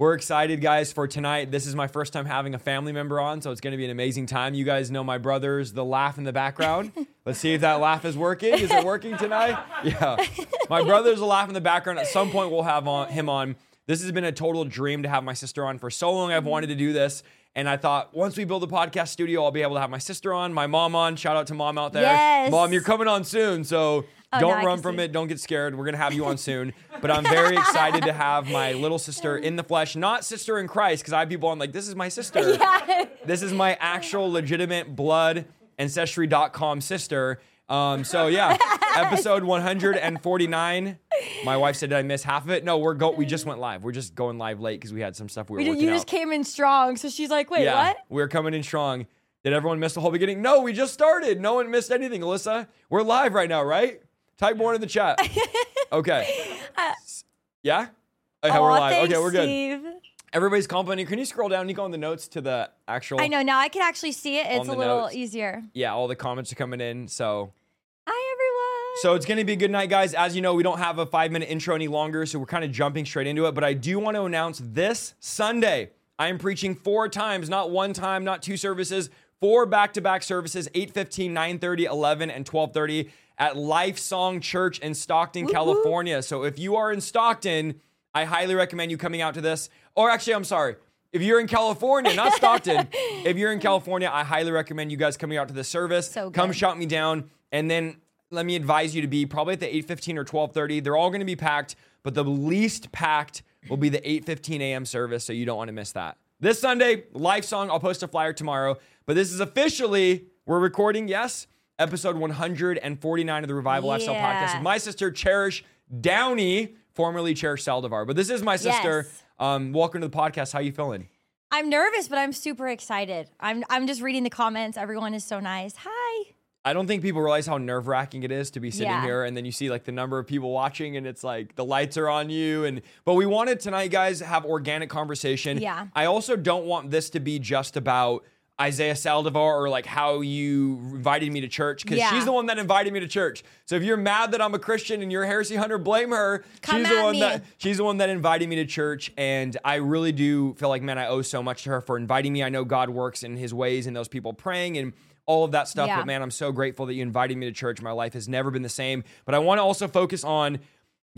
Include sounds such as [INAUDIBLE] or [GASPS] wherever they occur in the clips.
We're excited, guys, for tonight. This is my first time having a family member on, so it's going to be an amazing time. You guys know my brother's the laugh in the background. [LAUGHS] Let's see if that laugh is working. Is it working tonight? Yeah. My brother's a laugh in the background. At some point, we'll have on, him on. This has been a total dream to have my sister on for so long. I've wanted to do this. And I thought once we build a podcast studio, I'll be able to have my sister on, my mom on. Shout out to mom out there. Yes. Mom, you're coming on soon. So Oh, don't now I run from see. it. Don't get scared. We're going to have you on soon. But I'm very excited to have my little sister in the flesh, not sister in Christ, because I have people on like, this is my sister. [LAUGHS] Yeah. This is my actual legitimate blood ancestry.com sister. Um, so yeah, [LAUGHS] episode 149. My wife said, did I miss half of it? No, we're go. We just went live. We're just going live late because we had some stuff we were We did- you out. just came in strong, so she's like, "Wait, yeah, what?" we're coming in strong. Did everyone miss the whole beginning? No, we just started. No one missed anything, Alyssa. We're live right now, right? Type one in the chat. [LAUGHS] Okay. Uh, yeah? Okay, we're Aw, live. thanks, okay, we're good. Steve. Everybody's complimenting. Can you scroll down, Nico, on the notes to the actual? I know now I can actually see it. It's a the little notes. easier. Yeah, all the comments are coming in. So, Hi everyone. so it's gonna be a good night, guys. As you know, we don't have a five-minute intro any longer, so we're kind of jumping straight into it. But I do want to announce this Sunday, I am preaching four times, not one time, not two services, four back-to-back services: 8:15, 9:30, 11, and 12:30 at Life Song Church in Stockton, Woo-hoo. California. So if you are in Stockton, I highly recommend you coming out to this. Or actually, I'm sorry. If you're in California, not Stockton, [LAUGHS] if you're in California, I highly recommend you guys coming out to the service. So Come shout me down, and then let me advise you to be probably at the 8:15 or 12:30. They're all going to be packed, but the least packed will be the 8:15 a.m. service, so you don't want to miss that. This Sunday, Life Song. I'll post a flyer tomorrow, but this is officially we're recording. Yes, episode 149 of the Revival Lifestyle Yeah. Podcast with my sister Cherish Downey, formerly Cherish Saldivar, but this is my sister. Yes. Um, welcome to the podcast. How you feeling? I'm nervous, but I'm super excited. I'm I'm just reading the comments. Everyone is so nice. Hi. I don't think people realize how nerve wracking it is to be sitting Yeah. here and then you see like the number of people watching and it's like the lights are on you and but we wanted tonight guys to have organic conversation. Yeah. I also don't want this to be just about Isaiah Saldivar or like how you invited me to church because Yeah. she's the one that invited me to church. So if you're mad that I'm a Christian and you're a heresy hunter, blame her. Come she's the one me. that she's the one that invited me to church and I really do feel like man I owe so much to her for inviting me. I know God works in his ways and those people praying and all of that stuff. Yeah. But man, I'm so grateful that you invited me to church. My life has never been the same. But I want to also focus on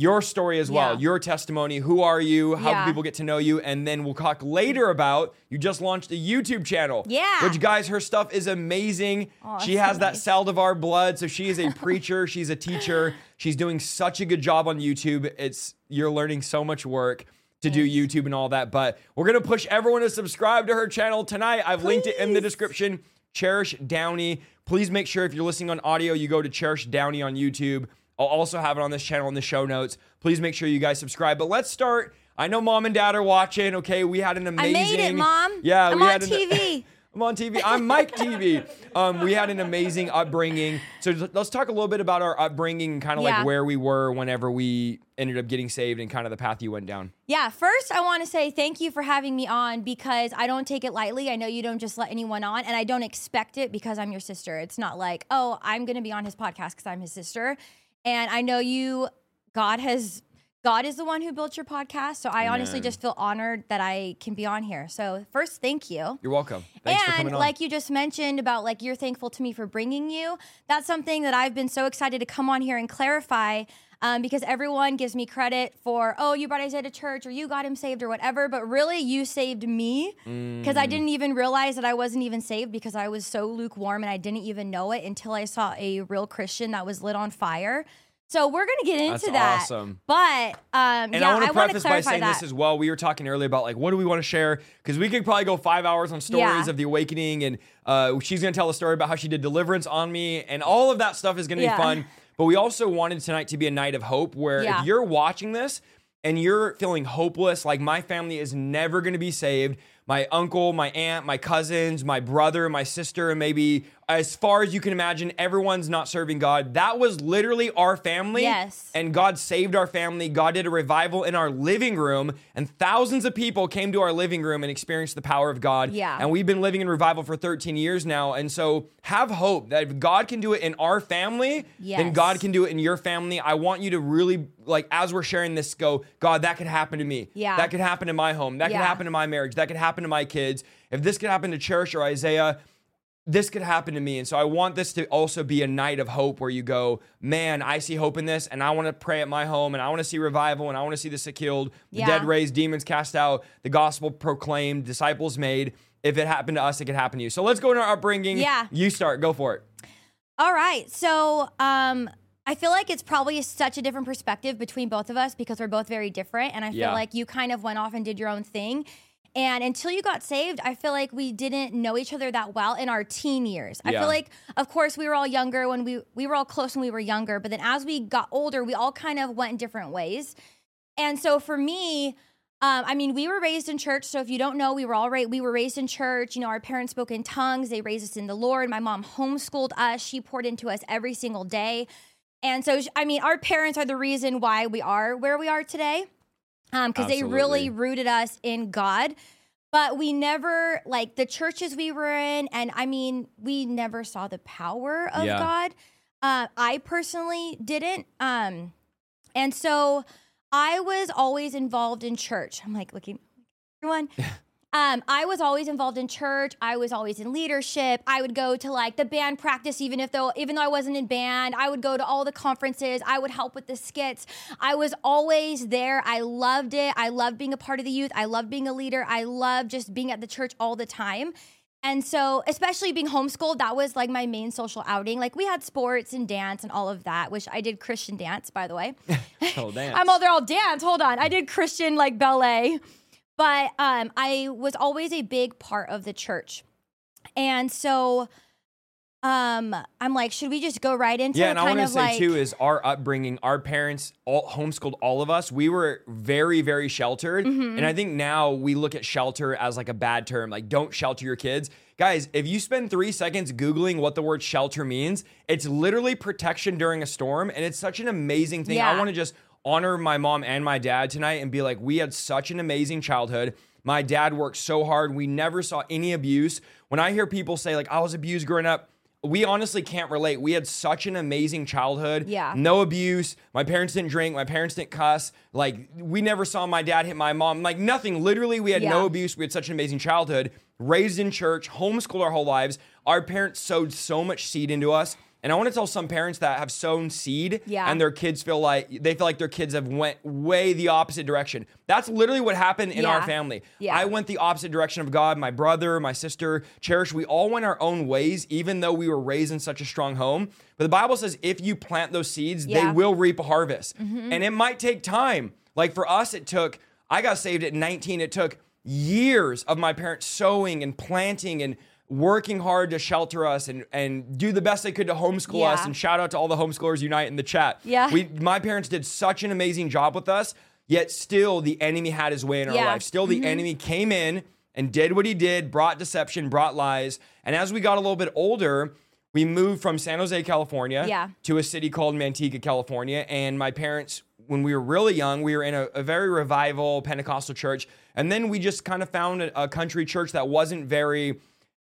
your story as well, Yeah. your testimony. Who are you? How Yeah. do people get to know you? And then we'll talk later about you just launched a YouTube channel. Yeah. Which, guys, her stuff is amazing. Aw, she so has that nice. Saldivar blood. So she is a [LAUGHS] preacher, she's a teacher. She's doing such a good job on YouTube. It's you're learning so much work to do YouTube and all that. But we're gonna push everyone to subscribe to her channel tonight. I've linked it in the description. Cherish Downey. Please make sure if you're listening on audio, you go to Cherish Downey on YouTube. I'll also have it on this channel in the show notes. Please make sure you guys subscribe. But let's start. I know mom and dad are watching. Okay, we had an amazing. I made it, Mom. Yeah, I'm we on had an- TV. [LAUGHS] I'm on TV. I'm Mike TV. Um, we had an amazing upbringing. So let's talk a little bit about our upbringing, and kind of Yeah. like where we were whenever we ended up getting saved, and kind of the path you went down. Yeah, first I want to say thank you for having me on because I don't take it lightly. I know you don't just let anyone on, and I don't expect it because I'm your sister. It's not like, oh, I'm going to be on his podcast because I'm his sister. And I know you, God has, God is the one who built your podcast. So I honestly just feel honored that I can be on here. So first, thank you. You're welcome. Thanks for and coming on. like you just mentioned about like you're thankful to me for bringing you. That's something that I've been so excited to come on here and clarify. Um, because everyone gives me credit for, oh, you brought Isaiah to church or you got him saved or whatever. But really, you saved me because I didn't even realize that I wasn't even saved because I was so lukewarm and I didn't even know it until I saw a real Christian that was lit on fire. So we're gonna get into That's that. awesome. But um, And yeah, I want to preface by saying that. this as well. We were talking earlier about like what do we want to share because we could probably go five hours on stories Yeah. of the awakening, and uh, she's gonna tell a story about how she did deliverance on me, and all of that stuff is gonna Yeah. be fun. But we also wanted tonight to be a night of hope, where Yeah. if you're watching this and you're feeling hopeless, like my family is never gonna be saved. my uncle, my aunt, my cousins, my brother, my sister, and maybe as far as you can imagine, everyone's not serving God. That was literally our family. Yes. And God saved our family. God did a revival in our living room, and thousands of people came to our living room and experienced the power of God. Yeah. And we've been living in revival for 13 years now. And so have hope that if God can do it in our family, then God can do it in your family. I want you to really, like, as we're sharing this, go, God, that could happen to me. Yeah. That could happen in my home. That could happen in my marriage. That could happen to my kids. If this could happen to Cherish or Isaiah, this could happen to me. And so I want this to also be a night of hope where you go, man, I see hope in this, and I want to pray at my home, and I want to see revival, and I want to see the sick healed, the Yeah. dead raised, demons cast out, the gospel proclaimed, disciples made. If it happened to us, it could happen to you. So let's go into our upbringing. Yeah. You start. Go for it. All right. So, um, I feel like it's probably such a different perspective between both of us because we're both very different. And I feel Yeah. like you kind of went off and did your own thing. And until you got saved, I feel like we didn't know each other that well in our teen years. I Yeah. feel like, of course, we were all younger when we we were all close when we were younger, but then as we got older, we all kind of went in different ways. And so for me, um, I mean, we were raised in church. So if you don't know, we were all right. We were raised in church. You know, our parents spoke in tongues. They raised us in the Lord. My mom homeschooled us. She poured into us every single day. And so, I mean, our parents are the reason why we are where we are today, because they really rooted us in God. But we never like the churches we were in, and I mean, we never saw the power of Yeah. God. Uh, I personally didn't. Um, and so I was always involved in church. I'm like looking everyone. [LAUGHS] Um, I was always involved in church. I was always in leadership. I would go to like the band practice, even if though even though I wasn't in band. I would go to all the conferences. I would help with the skits. I was always there. I loved it. I loved being a part of the youth. I loved being a leader. I loved just being at the church all the time. And so, especially being homeschooled, that was like my main social outing. Like we had sports and dance and all of that, which I did Christian dance, by the way. [LAUGHS] Oh, damn. [LAUGHS] I'm all they're all dance. Hold on. I did Christian like ballet. But um I was always a big part of the church. And so um I'm like, should we just go right into Yeah, and I want to say like too is our upbringing, our parents all homeschooled all of us. We were very, very sheltered, Mm-hmm. and I think now we look at shelter as like a bad term. Like, don't shelter your kids, guys. If you spend three seconds googling what the word shelter means, it's literally protection during a storm, and it's such an amazing thing. I want to just honor my mom and my dad tonight and be like, we had such an amazing childhood. My dad worked so hard. We never saw any abuse. When I hear people say like I was abused growing up, we honestly can't relate. We had such an amazing childhood. Yeah. No abuse. My parents didn't drink. My parents didn't cuss. Like, we never saw my dad hit my mom. Like, nothing. Literally, we had no abuse. We had such an amazing childhood. Raised in church, homeschooled our whole lives. Our parents sowed so much seed into us. And I want to tell some parents that have sown seed Yeah. and their kids feel like they feel like their kids have went way the opposite direction. That's literally what happened in our family. Yeah. I went the opposite direction of God. My brother, my sister, Cherish, we all went our own ways, even though we were raised in such a strong home. But the Bible says if you plant those seeds, they Yeah. Mm-hmm. will reap a harvest. And it might take time. Like for us, it took, I got saved at 19. It took years of my parents sowing and planting and working hard to shelter us and, and do the best they could to homeschool us. And shout out to all the homeschoolers unite in the chat. Yeah. We my parents did such an amazing job with us, yet still the enemy had his way in our Yeah. life. Still the mm-hmm. enemy came in and did what he did, brought deception, brought lies. And as we got a little bit older, we moved from San Jose, California Yeah. to a city called Manteca, California. And my parents, when we were really young, we were in a, a very revival Pentecostal church. And then we just kind of found a, a country church that wasn't very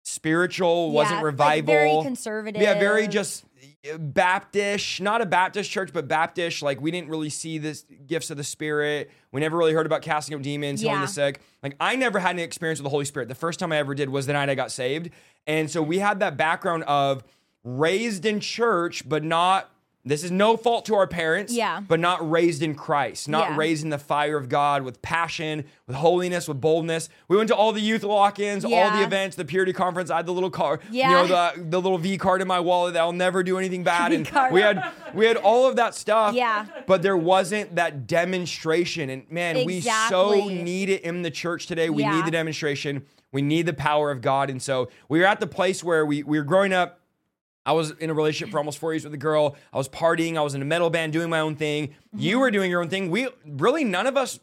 spiritual, wasn't like, revival. very conservative. Yeah, very just eh, Baptist, not a Baptist church, but Baptist. Like we didn't really see this gifts of the Spirit. We never really heard about casting out demons, healing Yeah. the sick. Like I never had any experience with the Holy Spirit. The first time I ever did was the night I got saved. And so we had that background of raised in church, but not. This is no fault to our parents, Yeah. but not raised in Christ, not Yeah. raised in the fire of God with passion, with holiness, with boldness. We went to all the youth lock-ins, all the events, the purity conference. I had the little car, Yeah. you know, the the little V card in my wallet that I'll never do anything [LAUGHS] bad. And card. we had we had all of that stuff. Yeah. But there wasn't that demonstration. And man, we so need it in the church today. We Yeah. need the demonstration. We need the power of God. And so we were at the place where we, we were growing up. I was in a relationship for almost four years with a girl. I was partying. I was in a metal band doing my own thing. Mm-hmm. You were doing your own thing. We really none of us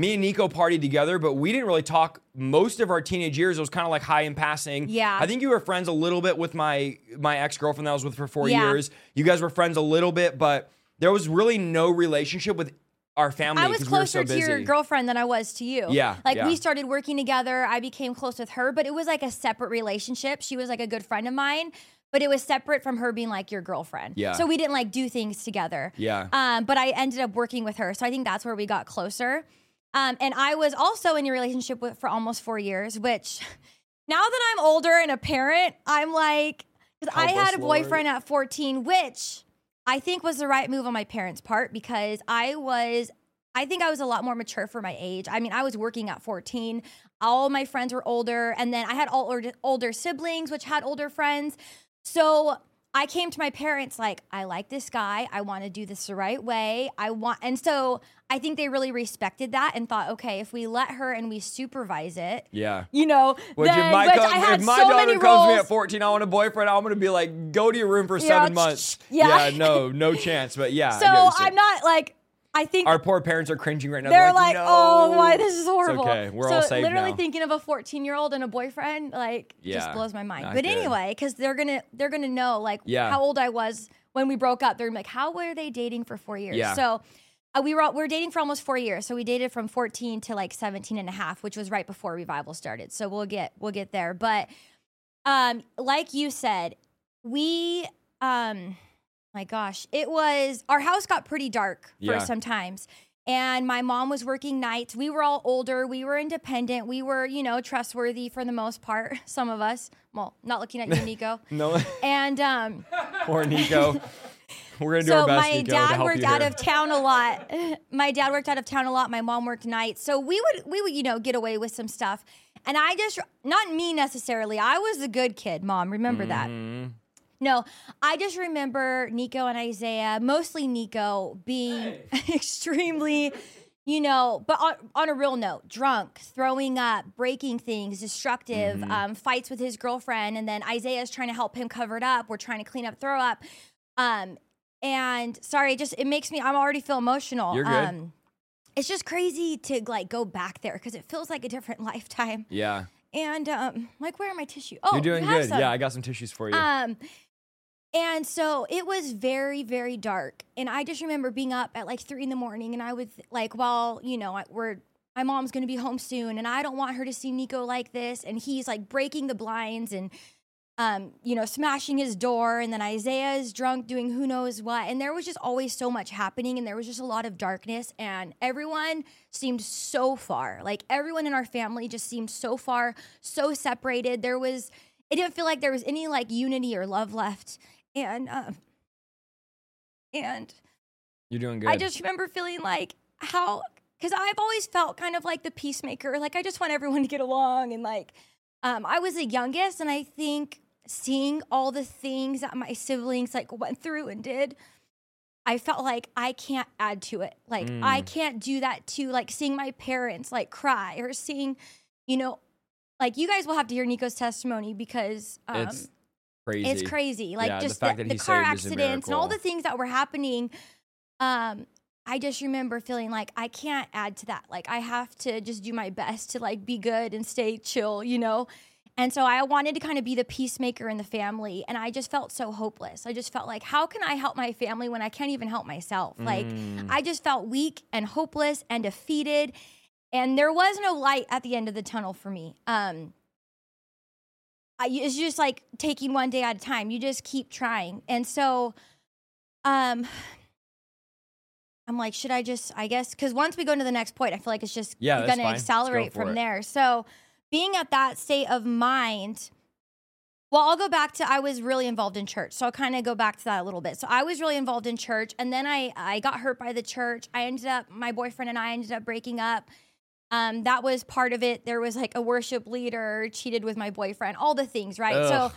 me and Nico partied together, but we didn't really talk most of our teenage years. It was kind of like hi in passing. Yeah. I think you were friends a little bit with my my ex girlfriend that I was with for four Yeah. years. You guys were friends a little bit, but there was really no relationship with our family. I was 'cause we closer so to your girlfriend than I was to you. Yeah, Like yeah. we started working together. I became close with her, but it was like a separate relationship. She was like a good friend of mine, but it was separate from her being like your girlfriend. Yeah. So we didn't like do things together. Yeah. Um, but I ended up working with her. So I think that's where we got closer. Um, and I was also in a relationship with for almost four years, which [LAUGHS] now that I'm older and a parent, I'm like, because I had a Lord. boyfriend at 14, which I think was the right move on my parents' part because I was, I think I was a lot more mature for my age. I mean, I was working at 14. All my friends were older. And then I had all older, older siblings, which had older friends. So I came to my parents like, I like this guy. I want to do this the right way. I want, and so I think they really respected that and thought, okay, if we let her and we supervise it, yeah. you know, Which then, if my, co- I had if my so daughter many comes to me at 14, I want a boyfriend, I'm going to be like, go to your room for Yeah, seven months. yeah. no, no chance. But yeah. [LAUGHS] So get what you're saying. I'm not like, I think Our poor parents are cringing right now. they're like, no. oh, why this is horrible. okay. We're so all saved literally now. thinking of a 14 year old and a boyfriend, like, Yeah. just blows my mind. But it. anyway, because they're gonna they're gonna know like Yeah. how old I was when we broke up. They're gonna be like, how were they dating for four years? Yeah. So. Uh, we were we were dating for almost four years, so we dated from 14 to like 17 and a half, which was right before revival started. So we'll get we'll get there. But um, like you said, we um, my gosh, it was our house got pretty dark for Yeah. sometimes. And my mom was working nights. We were all older. We were independent. We were, you know, trustworthy for the most part. [LAUGHS] Some of us. Well, not looking at you, [LAUGHS] Nico. No, And um, [LAUGHS] poor Nico. We're going to do so our best, my Nico, dad worked out here. of town a lot. my dad worked out of town a lot. My mom worked nights. So we would we would, you know, get away with some stuff. And I just not me necessarily. I was a good kid, mom. Remember that. No, I just remember Nico and Isaiah, mostly Nico, being [LAUGHS] extremely, you know, but on, on a real note, drunk, throwing up, breaking things, destructive, Mm-hmm. um, fights with his girlfriend. And then Isaiah's trying to help him cover it up. We're trying to clean up throw up. Um, and sorry, it just it makes me, I'm already feel emotional. You're good. Um, it's just crazy to like go back there because it feels like a different [LAUGHS] lifetime. Yeah. And um, like, where are my tissue? Oh, You're doing you have good. some. Yeah, I got some tissues for you. Um, and so it was very, very dark. And I just remember being up at like three in the morning, and I was like, well, you know, we're my mom's gonna be home soon, and I don't want her to see Nico like this. And he's like breaking the blinds and, um, you know, smashing his door. And then Isaiah is drunk doing who knows what. And there was just always so much happening, and there was just a lot of darkness. And everyone seemed so far. Like everyone in our family just seemed so far, so separated. There was it didn't feel like there was any like unity or love left and um and You're doing good. i just remember feeling like how because i've always felt kind of like the peacemaker like i just want everyone to get along and like um i was the youngest and i think seeing all the things that my siblings like went through and did I felt like I can't add to it. Like I Mm. can't do that to like seeing my parents like cry or seeing, you know, like you guys will have to hear Nico's testimony because um, it's crazy. it's crazy. Like Yeah, the just the, that the car saved is a accidents and all the things that were happening. Um, I just remember feeling like I can't add to that. Like I have to just do my best to like be good and stay chill, you know. And so I wanted to kind of be the peacemaker in the family, and I just felt so hopeless. I just felt like, how can I help my family when I can't even help myself? Like Mm. I just felt weak and hopeless and defeated, and there was no light at the end of the tunnel for me. Um, it's just like taking one day at a time. You just keep trying. And so, um, I'm like, should I just, I guess, because once we go to the next point, I feel like it's just Yeah, going to. Let's go accelerate from it. there. So, being at that state of mind, well, I'll go back to I was really involved in church. So I'll kind of go back to that a little bit. So I was really involved in church and then I I got hurt by the church. I ended up my boyfriend and I ended up breaking up. Um, that was part of it. There was like a worship leader cheated with my boyfriend, all the things, right? Ugh. So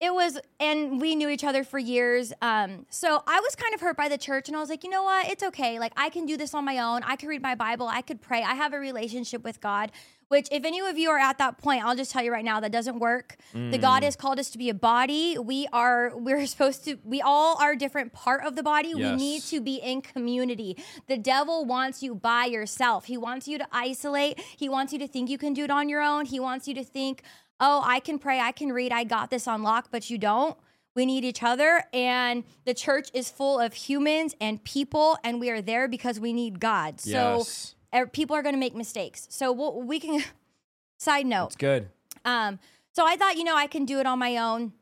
it was and we knew each other for years. Um, so i was kind of hurt by the church and i was like you know what? It's okay. Like i can do this on my own. I can read my bible. I could pray. I have a relationship with god which if any of you are at that point i'll just tell you right now that doesn't work. The god has called us to be a body. We are we're [LAUGHS] supposed to we all are a different part of the body. We need to be in community. The devil wants you by yourself. He wants you to isolate. He wants you to think you can do it on your own. He wants you to think oh, I can pray, I can read, I got this on lock, but you don't. We need each other. And the church is full of humans and people, and we are there because we need God. So Yes. er, people are going to make mistakes. So we'll, we can, [LAUGHS] side note. It's good. Um, so I thought, you know, I can do it on my own.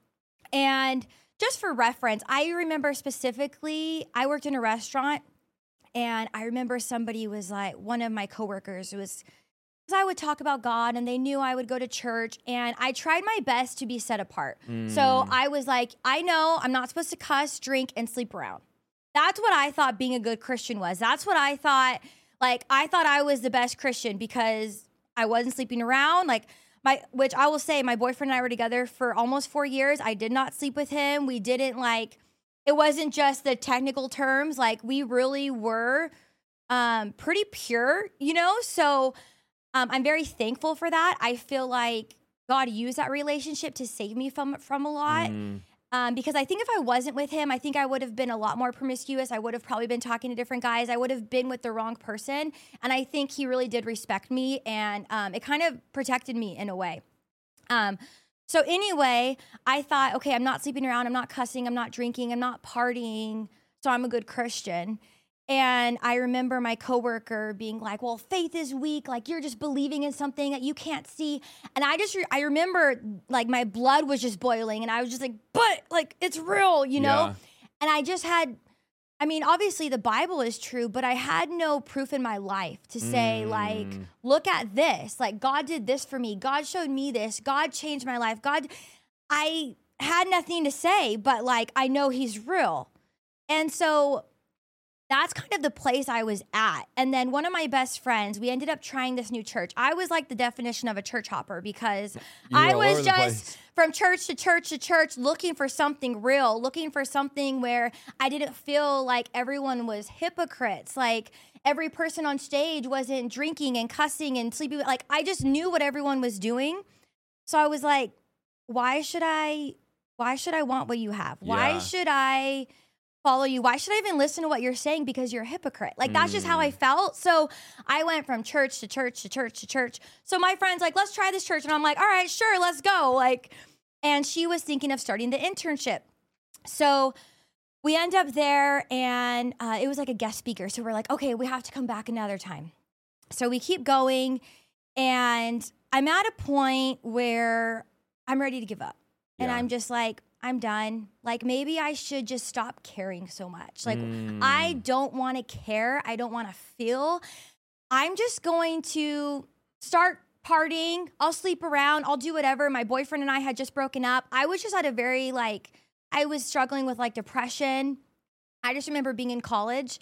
And just for reference, I remember specifically, I worked in a restaurant and I remember somebody was like, one of my coworkers was, because I would talk about God and they knew I would go to church and I tried my best to be set apart. So I was like, I know I'm not supposed to cuss, drink, and sleep around. That's what I thought being a good Christian was. That's what I thought. Like, I thought I was the best Christian because I wasn't sleeping around. Like, my, which I will say, my boyfriend and I were together for almost four years. I did not sleep with him. We didn't like, it wasn't just the technical terms. Like, we really were um, pretty pure, you know? So um, I'm very thankful for that. I feel like God used that relationship to save me from from a lot. Um, because I think if I wasn't with him, I think I would have been a lot more promiscuous. I would have probably been talking to different guys. I would have been with the wrong person. And I think he really did respect me, and um, it kind of protected me in a way. Um, so anyway, I thought, okay, I'm not sleeping around. I'm not cussing. I'm not drinking. I'm not partying. So I'm a good Christian. And I remember my coworker being like, "Well, faith is weak. Like you're just believing in something that you can't see." And I just, re- I remember like my blood was just boiling, and I was just like, "But like it's real, you know." Yeah. And I just had, I mean, obviously the Bible is true, but I had no proof in my life to say like, mm. "Look at this. Like God did this for me. God showed me this. God changed my life. God." I had nothing to say, but like I know He's real, and so that's kind of the place I was at. And then one of my best friends, we ended up trying this new church. I was like the definition of a church hopper because You I was just from church to church to church looking for something real, looking for something where I didn't feel like everyone was hypocrites. Like every person on stage wasn't drinking and cussing and sleeping. Like I just knew what everyone was doing. So I was like, why should I why should I want what you have? Why Yeah. should I follow you? Why should I even listen to what you're saying because you're a hypocrite? Like that's just how Mm. I felt. So I went from church to church to church to church. So my friend's like, "Let's try this church." And I'm like, "All right, sure, let's go." Like and she was thinking of starting the internship. So we end up there and uh, it was like a guest speaker. So we're like, "Okay, we have to come back another time." So we keep going and I'm at a point where I'm ready to give up. And Yeah. I'm just like, I'm done. Like maybe I should just stop caring so much. Like Mm. I don't want to care. I don't want to feel. I'm just going to start partying. I'll sleep around. I'll do whatever. My boyfriend and I had just broken up. I was just at a very like I was struggling with like depression. I just remember being in college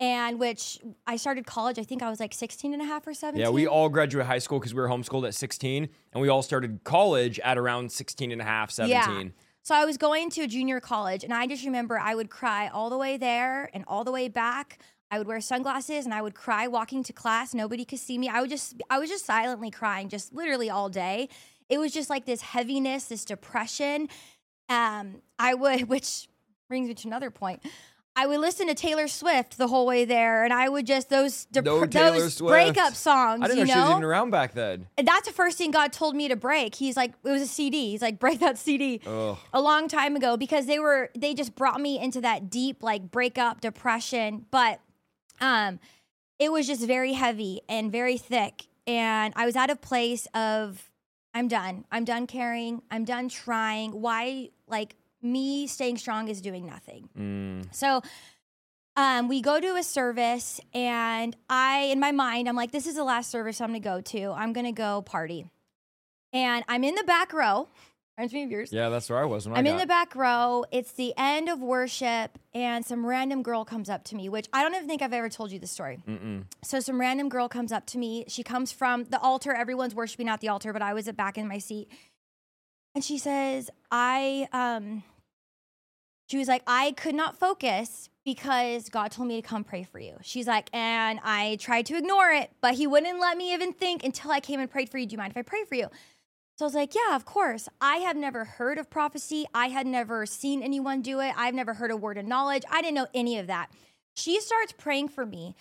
and which I started college, I think I was like 16 and a half or 17. Yeah, we all graduated high school because we were homeschooled at 16, and we all started college at around 16 and a half, 17. So I was going to junior college, and I just remember I would cry all the way there and all the way back. I would wear sunglasses and I would cry walking to class. Nobody could see me. I would just, I was just silently crying, just literally all day. It was just like this heaviness, this depression. Um, I would, [LAUGHS] which brings me to another point. I would listen to Taylor Swift the whole way there, and I would just those dep- No those Swift. breakup songs. I didn't you know, know, she was even around back then. and that's the first thing God told me to break. He's like, it was a CD. He's like, break that CD Ugh. a long time ago because they were they just brought me into that deep like breakup depression. But um, it was just very heavy and very thick, and I was at a place of I'm done. I'm done caring. I'm done trying. Why like me staying strong is doing nothing. Mm. So um, we go to a service, and I, in my mind, I'm like, this is the last service I'm gonna go to. I'm gonna go party. And I'm in the back row. Reminds me of yours. Yeah, that's where I was I in the back row. It's the end of worship, and some random girl comes up to me, which I don't even think I've ever told you the story. Mm-mm. So some random girl comes up to me. She comes from the altar. Everyone's worshiping at the altar, but I was back in my seat. And she says, I, um, she was like, I could not focus because God told me to come pray for you. She's like, and I tried to ignore it, but he wouldn't let me even think until I came and prayed for you. Do you mind if I pray for you? So I was like, yeah, of course. I have never heard of prophecy. I had never seen anyone do it. I've never heard a word of knowledge. I didn't know any of that. She starts praying for me.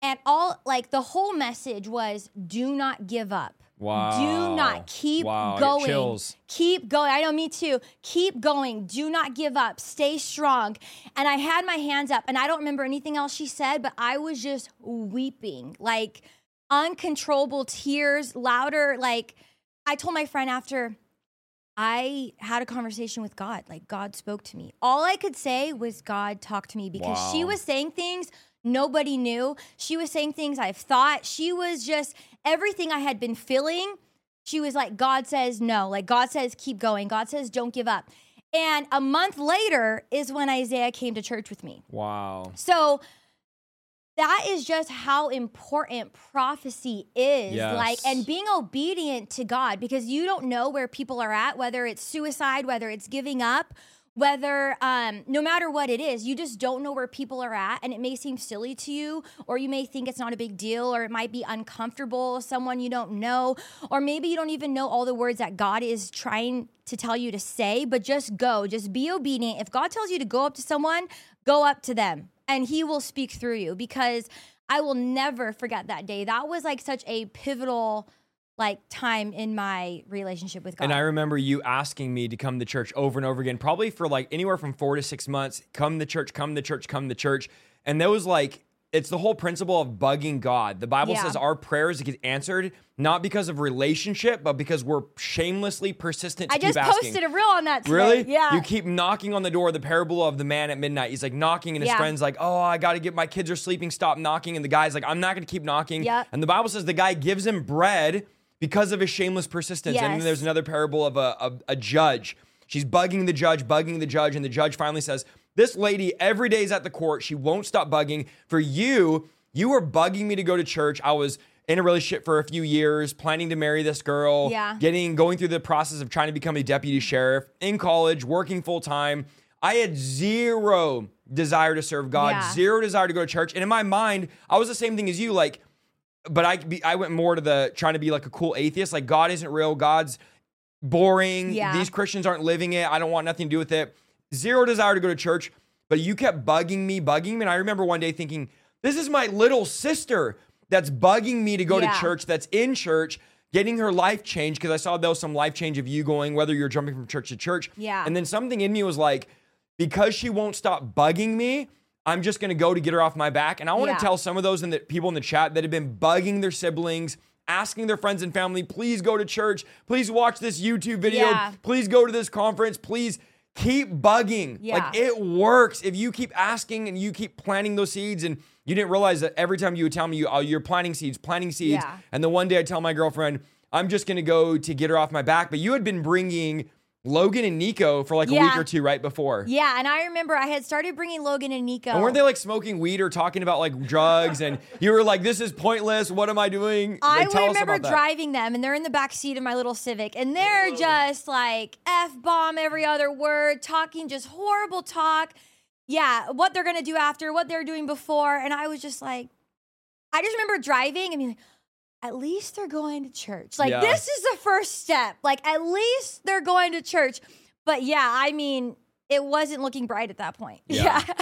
And all like the whole message was do not give up. Wow. Do not keep Wow, going. chills. Keep going. I know me too. Keep going. Do not give up. Stay strong. And I had my hands up and I don't remember anything else she said, but I was just weeping. Like uncontrollable tears, louder like I told my friend after I had a conversation with God. Like God spoke to me. All I could say was God talked to me because she was saying things nobody knew. She was saying things I've thought. She was just everything I had been feeling. She was like, God says no. Like God says, keep going. God says, don't give up. And a month later is when Isaiah came to church with me. Wow. So that is just how important prophecy is. Yes. Like, and being obedient to God because you don't know where people are at, whether it's suicide, whether it's giving up, whether, um, no matter what it is, you just don't know where people are at. And it may seem silly to you, or you may think it's not a big deal, or it might be uncomfortable, someone you don't know, or maybe you don't even know all the words that God is trying to tell you to say, but just go, just be obedient. If God tells you to go up to someone, go up to them and he will speak through you because I will never forget that day. That was like such a pivotal like time in my relationship with God. And I remember you asking me to come to church over and over again, probably for like anywhere from four to six months. Come to church, come to church, come to church. And that was like, it's the whole principle of bugging God. The Bible Yeah. says our prayers get answered not because of relationship, but because we're shamelessly persistent to I just asking. posted a reel on that today. Really? Yeah. You keep knocking on the door. The parable of the man at midnight. He's like knocking, and his Yeah. friend's like, "Oh, I got to get my kids are sleeping. Stop knocking." And the guy's like, "I'm not going to keep knocking." Yep. And the Bible says the guy gives him bread because of his shameless persistence. And then there's another parable of a, a, a judge. She's bugging the judge, bugging the judge, and the judge finally says, "This lady every day is at the court. She won't stop bugging. For you, you were bugging me to go to church. I was." In a relationship for a few years, planning to marry this girl, Yeah. getting going through the process of trying to become a deputy sheriff in college, working full time. I had zero desire to serve God, Yeah. zero desire to go to church. And in my mind, I was the same thing as you. Like, but I I went more to the trying to be like a cool atheist. Like God isn't real. God's boring. Yeah. These Christians aren't living it. I don't want nothing to do with it. Zero desire to go to church. But you kept bugging me, bugging me. And I remember one day thinking, this is my little sister that's bugging me to go Yeah. to church, that's in church, getting her life changed. Because I saw there was some life change of you going, whether you're jumping from church to church. Yeah. And then something in me was like, because she won't stop bugging me, I'm just gonna go to get her off my back. And I want to Yeah. tell some of those in the people in the chat that have been bugging their siblings, asking their friends and family, please go to church, please watch this YouTube video, Yeah. please go to this conference, please keep bugging. Yeah. Like it works if you keep asking and you keep planting those seeds and you didn't realize that every time you would tell me you, oh, you're planting seeds, planting seeds. Yeah. And the one day I tell my girlfriend, I'm just gonna go to get her off my back. But you had been bringing Logan and Nico for like a week or two right before. yeah, and I remember I had started bringing Logan and Nico. And weren't they like smoking weed or talking about like drugs? And [LAUGHS] you were like, "This is pointless. What am I doing?" I Like, us remember driving them, and they're in the back seat of my little Civic, and they're just like f bomb every other word, talking just horrible talk. Yeah, what they're gonna do after, what they're doing before, and I was just like, I just remember driving and being like, at least they're going to church. Like Yeah. this is the first step. Like at least they're going to church. But yeah, I mean. It wasn't looking bright at that point. [LAUGHS] Yeah. Yeah.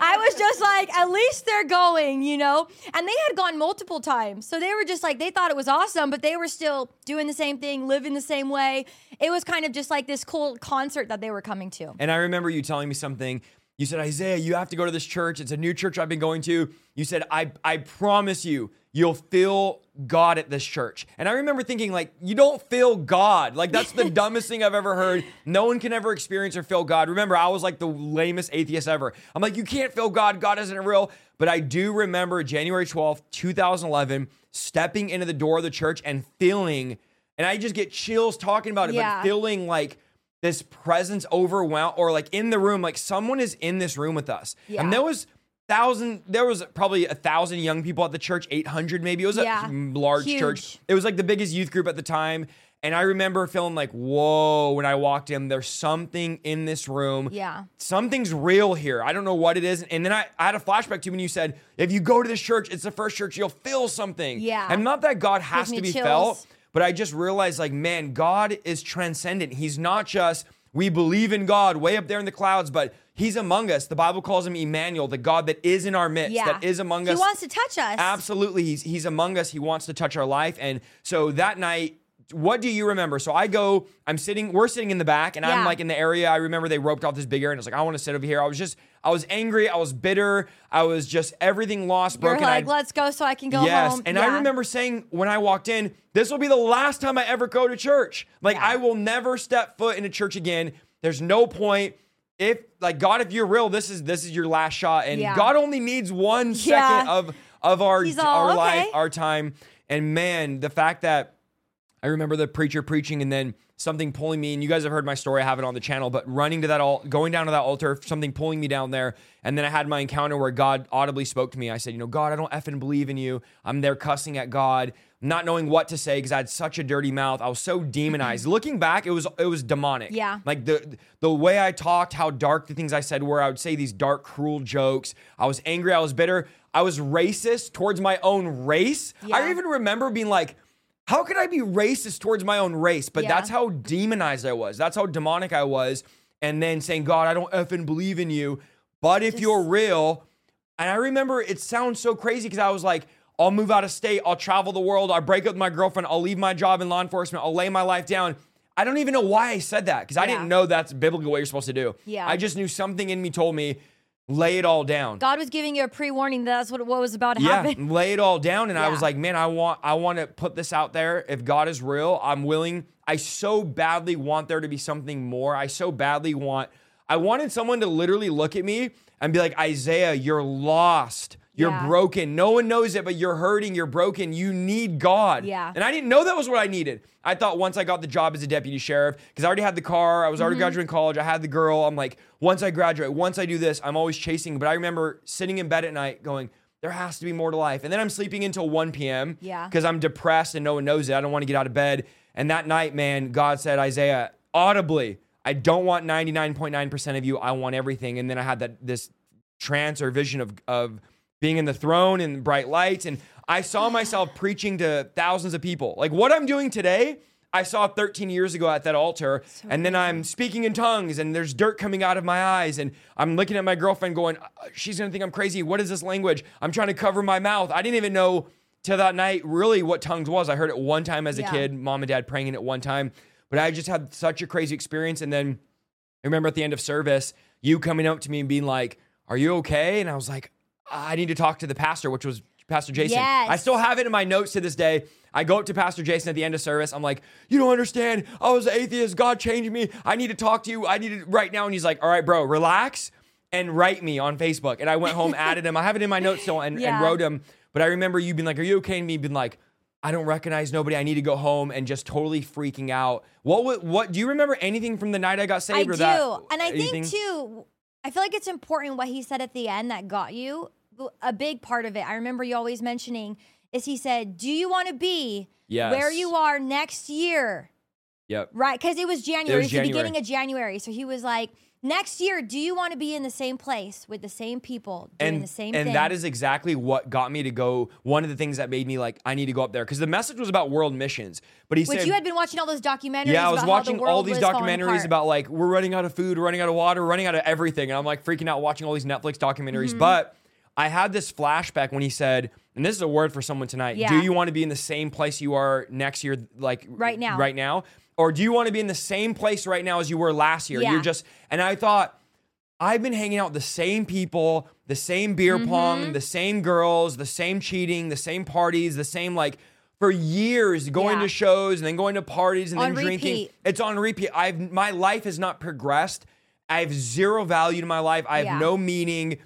I was just like, at least they're going, you know? And they had gone multiple times. So they were just like, they thought it was awesome, but they were still doing the same thing, living the same way. It was kind of just like this cool concert that they were coming to. And I remember you telling me something. You said, Isaiah, you have to go to this church. It's a new church I've been going to. You said, I, I promise you, you'll feel God at this church. And I remember thinking, like, you don't feel God. Like, that's the [LAUGHS] dumbest thing I've ever heard. No one can ever experience or feel God. Remember, I was like the lamest atheist ever. I'm like, you can't feel God. God isn't real. But I do remember January 12th, 2011, stepping into the door of the church and feeling, and I just get chills talking about it, Yeah. but feeling like, this presence overwhelm or like in the room, like someone is in this room with us. Yeah. And there was thousand, there was probably a thousand young people at the church, 800 maybe. It was Yeah. a large Huge. church. It was like the biggest youth group at the time. And I remember feeling like, whoa, when I walked in, there's something in this room. Yeah. Something's real here. I don't know what it is. And then I, I had a flashback to when you said, if you go to this church, it's the first church, you'll feel something. Yeah. And not that God has to be chills. felt, but I just realized, like, man, God is transcendent. He's not just, we believe in God way up there in the clouds, but He's among us. The Bible calls him Emmanuel, the God that is in our midst, Yeah. that is among us. He wants to touch us. Absolutely. He's he's among us. He wants to touch our life. And so that night, what do you remember? So I go, I'm sitting, we're sitting in the back, and I'm like in the area. I remember they roped off this big area, and I was like, I want to sit over here. I was just, I was angry, I was bitter, I was just everything lost, You're broken. like, I'd- let's go so I can go yes. home. And I remember saying when I walked in, this will be the last time I ever go to church. Like Yeah. I will never step foot in a church again. There's no point. If like God, if you're real, this is this is your last shot. And Yeah. God only needs one second Yeah. of of our all, our "Okay." life, our time. And man, the fact that I remember the preacher preaching and then something pulling me, and you guys have heard my story, I have it on the channel, but running to that going down to that altar, something pulling me down there. And then I had my encounter where God audibly spoke to me. I said, You know, God, I don't effing believe in you. I'm there cussing at God, not knowing what to say because I had such a dirty mouth. I was so demonized. Mm-hmm. Looking back, it was it was demonic. Yeah. Like the the way I talked, how dark the things I said were, I would say these dark, cruel jokes. I was angry, I was bitter, I was racist towards my own race. I even remember being like, how could I be racist towards my own race? But Yeah. that's how demonized I was. That's how demonic I was. And then saying, God, I don't effing believe in you. But if Just- you're real, and I remember it sounds so crazy because I was like, I'll move out of state, I'll travel the world, I'll break up with my girlfriend, I'll leave my job in law enforcement, I'll lay my life down. I don't even know why I said that because I didn't know that's biblical what you're supposed to do. Yeah. I just knew something in me told me, lay it all down. God was giving you a pre-warning that that's what, what was about to Yeah, happen. [LAUGHS] lay it all down. And I was like, man, I want I want to put this out there. If God is real, I'm willing. I so badly want there to be something more. I so badly want I wanted someone to literally look at me and be like, Isaiah, you're lost. You're Yeah. broken. No one knows it, but you're hurting. You're broken. You need God. Yeah. And I didn't know that was what I needed. I thought once I got the job as a deputy sheriff, because I already had the car, I was Mm-hmm. already graduating college, I had the girl. I'm like, once I graduate, once I do this, I'm always chasing. But I remember sitting in bed at night going, there has to be more to life. And then I'm sleeping until 1 p.m. Yeah. Because I'm depressed and no one knows it. I don't want to get out of bed. And that night, man, God said, Isaiah, audibly, I don't want 99.9% of you. I want everything. And then I had that this trance or vision of of being in the throne and bright lights. And I saw myself preaching to thousands of people. Like what I'm doing today, I saw 13 years ago at that altar. and then I'm speaking in tongues and there's dirt coming out of my eyes. And I'm looking at my girlfriend going, "Uh, she's gonna think I'm crazy. What is this language? I'm trying to cover my mouth. I didn't even know till that night really what tongues was. I heard it one time as a Yeah. kid, mom and dad praying in it one time. But I just had such a crazy experience. And then I remember at the end of service, you coming up to me and being like, Are you okay? And I was like, I need to talk to the pastor, which was Pastor Jason. Yes. I still have it in my notes to this day. I go up to Pastor Jason at the end of service. I'm like, You don't understand. I was an atheist. God changed me. I need to talk to you. I need it right now. And he's like, All right, bro, relax and write me on Facebook. And I went home, added him. I have it in my notes still and, and wrote him. But I remember you being like, Are you okay? And me being like, I don't recognize nobody. I need to go home and just totally freaking out. What what, what do you remember anything from the night I got saved? I do. that? and I anything? think too, I feel like it's important what he said at the end that got you. A big part of it, I remember you always mentioning, is he said, Do you want to be where you are next year? Yep. Right? Because it was January, it's the January. beginning of January. So he was like, Next year, do you want to be in the same place with the same people doing and the same and thing? that is exactly what got me to go. One of the things that made me like, I need to go up there because the message was about world missions. But he Which said, you had been watching all those documentaries. yeah, I was the watching all these documentaries about like we're running out of food, we're running out of water, we're running out of everything, and I'm like freaking out watching all these Netflix documentaries. Mm-hmm. But I had this flashback when he said, and this is a word for someone tonight. Do you want to be in the same place you are next year, like Right now. Right now, or do you want to be in the same place right now as you were last year? Yeah. You're just, and I thought. I've been hanging out with the same people, the same beer Mm-hmm. pong, the same girls, the same cheating, the same parties, the same like for years going Yeah. to shows and then going to parties and On then drinking. It's on repeat. I've my life has not progressed. I have zero value to my life. I have Yeah. no meaning.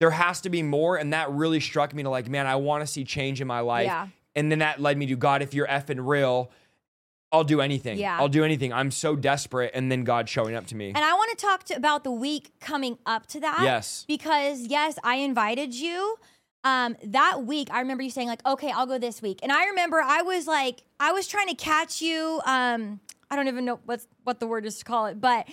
There has to be more, and that really struck me to like, man, I want to see change in my life. Yeah. And then that led me to God. If you're effing real, I'll do anything. Yeah. I'll do anything. I'm so desperate, and then God showing up to me. And I want to talk to, about the week coming up to that. Yes. Because, yes, I invited you. um, that week, I remember you saying like, "Okay, I'll go this week," and I remember I was like, I was trying to catch you. Um, I don't even know what's what the word is to call it, but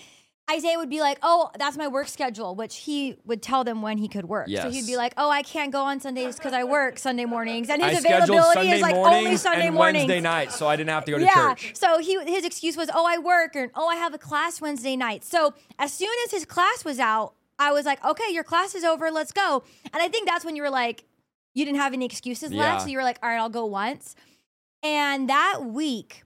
Isaiah would be like, "Oh, that's my work schedule," which he would tell them when he could work. So he'd be like, "Oh, I can't go on Sundays because I work Sunday mornings," and his I availability is like only Sunday and mornings. Wednesday nights, so I didn't have to go to yeah. church. So he his excuse was, "Oh, I work," or "Oh, I have a class Wednesday night." So as soon as his class was out, I was like, "Okay, your class is over. Let's go." And I think that's when you were like, you didn't have any excuses Yeah. left, so you were like, "All right, I'll go once." And that week,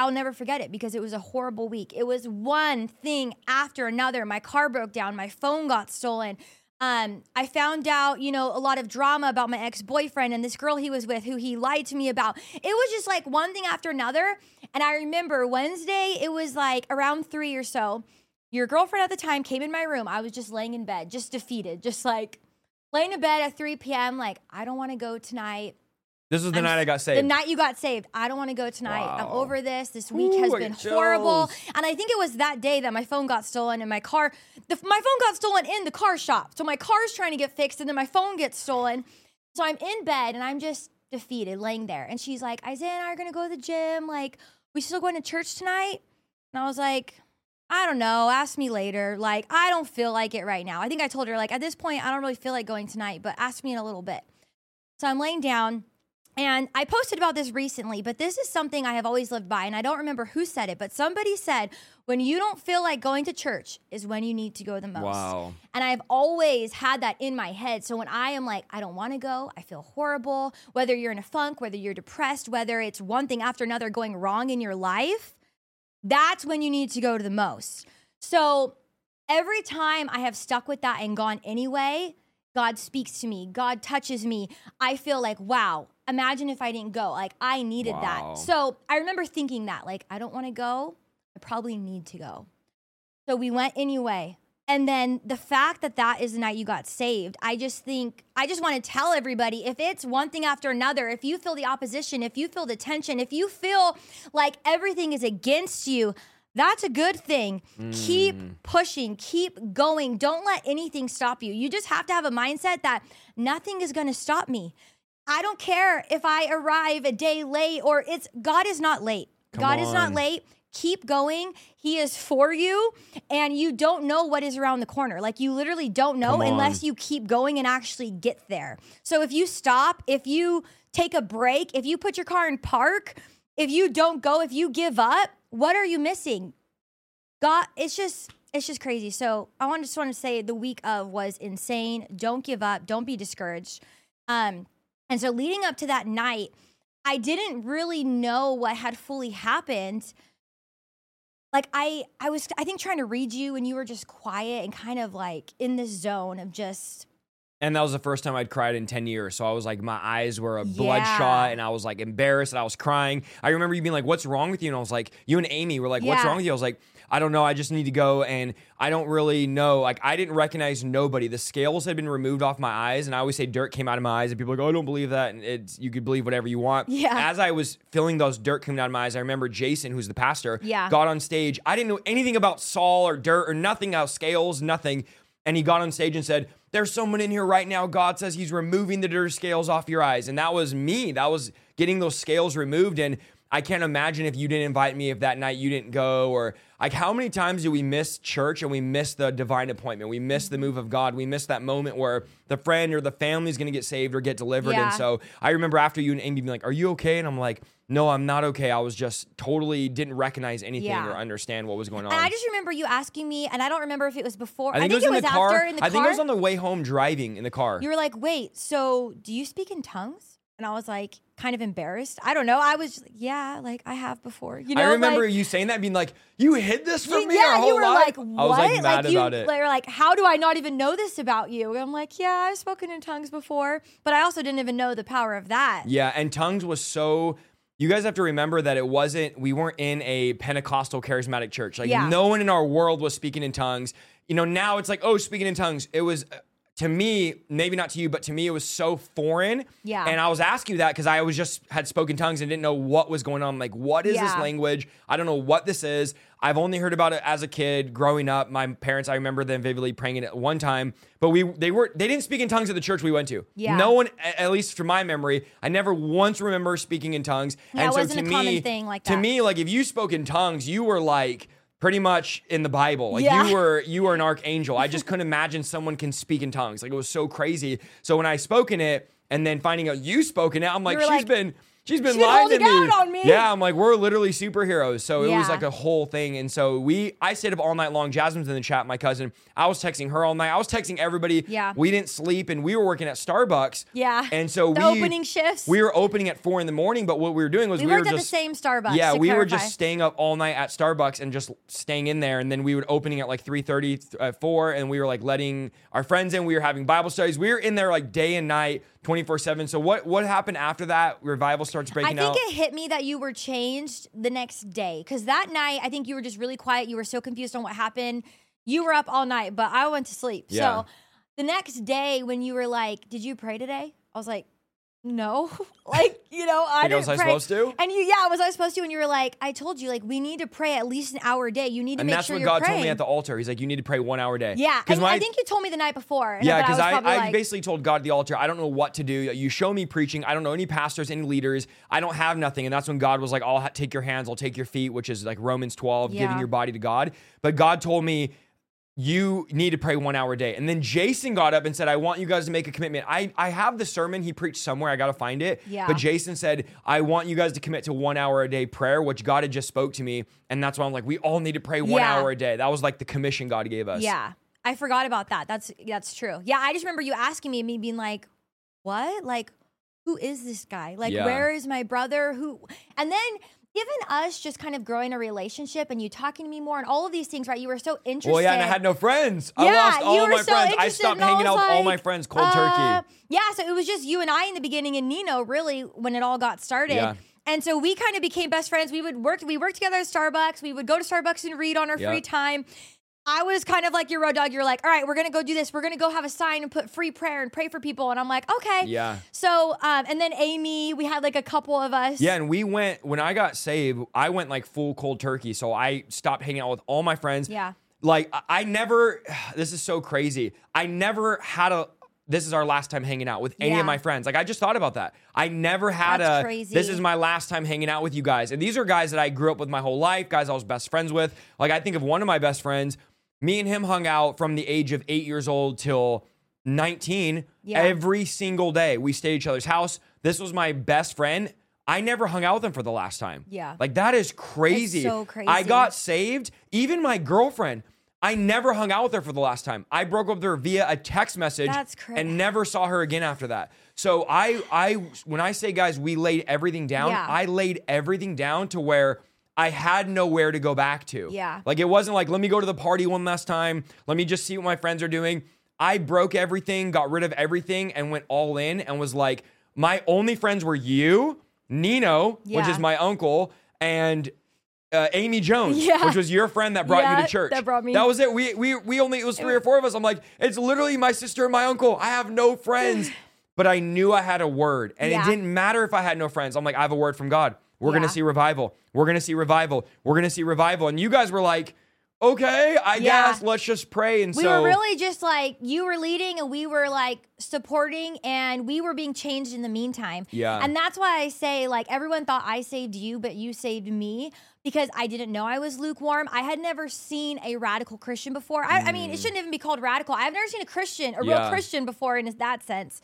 I'll never forget it because it was a horrible week. It was one thing after another. My car broke down, my phone got stolen. Um, I found out, you know, a lot of drama about my ex boyfriend and this girl he was with who he lied to me about. It was just like one thing after another. And I remember Wednesday, it was like around three or so. Your girlfriend at the time came in my room. I was just laying in bed, just defeated, just like laying in bed at 3 p.m. Like, I don't want to go tonight. This was the I'm night I got saved. The night you got saved. I don't want to go tonight. I'm over this. This week Ooh, has been horrible. And I think it was that day that my phone got stolen and my car, the, my phone got stolen in the car shop. So my car's trying to get fixed and then my phone gets stolen. So I'm in bed and I'm just defeated, laying there. And she's like, Isaiah and I are going to go to the gym. Like, we still going to church tonight? And I was like, I don't know. Ask me later. Like, I don't feel like it right now. I think I told her, like, at this point, I don't really feel like going tonight, but ask me in a little bit. So I'm laying down and I posted about this recently, but this is something I have always lived by. And I don't remember who said it, but somebody said, when you don't feel like going to church is when you need to go the most. Wow. And I've always had that in my head. So when I am like, I don't want to go, I feel horrible, whether you're in a funk, whether you're depressed, whether it's one thing after another going wrong in your life, that's when you need to go to the most. So every time I have stuck with that and gone anyway, God speaks to me, God touches me. I feel like, wow, imagine if I didn't go. Like I needed Wow. that. So I remember thinking that, like, I don't want to go. I probably need to go. So we went anyway. And then the fact that that is the night you got saved, I just think, I just want to tell everybody if it's one thing after another, if you feel the opposition, if you feel the tension, if you feel like everything is against you, that's a good thing. Keep hmm. pushing, keep going. Don't let anything stop you. You just have to have a mindset that nothing is going to stop me. I don't care if I arrive a day late or it's God is not late. Come God is not late. Keep going. He is for you, and you don't know what is around the corner. Like, you literally don't know unless you keep going and actually get there. So, if you stop, if you take a break, if you put your car in park, if you don't go, if you give up, what are you missing? God, it's just it's just crazy. So I want just want to say the week of was insane. Don't give up. Don't be discouraged. Um, and so leading up to that night, I didn't really know what had fully happened. Like I I was I think trying to read you and you were just quiet and kind of like in this zone of just And that was the first time I'd cried in 10 years. So I was like, my eyes were a Yeah. bloodshot and I was like embarrassed and I was crying. I remember you being like, What's wrong with you? And I was like, You and Amy were like, What's Yeah. wrong with you? I was like, I don't know. I just need to go. And I don't really know. Like, I didn't recognize nobody. The scales had been removed off my eyes. And I always say dirt came out of my eyes. And people are like, Oh, I don't believe that. And it's, you could believe whatever you want. Yeah. As I was feeling those dirt coming out of my eyes, I remember Jason, who's the pastor, Yeah. got on stage. I didn't know anything about Saul or dirt or nothing about scales, nothing. And he got on stage and said, There's someone in here right now. God says he's removing the dirt scales off your eyes. And that was me. That was getting those scales removed. And I can't imagine if you didn't invite me, if that night you didn't go, or like how many times do we miss church and we miss the divine appointment? We miss the move of God. We miss that moment where the friend or the family is going to get saved or get delivered. Yeah. And so I remember after you and Amy being like, Are you okay? And I'm like, No, I'm not okay. I was just totally didn't recognize anything Yeah. or understand what was going on. and I just remember you asking me, and I don't remember if it was before. I think, it was after in the after car. I think it was on the way home driving in the car. You were like, wait, so do you speak in tongues? And I was like, kind of embarrassed. I don't know. I was, just like, yeah, like I have before. You know, I remember like, you saying that, being like, "You hid this from you- me yeah, our whole you were life." like, what? I was like mad you, about it. They were like, how do I not even know this about you? And I'm like, yeah, I've spoken in tongues before, but I also didn't even know the power of that. Yeah, and tongues was so. You guys have to remember that it wasn't. We weren't in a Pentecostal charismatic church. Like Yeah. no one in our world was speaking in tongues. You know, now it's like, oh, speaking in tongues. It was uh, to me, maybe not to you, but to me, it was so foreign. Yeah. And I was asking you that because I was just had spoken tongues and didn't know what was going on. I'm like, what is this language? I don't know what this is. I've only heard about it as a kid growing up. My parents, I remember them vividly praying it at one time, but we they were they didn't speak in tongues at the church we went to. Yeah. No one, at least from my memory, I never once remember speaking in tongues. Yeah, and it so wasn't to a common me, thing like to me, like if you spoke in tongues, you were like pretty much in the Bible. Like Yeah. you were you were an archangel. I just [LAUGHS] couldn't imagine someone can speak in tongues. Like it was so crazy. So when I spoke in it and then finding out you spoke in it, I'm like, she's like, been she's been "She's been lying to me. out on me." Yeah, I'm like, we're literally superheroes. So it was like a whole thing. And so we I stayed up all night long. Jasmine's in the chat, my cousin. I was texting her all night. I was texting everybody. Yeah. We didn't sleep and we were working at Starbucks. Yeah. And so The we opening shifts. We were opening at four in the morning, but what we were doing was We we, worked were at the same Starbucks, Yeah, we were just staying up all night at Starbucks and just staying in there, and then we would opening at like 3:30, uh, 4, and we were like letting our friends in. We were having Bible studies. We were in there like day and night, 24 seven. So what what happened after that? Revival starts breaking out. I think out. it hit me that you were changed the next day because that night I think you were just really quiet. You were so confused on what happened. You were up all night, but I went to sleep. Yeah. So the next day when you were like, "Did you pray today?" I was like, "No." [LAUGHS] like you know, I didn't was I pray. supposed to? And you, yeah, was I supposed to? And you were like, "I told you, like we need to pray at least an hour a day. You need to and make that's sure what you're God praying." told me at the altar. He's like, you need to pray one hour a day. yeah, because and I think you told me the night before. and- Yeah, but because was I, probably I, like, basically told God at the altar, I don't know what to do. You show me preaching. I don't know any pastors, any leaders. I don't have nothing. And that's when God was like, I'll ha- take your hands, I'll take your feet, which is like Romans 12, giving your body to God. But God told me, you need to pray one hour a day. And then Jason got up and said, I want you guys to make a commitment. I, I have the sermon he preached somewhere. I got to find it. Yeah. But Jason said, I want you guys to commit to one hour a day prayer, which God had just spoke to me. And that's why I'm like, we all need to pray one Yeah. hour a day. That was like the commission God gave us. Yeah. I forgot about that. That's that's true. Yeah, I just remember you asking me and me being like, "What? Like who is this guy? Like Yeah. where is my brother? Who?" And then even us just kind of growing a relationship and you talking to me more and all of these things, right? You were so interested. Well, yeah, and I had no friends. I Yeah, lost all you of were my so friends. I stopped and I hanging out was with all my friends cold uh, turkey. Yeah, so it was just you and I in the beginning and Nino really when it all got started. Yeah. And so we kind of became best friends. We would work we worked together at Starbucks. We would go to Starbucks and read on our Yeah. free time. I was kind of like your road dog. You're like, all right, we're gonna go do this. We're gonna go have a sign and put free prayer and pray for people. And I'm like, okay. Yeah. So, um, and then Amy, we had like a couple of us. Yeah, and we went when I got saved. I went like full cold turkey, so I stopped hanging out with all my friends. Yeah. like I- never. [SIGHS] This is so crazy. I never had a. This is our last time hanging out with any Yeah. of my friends. Like I just thought about that. I never had That's a. crazy. This is my last time hanging out with you guys, and these are guys that I grew up with my whole life. Guys I was best friends with. Like I think of one of my best friends. Me and him hung out from the age of eight years old till 19 Yeah. every single day. We stayed at each other's house. This was my best friend. I never hung out with him for the last time. Yeah. Like that is crazy. so crazy. I got saved. Even my girlfriend, I never hung out with her for the last time. I broke up with her via a text message That's cra- and never saw her again after that. So I I when I say guys, we laid everything down, Yeah. I laid everything down to where I had nowhere to go back to. Yeah. Like it wasn't like, let me go to the party one last time. Let me just see what my friends are doing. I broke everything, got rid of everything, and went all in and was like, my only friends were you, Nino, which is my uncle, and uh, Amy Jones, [LAUGHS] Yeah. which was your friend that brought you to church. that brought me. That was it. We we we only it was three or four of us. I'm like, it's literally my sister and my uncle. I have no friends. [LAUGHS] But I knew I had a word. And Yeah. it didn't matter if I had no friends. I'm like, I have a word from God. We're Yeah. gonna see revival. We're gonna see revival. We're gonna see revival. And you guys were like, okay, I Yeah. guess let's just pray. And We so were really just like you were leading and we were like supporting and we were being changed in the meantime. Yeah. And that's why I say like everyone thought I saved you, but you saved me because I didn't know I was lukewarm. I had never seen a radical Christian before. I, I mean, it shouldn't even be called radical. I've never seen a Christian, a real Mm. Christian before in that sense.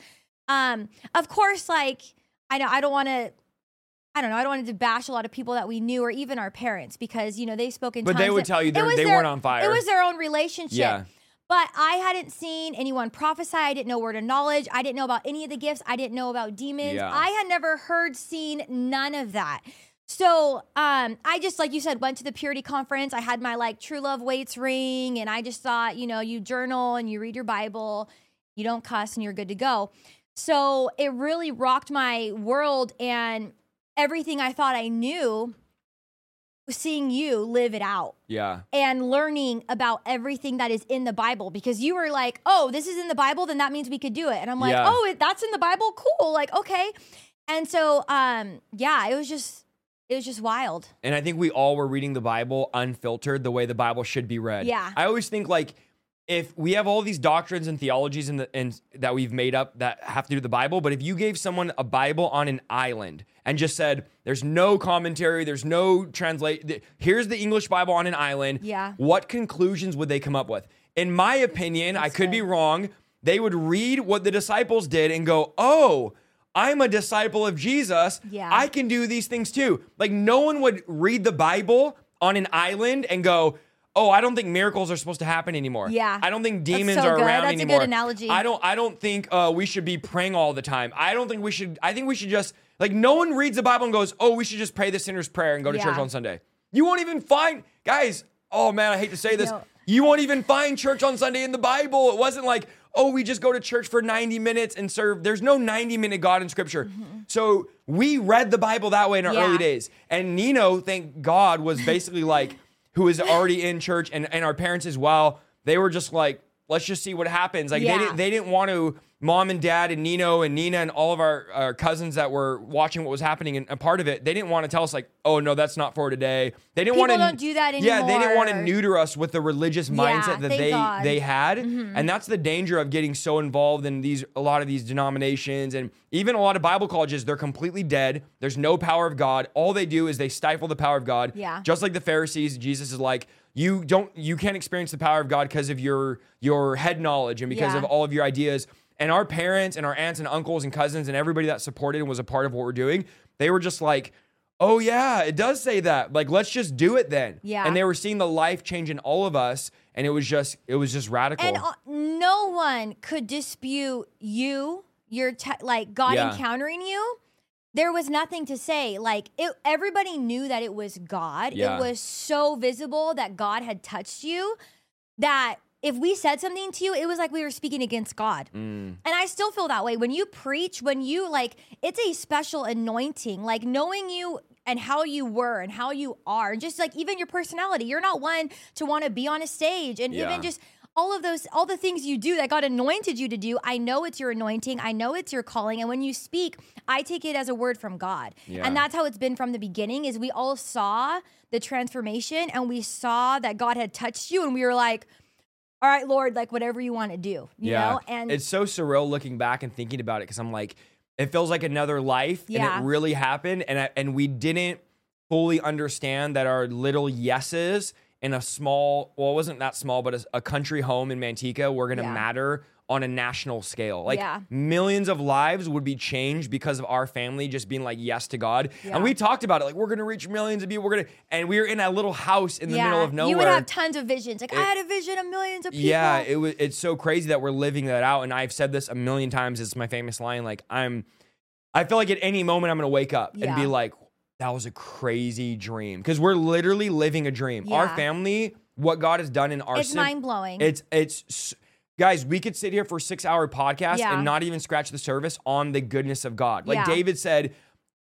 Um, of course, like I know I don't want to. I don't know. I don't want to bash a lot of people that we knew, or even our parents, because you know they spoke in. But they would tell you they their- weren't on fire. It was their own relationship. Yeah. But I hadn't seen anyone prophesy. I didn't know word of knowledge. I didn't know about any of the gifts. I didn't know about demons. Yeah. I had never heard, seen none of that. So um, I just, like you said, went to the purity conference. I had my like true love waits ring, and I just thought, you know, you journal and you read your Bible, you don't cuss, and you're good to go. So it really rocked my world, and everything I thought I knew seeing you live it out Yeah. and learning about everything that is in the Bible because you were like, oh, this is in the Bible, then that means we could do it. And I'm like, Yeah. oh, it, that's in the Bible? Cool. Like, okay. And so, um, yeah, it was just, it was just wild. And I think we all were reading the Bible unfiltered the way the Bible should be read. Yeah. I always think like if we have all these doctrines and theologies in the and that we've made up that have to do with the Bible, but if you gave someone a Bible on an island and just said there's no commentary, there's no translate, here's the English Bible on an island, Yeah. what conclusions would they come up with? In my opinion, I could be wrong. They would read what the disciples did and go, "Oh, I'm a disciple of Jesus. Yeah. I can do these things too. Like no one would read the Bible on an island and go, "Oh, I don't think miracles are supposed to happen anymore." Yeah. I don't think demons so are good. around That's a good anymore. analogy. I don't. I don't think uh, we should be praying all the time. I don't think we should. I think we should just like no one reads the Bible and goes, "Oh, we should just pray the sinner's prayer and go to Yeah. church on Sunday." You won't even find guys. Oh man, I hate to say this. You won't even find church on Sunday in the Bible. It wasn't like, oh, we just go to church for 90 minutes and serve. There's no 90 minute God in scripture. So we read the Bible that way in our Mm-hmm. Yeah. early days. And Nino, thank God, was basically like, who was already in church and, and our parents as well. They were just like, let's just see what happens. Like Yeah. they didn't they didn't want to mom and dad and Nino and Nina and all of our, our cousins that were watching what was happening and a part of it, they didn't want to tell us like, oh no, that's not for today. They didn't want to don't do that Yeah, they didn't want to neuter us with the religious mindset that they God. Mm-hmm. they had. And that's the danger of getting so involved in these a lot of these denominations and even a lot of Bible colleges, they're completely dead. There's no power of God. All they do is they stifle the power of God. Yeah. Just like the Pharisees, Jesus is like, you don't you can't experience the power of God because of your your head knowledge and because Yeah. of all of your ideas. And our parents and our aunts and uncles and cousins and everybody that supported and was a part of what we're doing, they were just like, Oh yeah, it does say that. Like, let's just do it then. Yeah. And they were seeing the life change in all of us, and it was just, it was just radical. And uh, no one could dispute you, your te- like God Yeah. encountering you. There was nothing to say. Like it, everybody knew that it was God. Yeah. It was so visible that God had touched you that if we said something to you, it was like we were speaking against God. Mm. And I still feel that way. When you preach, when you like, it's a special anointing. Like knowing you and how you were and how you are, and just like even your personality. You're not one to want to be on a stage, and Yeah. even just all of those, all the things you do that God anointed you to do. I know it's your anointing. I know it's your calling. And when you speak, I take it as a word from God. Yeah. And that's how it's been from the beginning. Is we all saw the transformation, and we saw that God had touched you, and we were like. All right, Lord, like whatever you want to do, you know? And it's so surreal looking back and thinking about it because I'm like, it feels like another life, Yeah. and it really happened, and I, and we didn't fully understand that our little yeses in a small, well, it wasn't that small, but a, a country home in Manteca were gonna Yeah. matter on a national scale. Like Yeah. millions of lives would be changed because of our family just being like yes to God. Yeah. And we talked about it, like we're gonna reach millions of people. We're gonna, and we were in a little house in the middle of nowhere. You would have tons of visions. Like I had a vision of millions of people. Yeah, it was. It's so crazy that we're living that out, and I've said this a million times. It's my famous line. Like I'm, I feel like at any moment I'm gonna wake up and be like, "That was a crazy dream," because we're literally living a dream. Our family, what God has done in our, it's sim- mind blowing. It's it's. Guys, we could sit here for six hour podcast Yeah. and not even scratch the surface on the goodness of God. Like Yeah. David said,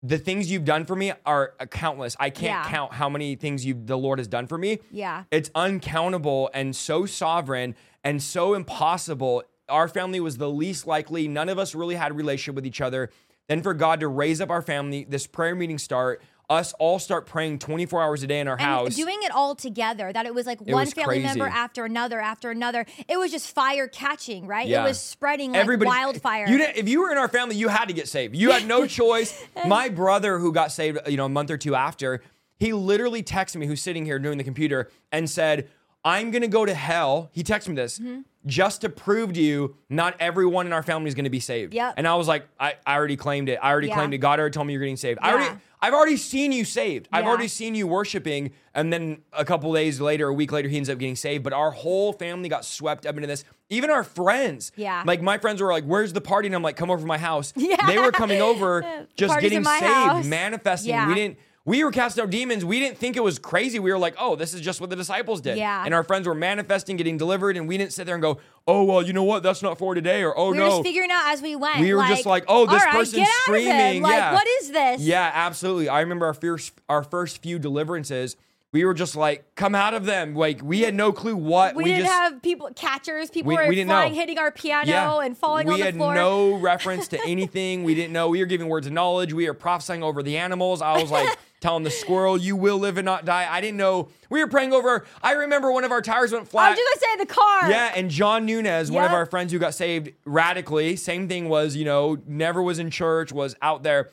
the things you've done for me are uh, countless. I can't Yeah. count how many things you the Lord has done for me. yeah. It's uncountable and so sovereign and so impossible. Our family was the least likely. None of us really had a relationship with each other. Then for God to raise up our family, this prayer meeting start, us all start praying 24 hours a day in our And house. doing it all together, that it was like It one was family member after another after another. It was just fire catching, right? Yeah. It was spreading like wildfire. You didn't, if you were in our family, you had to get saved. You had no [LAUGHS] choice. [LAUGHS] My brother, who got saved, you know, a month or two after, he literally texted me, who's sitting here doing the computer, and said, "I'm gonna go to hell." He texted me this Mm-hmm. just to prove to you, not everyone in our family is gonna be saved. Yep. And I was like, I, I already claimed it. I already Yeah. claimed it. God already told me you're getting saved. I already. I've already seen you saved. I've already seen you worshiping. And then a couple days later, a week later, he ends up getting saved. But our whole family got swept up into this. Even our friends. Yeah. Like my friends were like, "Where's the party?" And I'm like, "Come over to my house." Yeah. [LAUGHS] They were coming over, just getting saved, house. manifesting. Yeah. We didn't. We were casting out demons. We didn't think it was crazy. We were like, "Oh, this is just what the disciples did." Yeah. And our friends were manifesting, getting delivered, and we didn't sit there and go, "Oh, well, you know what? That's not for today," or "Oh no. we were just figuring out as we went. We were just like, oh, this right, person's get out of screaming. Like, yeah. what is this? Yeah, absolutely. I remember our first our first few deliverances. we were just like, come out of them. Like we had no clue what We, didn't just have people catchers. People We- were we flying, know. hitting our piano and falling we on the floor. We had no reference to [LAUGHS] anything. We didn't know. We were giving words of knowledge. We were prophesying over the animals. I was like [LAUGHS] telling the squirrel, "You will live and not die." I didn't know. We were praying over. I remember one of our tires went oh, I flat. was just gonna say the car. Yeah, and John Nunez, one of Yep. our friends who got saved radically, same thing was, you know, never was in church, was out there.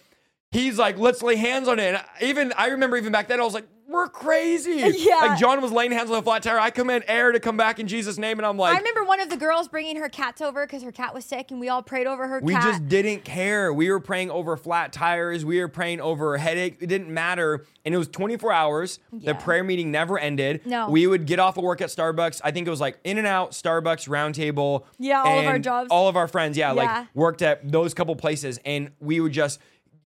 He's like, let's lay hands on it. And even I remember even back then, I was like, we're crazy. [LAUGHS] Yeah. Like John was laying hands on the flat tire. I command air to come back in Jesus' name, and I'm like, I remember one of the girls bringing her cats over because her cat was sick, and we all prayed over her We cat. just didn't care. We were praying over flat tires. We were praying over a headache. It didn't matter. And it was 24 hours. Yeah. The prayer meeting never ended. No. We would get off of work at Starbucks. I think it was like In and Out, Starbucks, Roundtable. Yeah, all of our jobs. All of our friends, yeah, Yeah. like worked at those couple places. And we would just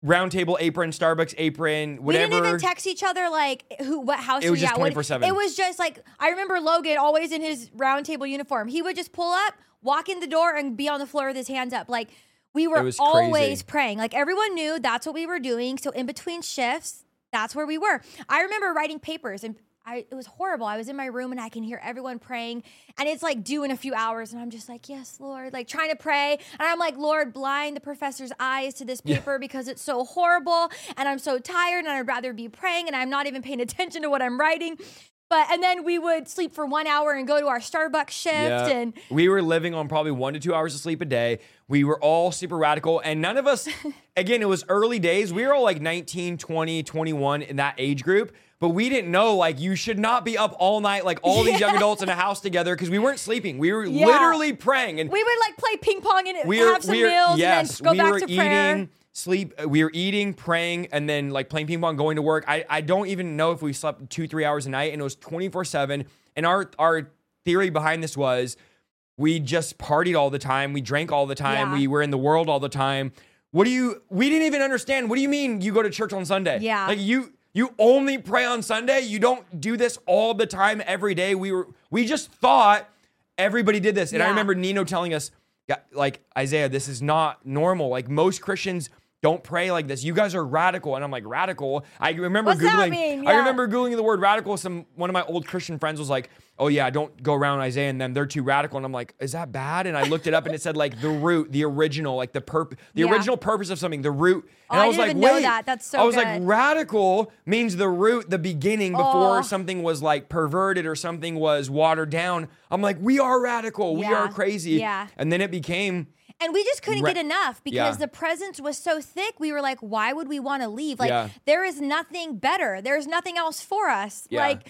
round table apron, Starbucks apron, whatever. we didn't even text each other like who, what house It was just 24/7. It was just like I remember Logan always in his round table uniform. He would just pull up, walk in the door, and be on the floor with his hands up. Like we were always crazy. praying. Like everyone knew that's what we were doing. So in between shifts, that's where we were. I remember writing papers and. I, it was horrible. I was in my room and I can hear everyone praying, and it's like due in a few hours, and I'm just like, "Yes, Lord," like trying to pray, and I'm like, "Lord, blind the professor's eyes to this paper because it's so horrible, and I'm so tired, and I'd rather be praying, and I'm not even paying attention to what I'm writing." But and then we would sleep for one hour and go to our Starbucks shift, Yeah. and we were living on probably one to two hours of sleep a day. We were all super radical, and none of us, [LAUGHS] again, it was early days. We were all like 19, 20, 21 in that age group, but we didn't know like you should not be up all night, like all these young adults in a house together, because we weren't sleeping. We were Yeah. literally praying. And we would like play ping pong and we were, have some we were- meals, yes, and then go we back were to prayer. eating, sleep. uh, We were eating, praying, and then like playing ping pong, going to work. I, I don't even know if we slept two, three hours a night, and it was 24 7. And our, our theory behind this was we just partied all the time. We drank all the time. Yeah. We were in the world all the time. What do you, we didn't even understand. What do you mean you go to church on Sunday? Yeah. Like you, you only pray on Sunday. You don't do this all the time, every day. We were, we just thought everybody did this. And I remember Nino telling us, like Isaiah, this is not normal. Like most Christians don't pray like this. You guys are radical, and I'm like radical. I remember What's googling. mean? I remember googling the word radical. Some one of my old Christian friends was like, "Oh yeah, don't go around Isaiah and them. They're too radical." And I'm like, "Is that bad?" And I looked it up, and it said like the root, the original, like the perp, the Yeah. original purpose of something, the root. And Oh, I I was didn't like, even know "Wait." that. That's so I was good. like, radical means the root, the beginning, before Oh. something was like perverted or something was watered down. I'm like, we are radical. We are crazy. Yeah. And then it became And we just couldn't get enough because Yeah. the presence was so thick. We were like, why would we want to leave? Like, Yeah. there is nothing better. There's nothing else for us. Yeah. Like,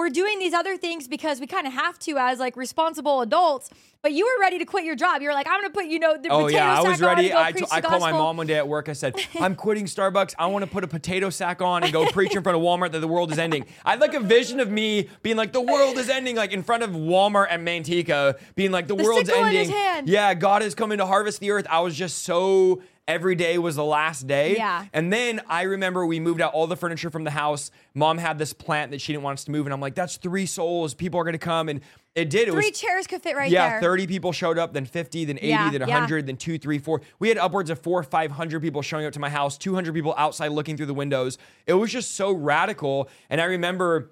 we're doing these other things because we kind of have to as like responsible adults. But you were ready to quit your job. You were like, I'm gonna put, you know, the Oh potato yeah, I sack was on ready. and go preach t- I called my mom one day at work. I said, [LAUGHS] "I'm quitting Starbucks. I want to put a potato sack on and go preach in front of Walmart that the world is ending." I had like a vision of me being like, "The world is ending," like in front of Walmart at Manteca, being like, "The, The world's ending." Yeah, God is coming to harvest the earth. I was just so every day was the last day. Yeah. And then I remember we moved out all the furniture from the house. Mom had this plant that she didn't want us to move, and I'm like, "That's three souls. People are gonna come." And it did. It Three was chairs could fit right there. yeah, 30 people showed up, then 50, then 80, Yeah, then yeah. 100, then two, three, four. We had upwards of four 500 people showing up to my house, 200 people outside looking through the windows. It was just so radical. And I remember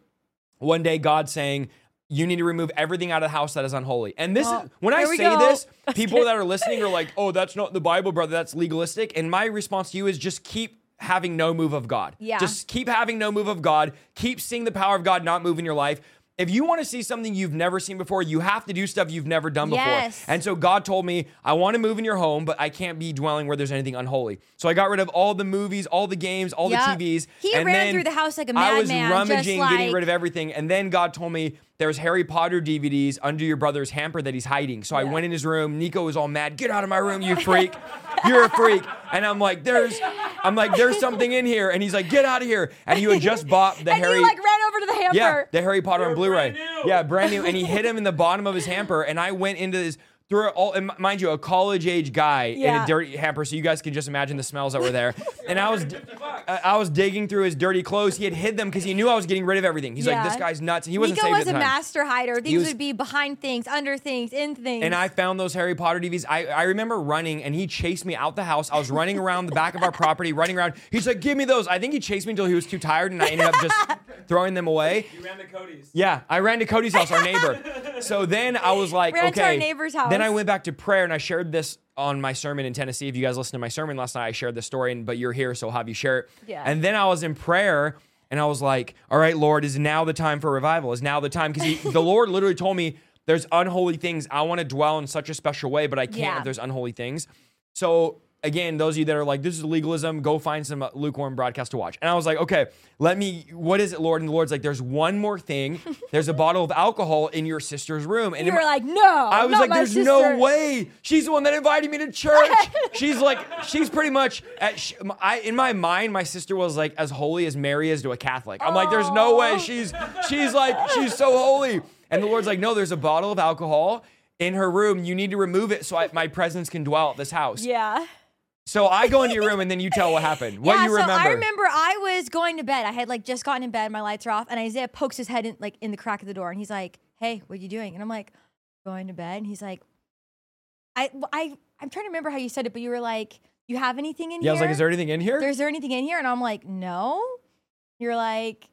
one day God saying, you need to remove everything out of the house that is unholy. And this Oh, is when I say go. this, [LAUGHS] people that are listening are like, oh, that's not the Bible, brother. That's legalistic. And my response to you is just keep having no move of God. Yeah. Just keep having no move of God. Keep seeing the power of God not move in your life. If you want to see something you've never seen before, you have to do stuff you've never done before. Yes. And so God told me, I want to move in your home, but I can't be dwelling where there's anything unholy. So I got rid of all the movies, all the games, all Yep. the TVs. He and ran through the house like a I was madman, just rummaging, getting rid of everything. And then God told me there's Harry Potter DVDs under your brother's hamper that he's hiding. So I went in his room. Nico was all mad. Get out of my room, you [LAUGHS] freak. You're a freak. And I'm like, there's, I'm like, there's something in here. And he's like, get out of here. And you had just bought the [LAUGHS] and Harry. you like ran over to the hamper. Yeah, the Harry Potter on Blu-ray. brand new. Yeah, brand new. And he hit him in the bottom of his hamper. And I went into his through it all, and mind you, a college age guy in a dirty hamper, so you guys can just imagine the smells that were there. [LAUGHS] and I was, I I was digging through his dirty clothes. He had hid them because he knew I was getting rid of everything. He's like, this guy's nuts. He wasn't Nico saved was at a time. master hider. Things was- would be behind things, under things, in things. And I found those Harry Potter DVDs. I, I remember running and he chased me out the house. I was running around the back of our property, running around. He's like, give me those. I think he chased me until he was too tired and I ended up just [LAUGHS] throwing them away. You ran to Cody's. Yeah, I ran to Cody's house, our neighbor. So then I was [LAUGHS] like, Ran to our neighbor's house. Then I went back to prayer and I shared this on my sermon in Tennessee. If you guys listened to my sermon last night, I shared the story, and, but you're here, so I'll have you share it. Yeah. And then I was in prayer and I was like, all right, Lord, is now the time for revival? Is now the time? Because [LAUGHS] the Lord literally told me there's unholy things. I want to dwell in such a special way, but I can't Yeah. if there's unholy things. So again, those of you that are like, this is legalism, go find some uh, lukewarm broadcast to watch. And I was like, okay, let me, what is it, Lord? And the Lord's like, there's one more thing. [LAUGHS] There's a bottle of alcohol in your sister's room. And you were my- like, no. I was like, there's sister. no way. She's the one that invited me to church. [LAUGHS] she's like, she's pretty much, at, sh- I, in my mind, my sister was like as holy as Mary is to a Catholic. I'm like, there's no way. She's, she's like, she's so holy. And the Lord's like, no, there's a bottle of alcohol in her room. You need to remove it so I, my presence can dwell at this house. Yeah. So I go into your room and then you tell what happened. What yeah, you remember? so I remember I was going to bed. I had like just gotten in bed, my lights are off, and Isaiah pokes his head in like in the crack of the door, and he's like, "Hey, what are you doing?" And I'm like, "Going to bed." And he's like, "I, I, I'm trying to remember how you said it, but you were like, you have anything in here? yeah, I was like, is there anything in here? Is there anything in here?" And I'm like, "No." You're like,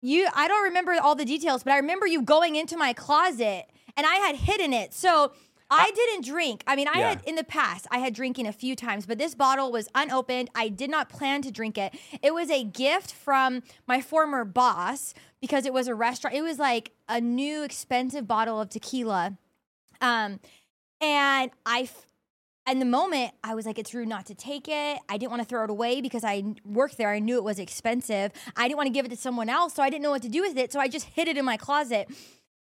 you. I don't remember all the details, but I remember you going into my closet, and I had hidden it. So. I didn't drink. I mean, I Yeah. had in the past, I had drinking a few times, but this bottle was unopened. I did not plan to drink it. It was a gift from my former boss because it was a restaurant. It was like a new expensive bottle of tequila. Um, and I, f- in the moment, I was like, it's rude not to take it. I didn't want to throw it away because I worked there. I knew it was expensive. I didn't want to give it to someone else, so I didn't know what to do with it. So I just hid it in my closet.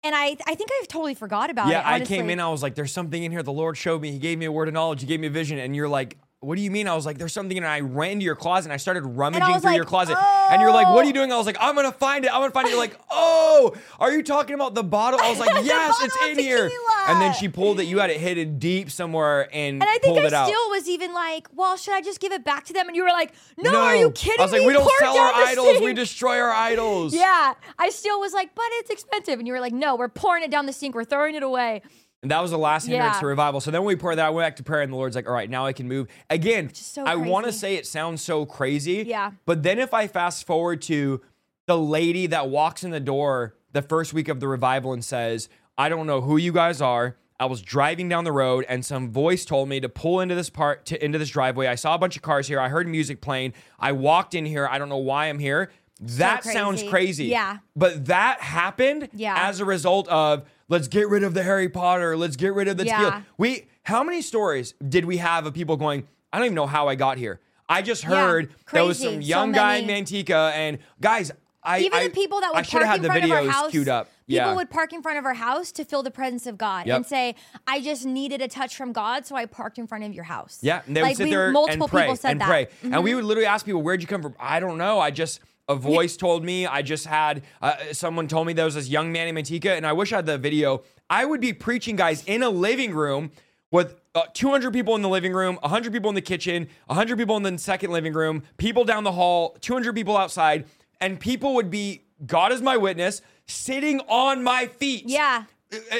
And I, I think I've totally forgot about yeah, it. I came in. I was like, "There's something in here." The Lord showed me. He gave me a word of knowledge. He gave me a vision. And you're like, "What do you mean?" I was like, "There's something." And I ran into your closet and I started rummaging through like, your closet. And you're like, "What are you "Oh." doing?" I was like, "I'm gonna find it. I'm gonna find it." You're like, [LAUGHS] "Oh, are you talking about the bottle?" I was like, [LAUGHS] "Yes, it's in here." And then she pulled it. You had it hidden deep somewhere and, And I think I still was even like, well, should I just give it back to them? And you were like, no, are you kidding me? I was like, me? "We don't Pour sell our idols. We destroy our idols." Yeah, I still was like, but it's expensive. And you were like, no, we're pouring it down the sink. We're throwing it away. And that was the last hindrance Yeah. to revival. So then when we poured that, I went back to prayer, and the Lord's like, all right, now I can move. Again, so I want to say it sounds so crazy. Yeah. But then if I fast forward to the lady that walks in the door the first week of the revival and says, I don't know who you guys are. I was driving down the road and some voice told me to pull into this part to into this driveway. I saw a bunch of cars here. I heard music playing. I walked in here. I don't know why I'm here. That sounds crazy. crazy. Yeah. But that happened Yeah. as a result of let's get rid of the Harry Potter, let's get rid of the Yeah. tequila. We how many stories did we have of people going, I don't even know how I got here. I just Yeah, heard there was some So young guy in. Manteca and guys, I Even I, the people that I would should park have in had the front of our videos house, queued up. people yeah. would park in front of our house to feel the presence of God Yep. and say, "I just needed a touch from God, so I parked in front of your house." Yeah, and they like would sit we, there multiple and pray people said and that. pray, Mhm. and we would literally ask people, "Where'd you come from?" I don't know. I just a voice told me. I just had uh, someone told me there was this young man in Manteca, and I wish I had the video. I would be preaching, guys, in a living room with uh, 200 people in the living room, 100 people in the kitchen, 100 people in the second living room, people down the hall, 200 people outside, and people would be, God is my witness, sitting on my feet. Yeah.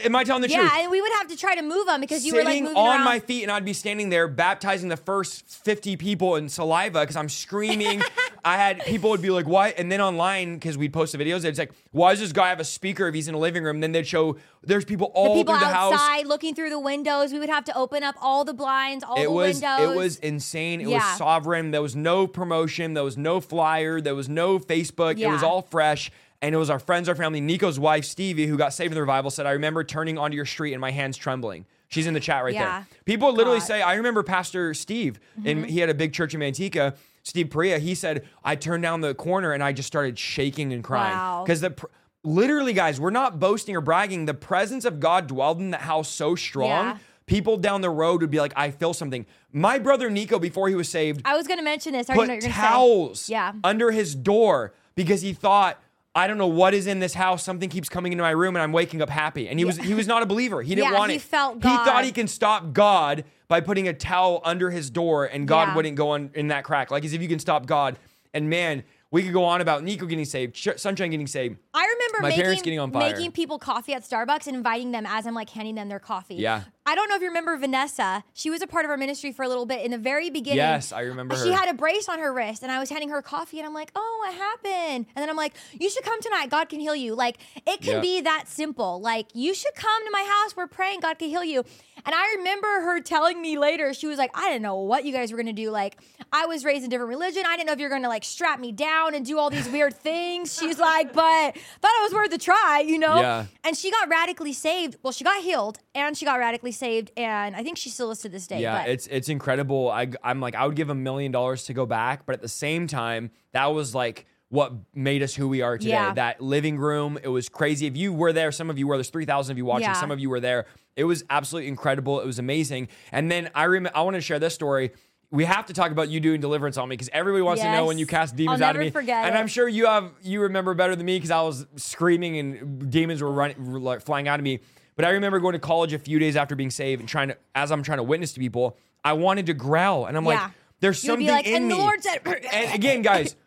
Am I telling the truth? Yeah, and we would have to try to move them because you were like sitting moving on around. my feet and I'd be standing there baptizing the first 50 people in saliva because I'm screaming. [LAUGHS] I had people would be like, why? And then online, because we'd post the videos, it's like, why does this guy have a speaker if he's in a living room? then they'd show there's people all the people through the house. outside looking through the windows. We would have to open up all the blinds, all It the was windows. it was insane. It Yeah. was sovereign. There was no promotion. There was no flyer. There was no Facebook. It was all fresh. And it was our friends, our family. Nico's wife, Stevie, who got saved in the revival, said, I remember turning onto your street and my hands trembling. She's in the chat right Yeah. there. People literally God. Mm-hmm. say, I remember Pastor Steve, and he had a big church in Manteca. Steve Perea, he said, I turned down the corner and I just started shaking and crying. Wow. Because the pr- literally, guys, we're not boasting or bragging. The presence of God dwelled in the house so strong. Yeah. People down the road would be like, I feel something. My brother Nico, before he was saved, I was going to mention this. I put going say. towels Yeah. under his door because he thought I don't know what is in this house. Something keeps coming into my room, and I'm waking up happy. And he was he was not a believer. He didn't [LAUGHS] Yeah, want he it. felt He thought he can stop God by putting a towel under his door, and God Yeah. wouldn't go on in that crack. Like as if you can stop God. And man, we could go on about Nico getting saved, Sh- Sunshine getting saved. I remember My making, parents getting on fire. making people coffee at Starbucks and inviting them as I'm like handing them their coffee. Yeah. I don't know if you remember Vanessa. She was a part of our ministry for a little bit in the very beginning. Yes, I remember She her. had a brace on her wrist and I was handing her coffee and I'm like, oh, what happened? And then I'm like, you should come tonight. God can heal you. Like, it can Yeah. be that simple. Like, you should come to my house. We're praying. God can heal you. And I remember her telling me later, she was like, I didn't know what you guys were to do. Like, I was raised in a different religion. I didn't know if you're to like strap me down and do all these weird [LAUGHS] things. She's like, but thought it was worth a try, you know? Yeah. And she got radically saved. Well, she got healed and she got radically saved. And I think she still is to this day. Yeah, but it's it's incredible. I I'm like I would give a million dollars to go back, but at the same time, that was like what made us who we are today. Yeah. That living room, it was crazy. If you were there, some of you were. There's three thousand of you watching. Yeah. Some of you were there. It was absolutely incredible. It was amazing. And then I remember I want to share this story. We have to talk about you doing deliverance on me because everybody wants to know when you cast demons out of me. forget and it. I'm sure you have you remember better than me because I was screaming and demons were running like flying out of me. But I remember going to college a few days after being saved and trying to as I'm trying to witness to people, I wanted to growl and I'm Yeah. like, there's You would something be like, in and me. the Lord said, and again, guys, [LAUGHS]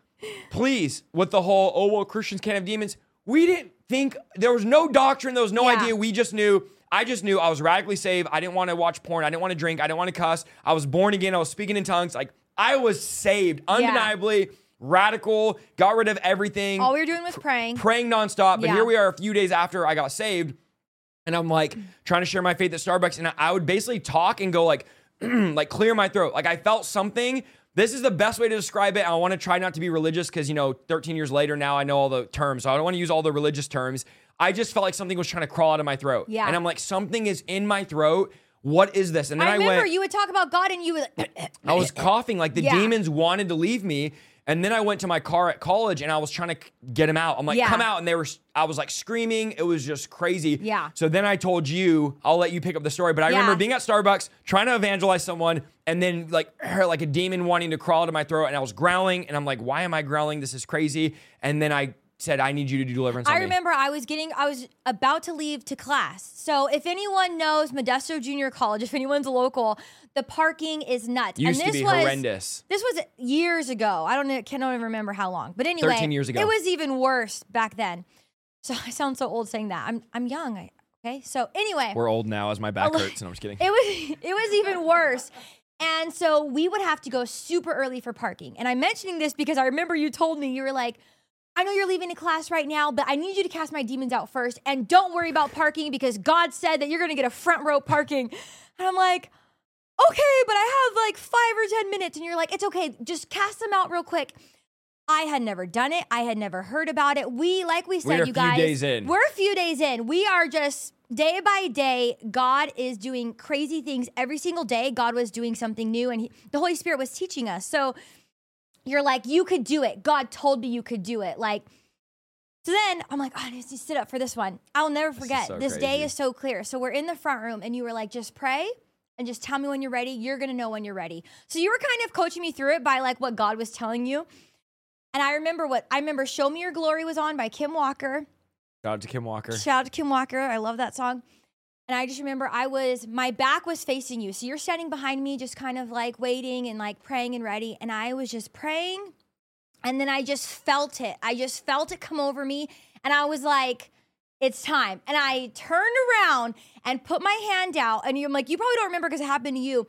please, with the whole oh well Christians can't have demons, we didn't think there was no doctrine, there was no Yeah. idea. We just knew. I just knew I was radically saved. I didn't want to watch porn. I didn't want to drink. I didn't want to cuss. I was born again. I was speaking in tongues. Like I was saved, undeniably radical. Got rid of everything all we were doing was praying. praying nonstop. But Yeah. here we are a few days after I got saved, and I'm like trying to share my faith at Starbucks, and I, I would basically talk and go like, [CLEARS THROAT] like clear my throat. Like I felt something. This is the best way to describe it. I want to try not to be religious because you know, 13 years later now I know all the terms, so I don't want to use all the religious terms. I just felt like something was trying to crawl out of my throat. Yeah. And I'm like, something is in my throat. What is this? And then I I, remember went. you would talk about God and you would I was [COUGHS] coughing like the Yeah. demons wanted to leave me. And then I went to my car at college and I was trying to get him out. I'm like, Yeah. come out. And they were, I was like screaming. It was just crazy. Yeah. So then I told you, I'll let you pick up the story. But I Yeah. remember being at Starbucks trying to evangelize someone and then like, [CLEARS THROAT] like a demon wanting to crawl to my throat. And I was growling. And I'm like, why am I growling? This is crazy. And then I said, I need you to do deliverance on I me. remember I was getting, I was about to leave to class. So if anyone knows Modesto Junior College, [LAUGHS] if anyone's local, the parking is nuts. Used to and this be was, horrendous. This was years ago. I don't know, cannot even remember how long. But anyway, 13 years ago. it was even worse back then. [LAUGHS] So I sound so old saying that. I'm I'm young. I, okay. So anyway, We're old now as my back [LAUGHS] hurts. And I'm just kidding. it was it was even worse. And so we would have to go super early for parking. And I'm mentioning this because I remember you told me you were like, I know you're leaving a class right now, but I need you to cast my demons out first. And don't worry about parking because God said that you're gonna get a front row parking. And I'm like, okay, but I have like five or 10 minutes. And you're like, it's okay, just cast them out real quick. I had never done it. I had never heard about it. We, like we said, you guys, days in. we're a few days in. We are just day by day. God is doing crazy things every single day. God was doing something new, and he, the Holy Spirit was teaching us. So you're like, you could do it. God told me you could do it. Like, so then I'm like, oh, I need to sit up for this one. I'll never forget. so this day is so clear. So we're in the front room, and you were like, just pray and just tell me when you're ready. You're gonna know when you're ready. So you were kind of coaching me through it by like what God was telling you. And I remember what I remember Show Me Your Glory was on by Kim Walker. Shout out to Kim Walker. Shout out to Kim Walker. I love that song. And I just remember I was, my back was facing you. So you're standing behind me, just kind of like waiting and like praying and ready. And I was just praying. And then I just felt it. I just felt it come over me. And I was like, it's time. And I turned around and put my hand out. And you're like, you probably don't remember because it happened to you.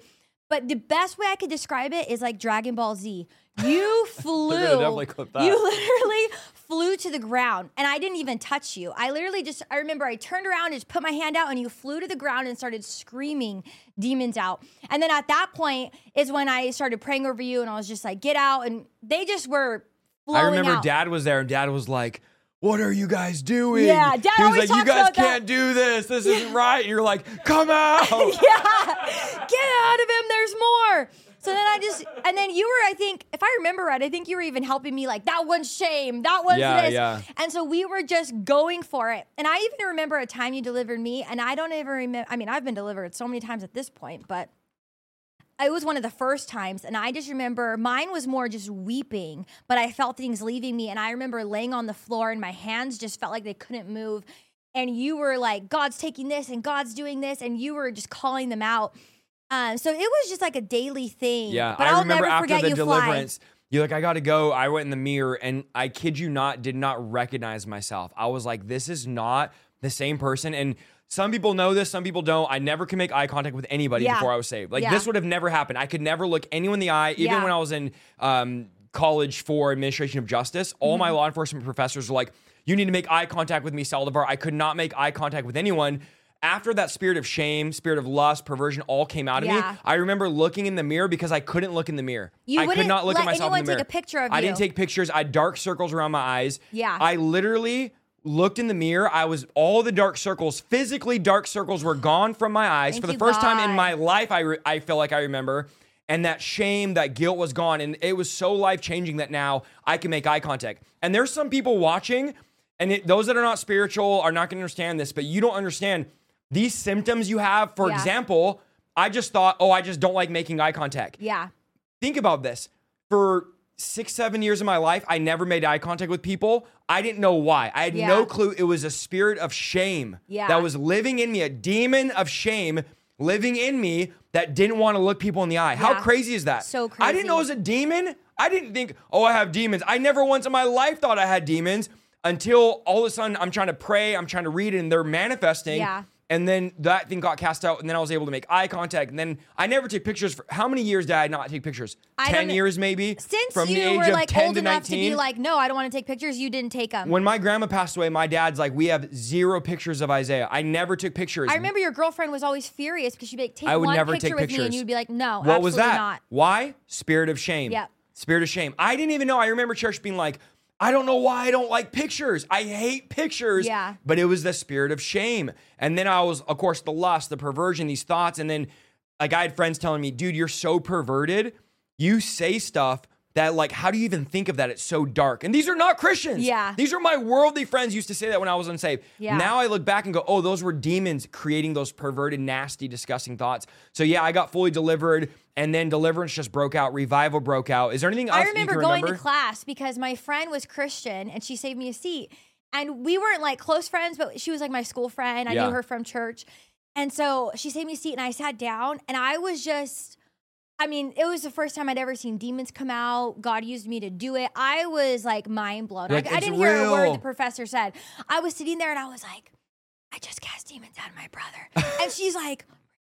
But the best way I could describe it is like Dragon Ball Z. You [LAUGHS] flew. definitely clip that. You literally flew to the ground and I didn't even touch you. I literally just, I remember I turned around and just put my hand out and you flew to the ground and started screaming demons out. And then at that point is when I started praying over you and I was just like, get out. And they just were I remember out. dad was there and dad was like, what are you guys doing? Yeah, Dad he was always like, you guys can't do this. This isn't right. And you're like, come [LAUGHS] out. yeah, get out of him. There's more. So then I just, and then you were, I think, if I remember right, I think you were even helping me like, that one's shame, that one's Yeah, this. yeah. And so we were just going for it. And I even remember a time you delivered me, and I don't even remember, I mean, I've been delivered so many times at this point, but it was one of the first times and i just remember mine was more just weeping but i felt things leaving me and i remember laying on the floor and my hands just felt like they couldn't move and you were like god's taking this and god's doing this and you were just calling them out um, so it was just like a daily thing Yeah, but I will remember never after forget the you deliverance, you're like, I gotta go. I went in the mirror and I kid you not, did not recognize myself. I was like, this is not the same person. And some people know this, some people don't. I never can make eye contact with anybody Yeah. before I was saved. Like Yeah. this would have never happened. I could never look anyone in the eye, even Yeah. when I was in um, college for administration of justice. All Mm-hmm. my law enforcement professors were like, you need to make eye contact with me, Saldivar. I could not make eye contact with anyone. After that spirit of shame, spirit of lust, perversion all came out of Yeah. me, I remember looking in the mirror because I couldn't look in the mirror. You I could not look at myself in the mirror. take a picture of I didn't take pictures. I had dark circles around my eyes. Yeah. I literally looked in the mirror. I was all the dark circles, physically dark circles were gone from my eyes Thank for the you, first time in my life. I re- I feel like I remember. And that shame, that guilt was gone. And it was so life changing that now I can make eye contact. And there's some people watching, and it, those that are not spiritual are not going to understand this, but you don't understand these symptoms you have. For Yeah. example, I just thought, oh, I just don't like making eye contact yeah think about this. For six, seven years of my life, I never made eye contact with people. I didn't know why. I had no clue. It was a spirit of shame Yeah. that was living in me, a demon of shame living in me that didn't want to look people in the eye. How crazy is that? So crazy. I didn't know it was a demon. I didn't think, oh, I have demons. I never once in my life thought I had demons until all of a sudden I'm trying to pray, I'm trying to read, and they're manifesting. Yeah. And then that thing got cast out, and then I was able to make eye contact. And then I never took pictures for how many years did I not take pictures? I 10 years maybe? since From the you age were of like 10 old to enough to be like no i don't want to take pictures you didn't take them when my grandma passed away, my dad's like, we have zero pictures of Isaiah. I never took pictures. I remember your girlfriend was always furious because she'd be like, "Take I would one never picture take with me," and you'd be like, "No, What was that? not." Why? Spirit of shame. Yep. Spirit of shame. I didn't even know. I remember church being like, I don't know why I don't like pictures. I hate pictures. Yeah. But it was the spirit of shame. And then I was, of course, the lust, the perversion, these thoughts. And then like I had friends telling me, dude, you're so perverted. You say stuff that like, how do you even think of that? It's so dark. And these are not Christians. Yeah. These are my worldly friends used to say that when I was unsaved. Yeah. Now I look back and go, oh, those were demons creating those perverted, nasty, disgusting thoughts. So yeah, I got fully delivered, and then deliverance just broke out, revival broke out. Is there anything else I remember can going remember? to class because my friend was Christian and she saved me a seat. And we weren't like close friends, but she was like my school friend. I Yeah. knew her from church. And so she saved me a seat and I sat down and I was just I mean, it was the first time I'd ever seen demons come out. God used me to do it. I was like mind blown. Like, I, I didn't hear a word the professor said. I was sitting there and I was like, I just cast demons out of my brother. [LAUGHS] and she's like,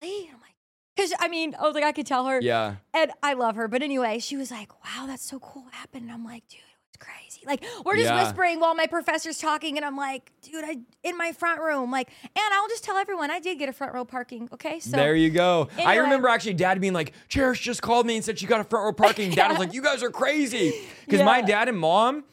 Really? And I'm like, because I mean, I was like, I could tell her. yeah. And I love her. But anyway, she was like, wow, that's so cool what happened. And I'm like, dude, it was crazy. Like, we're just Yeah. whispering while my professor's talking. And I'm like, dude, I in my front room. Like, and I'll just tell everyone I did get a front row parking. Okay. So there you go. I remember actually dad being like, Cherish just called me and said she got a front row parking. Dad was like, [LAUGHS] you guys are crazy. Because my dad and mom,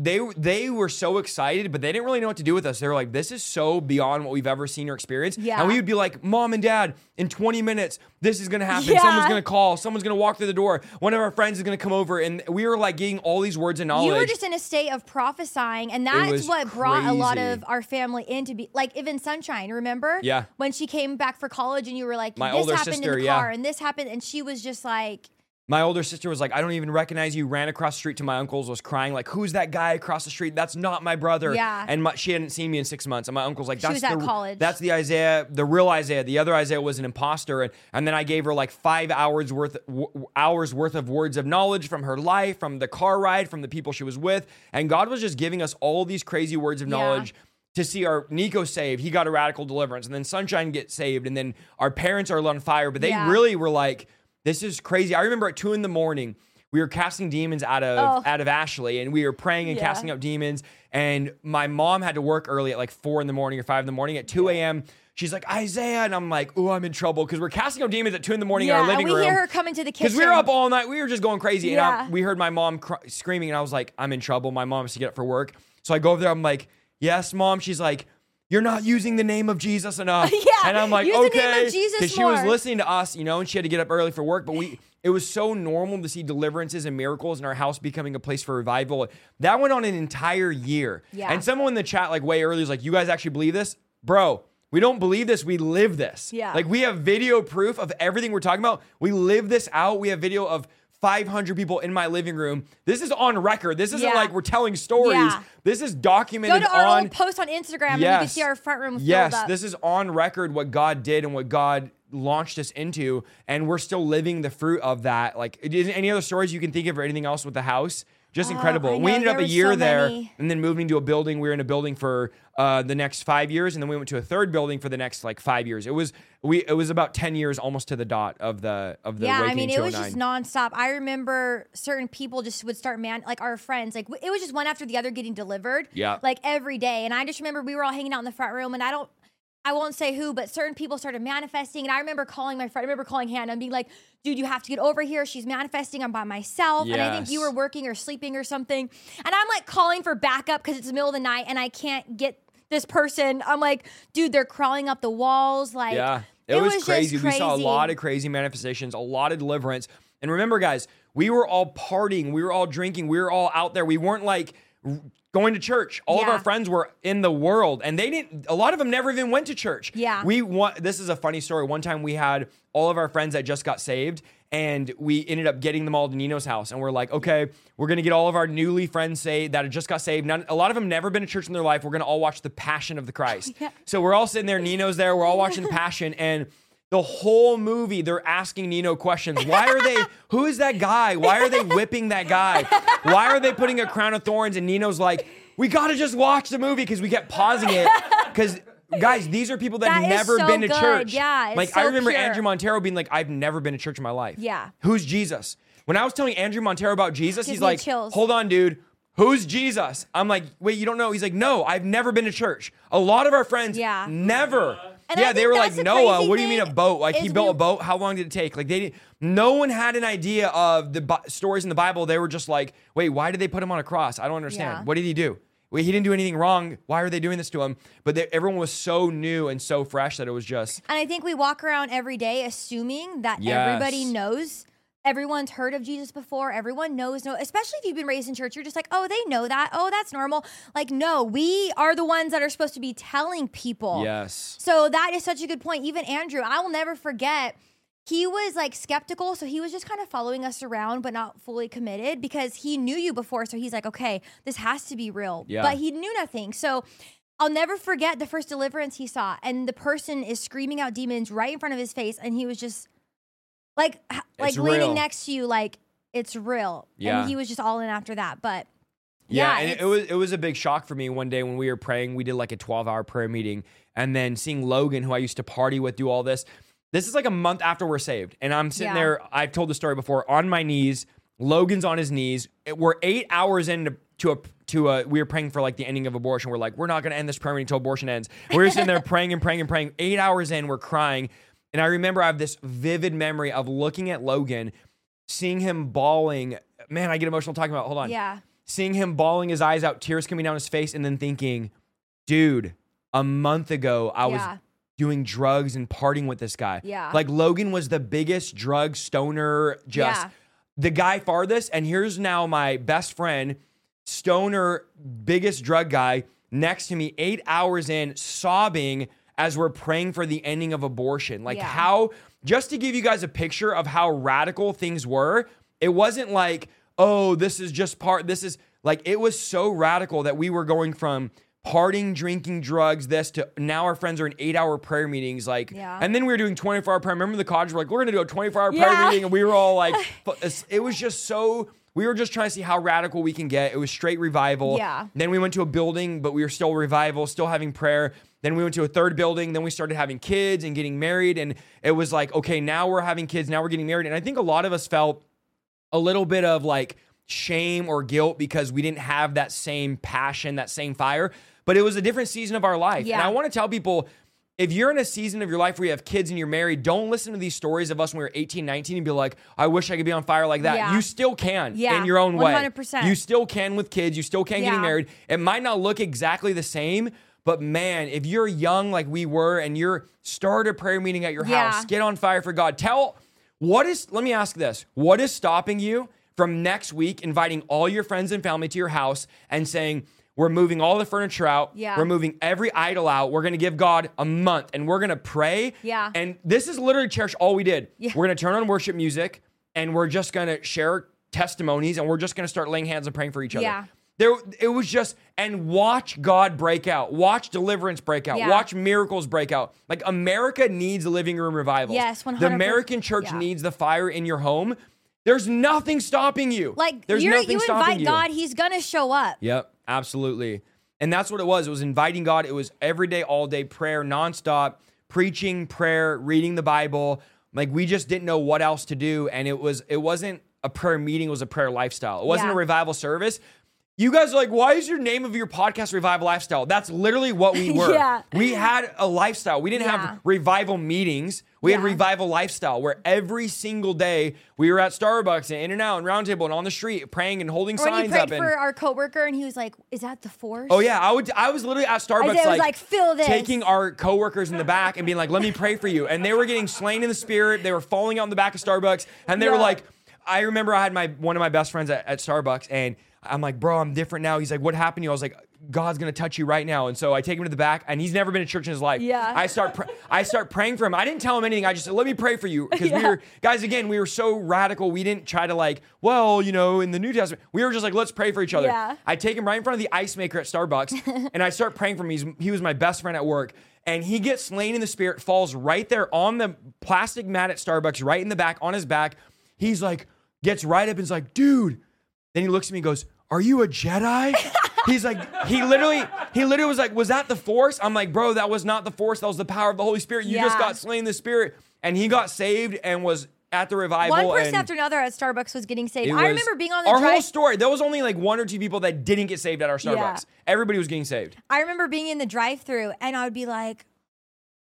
they they were so excited, but they didn't really know what to do with us. They were like, this is so beyond what we've ever seen or experienced. Yeah. And we would be like, Mom and Dad, in 20 minutes, this is gonna happen. Yeah. Someone's gonna call, someone's gonna walk through the door, one of our friends is gonna come over. And we were like getting all these words of knowledge. you were just in a state of prophesying, and that's what brought a lot of our family into be like even Sunshine. Remember? Yeah. When she came back for college, and you were like, My "This older happened sister, in the yeah. car, and this happened," and she was just like, My older sister was like, I don't even recognize you. Ran across the street to my uncle's, was crying, like, who's that guy across the street? That's not my brother. Yeah. And my, she hadn't seen me in six months. And my uncle's like, She that's was at the, college. That's the Isaiah, the real Isaiah. The other Isaiah was an imposter. And, and then I gave her like five hours worth w- hours worth of words of knowledge from her life, from the car ride, from the people she was with. And God was just giving us all these crazy words of Yeah. knowledge to see our Nico saved. He got a radical deliverance, and then Sunshine gets saved, and then our parents are on fire. But they Yeah. really were like, "This is crazy." I remember at two in the morning, we were casting demons out of Oh. out of Ashley, and we were praying and Yeah. casting out demons. And my mom had to work early at like four in the morning or five in the morning. At two a.m., she's like Isaiah, and I'm like, "Oh, I'm in trouble," because we're casting out demons at two in the morning in "Yeah." our living we room. We hear her coming to the kitchen Because we were up all night, we were just going crazy, and I, we heard my mom cr- screaming, and I was like, "I'm in trouble." My mom has to get up for work, so I go over there. I'm like, "Yes, mom." She's like, "You're not using the name of Jesus enough." [LAUGHS] Yeah, and I'm like, use "Okay," Jesus she was listening to us, you know, and she had to get up early for work. But we, it was so normal to see deliverances and miracles in our house becoming a place for revival. That went on an entire year. Yeah. And someone in the chat, like way early, was like, "You guys actually believe this, bro?" we don't believe this. We live this. Yeah. Like we have video proof of everything we're talking about. We live this out. We have video of 500 people in my living room. This is on record. This isn't Yeah. like we're telling stories. Yeah. This is Go documented to our on post on Instagram and you can see our front room Yes, this is on record what God did and what God launched us into, and we're still living the fruit of that. Like, any other stories you can think of or anything else with the house? Just incredible. Oh, I we know, ended up a year so there many. and then moving to a building. We were in a building for uh, the next five years, and then we went to a third building for the next like five years. It was we it was about ten years almost to the dot of the of the yeah, I mean, it was just nonstop. I remember certain people just would start man, like our friends, like it was just one after the other getting delivered. Yeah. like every day. And I just remember we were all hanging out in the front room, and I don't, I won't say who, but certain people started manifesting. And I remember calling my friend. I remember calling Hannah and being like, "Dude, you have to get over here. She's manifesting. I'm by myself." And I think you were working or sleeping or something. And I'm like calling for backup because it's the middle of the night and I can't get this person. I'm like, dude, they're crawling up the walls. Like, Yeah, it, was, just crazy. We saw a lot of crazy manifestations, a lot of deliverance. And remember, guys, we were all partying, we were all drinking, we were all out there. We weren't like going to church. All of our friends were in the world, and they didn't. A lot of them never even went to church. Yeah. we want. This is a funny story. One time, we had all of our friends that just got saved. And we ended up getting them all to Nino's house, and we're like, okay, we're gonna get all of our newly friends saved that had just got saved. None, a lot of them never been to church in their life. We're gonna all watch the Passion of the Christ. [LAUGHS] Yeah. So we're all sitting there. Nino's there. We're all watching the Passion, and the whole movie they're asking Nino questions. Why are they? [LAUGHS] Who is that guy? Why are they whipping that guy? Why are they putting a crown of thorns? And Nino's like, we gotta just watch the movie because we kept pausing it because. Guys, these are people that, That never so been to good. church. Yeah, like I remember pure. Andrew Montero being like, "I've never been to church in my life." Yeah. Who's Jesus? When I was telling Andrew Montero about Jesus, Gives he's like, chills. "Hold on, dude. Who's Jesus?" I'm like, "Wait, you don't know?" He's like, "No, I've never been to church." A lot of our friends, Yeah. never. And yeah, they were like, "Noah, what do you mean a boat? Like he built we- a boat? How long did it take?" Like they, didn't, no one had an idea of the Bi- stories in the Bible. They were just like, "Wait, why did they put him on a cross? I don't understand. Yeah. What did he do?" Wait, he didn't do anything wrong. Why are they doing this to him? But they, everyone was so new and so fresh that it was just And I think we walk around every day assuming that Yes. everybody knows. Everyone's heard of Jesus before. Everyone knows, no, especially if you've been raised in church. You're just like, oh, they know that. Oh, that's normal. Like, no, we are the ones that are supposed to be telling people. yes. So that is such a good point. Even Andrew, I will never forget. He was like skeptical, so he was just kind of following us around, but not fully committed because he knew you before. So he's like, okay, this has to be real. Yeah. But he knew nothing. So I'll never forget the first deliverance he saw, and the person is screaming out demons right in front of his face, and he was just like, h- like It's leaning real. next to you, like it's real. Yeah. And he was just all in after that. But Yeah, yeah, and it, it's- it was it was a big shock for me one day when we were praying. We did like a 12 hour prayer meeting, and then seeing Logan, who I used to party with, do all this. This is like a month after we're saved, and I'm sitting Yeah. there. I've told the story before. On my knees, Logan's on his knees. It- We're eight hours into to a to a. We were praying for like the ending of abortion. We're like, we're not going to end this prayer meeting until abortion ends. We're sitting there [LAUGHS] praying and praying and praying. Eight hours in, we're crying, and I remember I have this vivid memory of looking at Logan, seeing him bawling. Man, I get emotional talking about. it. Hold on yeah, seeing him bawling his eyes out, tears coming down his face, and then thinking, dude, a month ago I was doing drugs and partying with this guy. Yeah. Like Logan was the biggest drug stoner, just Yeah. the guy farthest. And here's now my best friend, stoner, biggest drug guy, next to me, eight hours in, sobbing as we're praying for the ending of abortion. Like Yeah. how, just to give you guys a picture of how radical things were, it wasn't like, oh, this is just part, this is like, it was so radical that we were going from partying, drinking, drugs, this to now our friends are in eight hour prayer meetings. Like, Yeah. and then we were doing 24 hour prayer. Remember the college, we're like, we're going to do a 24 hour prayer meeting. And we were all like, [LAUGHS] it was just so, we were just trying to see how radical we can get. It was straight revival. Yeah. Then we went to a building, but we were still revival, still having prayer. Then we went to a third building. Then we started having kids and getting married. And it was like, okay, now we're having kids. Now we're getting married. And I think a lot of us felt a little bit of like shame or guilt because we didn't have that same passion, that same fire. But it was a different season of our life. And I want to tell people if you're in a season of your life where you have kids and you're married, don't listen to these stories of us when we were 18, 19 and be like, I wish I could be on fire like that. Yeah. You still can Yeah, in your own way. 100%. You still can with kids. You still can getting married. It might not look exactly the same. But man, if you're young like we were and you're start a prayer meeting at your Yeah. house, get on fire for God. Tell what is let me ask this. What is stopping you from next week inviting all your friends and family to your house and saying, We're moving all the furniture out. Yeah. We're moving every idol out. We're going to give God a month and we're going to pray. Yeah. And this is literally church all we did. Yeah. We're going to turn on worship music and we're just going to share testimonies and we're just going to start laying hands and praying for each other. Yeah. There, it was just, and watch God break out, watch deliverance break out, Yeah. watch miracles break out. Like America needs living room revivals. Yes, The 100%. American church Yeah. needs the fire in your home. There's nothing stopping you. Like there's you're, nothing you stopping invite you. God, He's gonna show up. Yep, absolutely. And that's what it was. It was inviting God. It was every day, all day prayer, nonstop, preaching, prayer, reading the Bible. Like we just didn't know what else to do. And it was it wasn't a prayer meeting, it was a prayer lifestyle. It wasn't Yeah. a revival service. You guys are like, why is your name of your podcast Revival Lifestyle? That's literally what we [LAUGHS] were. Yeah. We had a lifestyle. We didn't Yeah. have revival meetings. We had revival lifestyle where every single day we were at Starbucks and In and Out and Roundtable and on the street praying and holding Or when you signs prayed up. And, for our coworker and he was like, "Is that the force?" Oh yeah, I would. I was literally at Starbucks, like, like, "Feel this." taking our coworkers in the back and being like, "Let me pray for you," and they were getting slain in the spirit. They were falling out in the back of Starbucks, and they were like, I remember I had my one of my best friends at, at Starbucks, and I'm like, "Bro, I'm different now." He's like, "What happened to you?" I was like. God's gonna touch you right now, and so I take him to the back, and he's never been to church in his life. Yeah. I start, pr- [LAUGHS] I start praying for him. I didn't tell him anything. I just said, "Let me pray for you," because [LAUGHS] we Yeah. were guys. Again, we were so radical. We didn't try to like, well, you know, in the New Testament, we were just like, let's pray for each other. Yeah. I take him right in front of the ice maker at Starbucks [LAUGHS] and I start praying for him. He's, he was my best friend at work. And he gets slain in the spirit, falls right there on the plastic mat at Starbucks, right in the back, on his back. He's like, gets right up and is like, dude. Then he looks at me and goes, Are you a Jedi? He's like, he literally, he literally was like, Was that the force? I'm like, bro, that was not the force. That was the power of the Holy Spirit. You just got slain the spirit. And he got saved and was at the revival. One person and after another at Starbucks was getting saved. it I was- remember being on the our drive. whole story. There was only like one or two people that didn't get saved at our Starbucks. Yeah. Everybody was getting saved. I remember being in the drive-through and I would be like,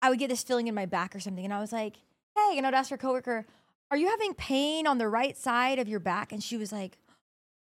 I would get this feeling in my back or something, and I was like, "Hey," and I'd ask her coworker, "Are you having pain on the right side of your back?" And she was like,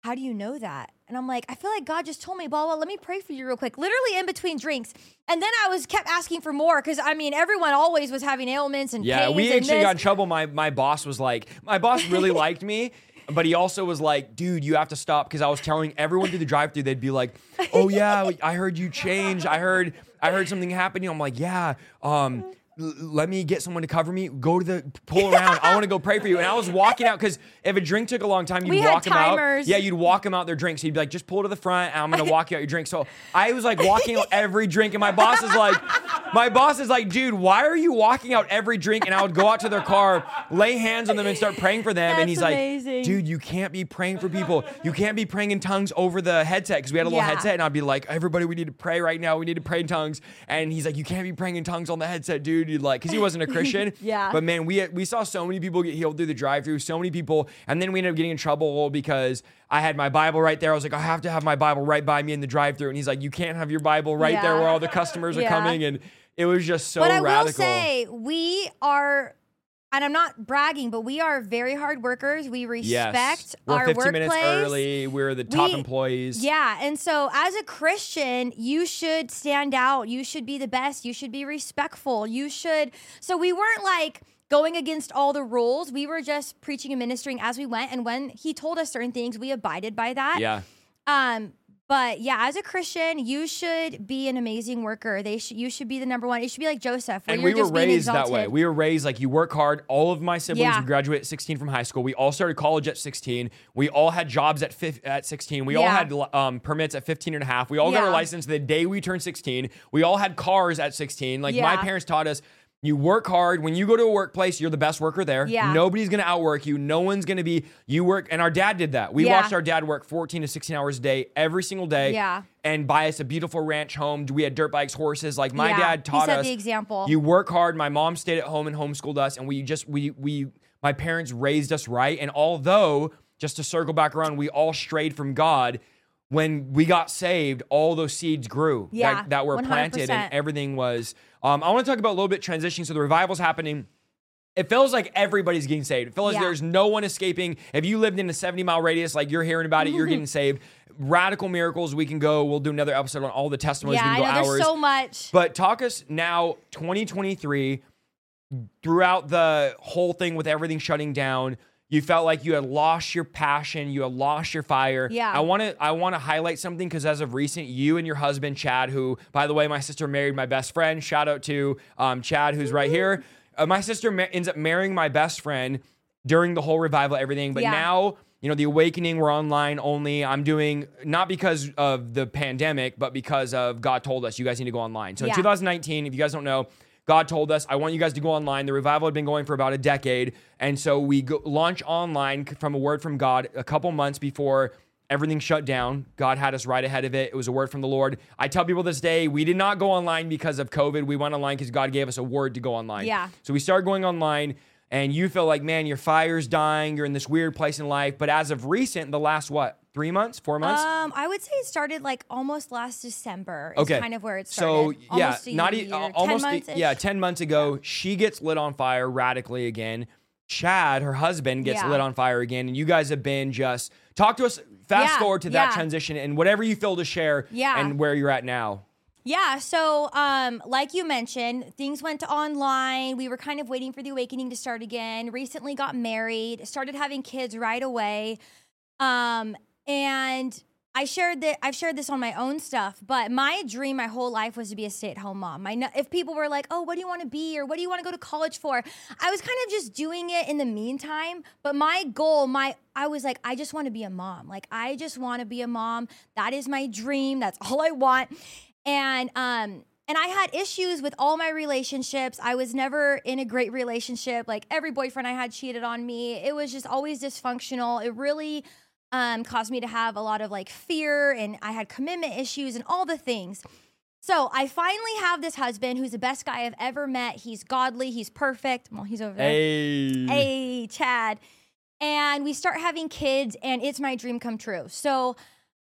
"How do you know that?" And I'm like, "I feel like God just told me, blah blah. Let me pray for you real quick." Literally in between drinks, and then I was kept asking for more because I mean, everyone always was having ailments and Yeah, we actually got in trouble. My my boss was like, my boss really [LAUGHS] liked me. But he also was like, dude, you have to stop because I was telling everyone through the drive-through, they'd be like, "Oh yeah, I heard you change. I heard, I heard something happening. I'm like, "Yeah, um, let me get someone to cover me. Go to the pull around. I want to go pray for you." And I was walking out because if a drink took a long time, you'd We walk them out. Yeah, you'd walk them out their drinks. He'd be like, "Just pull to the front. And I'm gonna walk you out your drink." So I was like walking out every drink, and my boss is like, my boss is like, "Dude, why are you walking out every drink?" And I would go out to their car, lay hands on them, and start praying for them. and he's amazing. like, "Dude, you can't be praying for people. You can't be praying in tongues over the headset because we had a little Yeah. headset." And I'd be like, "Everybody, we need to pray right now. We need to pray in tongues." And he's like, "You can't be praying in tongues on the headset, dude." You'd like, because he wasn't a Christian. [LAUGHS] Yeah. But man, we we saw so many people get healed through the drive-through. So many people, and then we ended up getting in trouble because I had my Bible right there. I was like, I have to have my Bible right by me in the drive-through, and he's like, you can't have your Bible right there where all the customers are [LAUGHS] Yeah. coming, and it was just so but I radical. will say we are, and I'm not bragging, but we are very hard workers. We respect yes, we're our 15 workplace. minutes early. We're the top We- employees. Yeah, and so as a Christian, you should stand out. You should be the best. You should be respectful. You should. So we weren't like going against all the rules. We were just preaching and ministering as we went. And when he told us certain things, we abided by that. yeah. Um. But yeah, as a Christian, you should be an amazing worker. They should. You should be the number one. It should be like Joseph, and we were raised that way. We were raised like you work hard. All of my siblings Yeah. graduate at 16 from high school. We all started college at 16. We all had jobs at fif- at 16. We all had um, permits at 15 and a half. We all got our license the day we turned 16. We all had cars at 16. Like my parents taught us you work hard. When you go to a workplace, you're the best worker there. Yeah. Nobody's going to outwork you. No one's going to be, you work. And our dad did that. We Yeah. watched our dad work 14 to 16 hours a day every single day. Yeah. And buy us a beautiful ranch home. We had dirt bikes, horses. Like my Yeah. dad He taught set us. the example. You work hard. My mom stayed at home and homeschooled us, and we just we we my parents raised us right. And although just to circle back around, we all strayed from God. When we got saved, all those seeds grew Yeah, that, that were planted, 100%. and everything was. Um, I want to talk about a little bit transitioning. So the revival's happening. It feels like everybody's getting saved. It feels like there's no one escaping. If you lived in a 70 mile radius, like you're hearing about it, you're getting [LAUGHS] saved. Radical miracles. We can go. We'll do another episode on all the testimonies. yeah, we I can know go hours. there's so much. But talk us now, 2023, throughout the whole thing with everything shutting down, you felt like you had lost your passion, you had lost your fire. Yeah. I want to I want to highlight something because as of recent, you and your husband Chad, who by the way, my sister married my best friend. Shout out to um, Chad, who's right here. Uh, my sister ma- ends up marrying my best friend during the whole revival, everything. But Yeah. now, you know, the awakening, we're online only. I'm doing not because of the pandemic, but because of God told us you guys need to go online. So Yeah. in 2019, if you guys don't know, God told us, I want you guys to go online. The revival had been going for about a decade. And so we go, launch online from a word from God a couple months before everything shut down. God had us right ahead of it. It was a word from the Lord. I tell people this day, we did not go online because of COVID. We went online because God gave us a word to go online. Yeah. So we started going online, and you feel like, man, your fire's dying. You're in this weird place in life. But as of recent, the last what, three months, four months? Um, I would say it started like almost last December. Is okay, kind of where it started. So yeah, Almost not year, e- 10 almost e- months-ish. yeah, ten months ago, she gets lit on fire radically again. Chad, her husband, gets Yeah. lit on fire again, and you guys have been just talk to us. Fast Yeah, forward to that yeah. transition and whatever you feel to share, Yeah. and where you're at now. Yeah, so um, like you mentioned, things went online. We were kind of waiting for the awakening to start again. Recently got married, started having kids right away. Um, and I shared that I've shared this on my own stuff, but my dream my whole life was to be a stay-at-home mom. My if people were like, "Oh, what do you want to be or what do you want to go to college for?" I was kind of just doing it in the meantime, but my goal, my I was like, I just want to be a mom. Like I just want to be a mom. That is my dream. That's all I want. And um and I had issues with all my relationships. I was never in a great relationship. Like every boyfriend I had cheated on me. It was just always dysfunctional. It really um, caused me to have a lot of like fear, and I had commitment issues and all the things. So I finally have this husband who's the best guy I've ever met. He's godly. He's perfect. Well, he's over there. Hey, Hey, Chad. And we start having kids, and it's my dream come true. So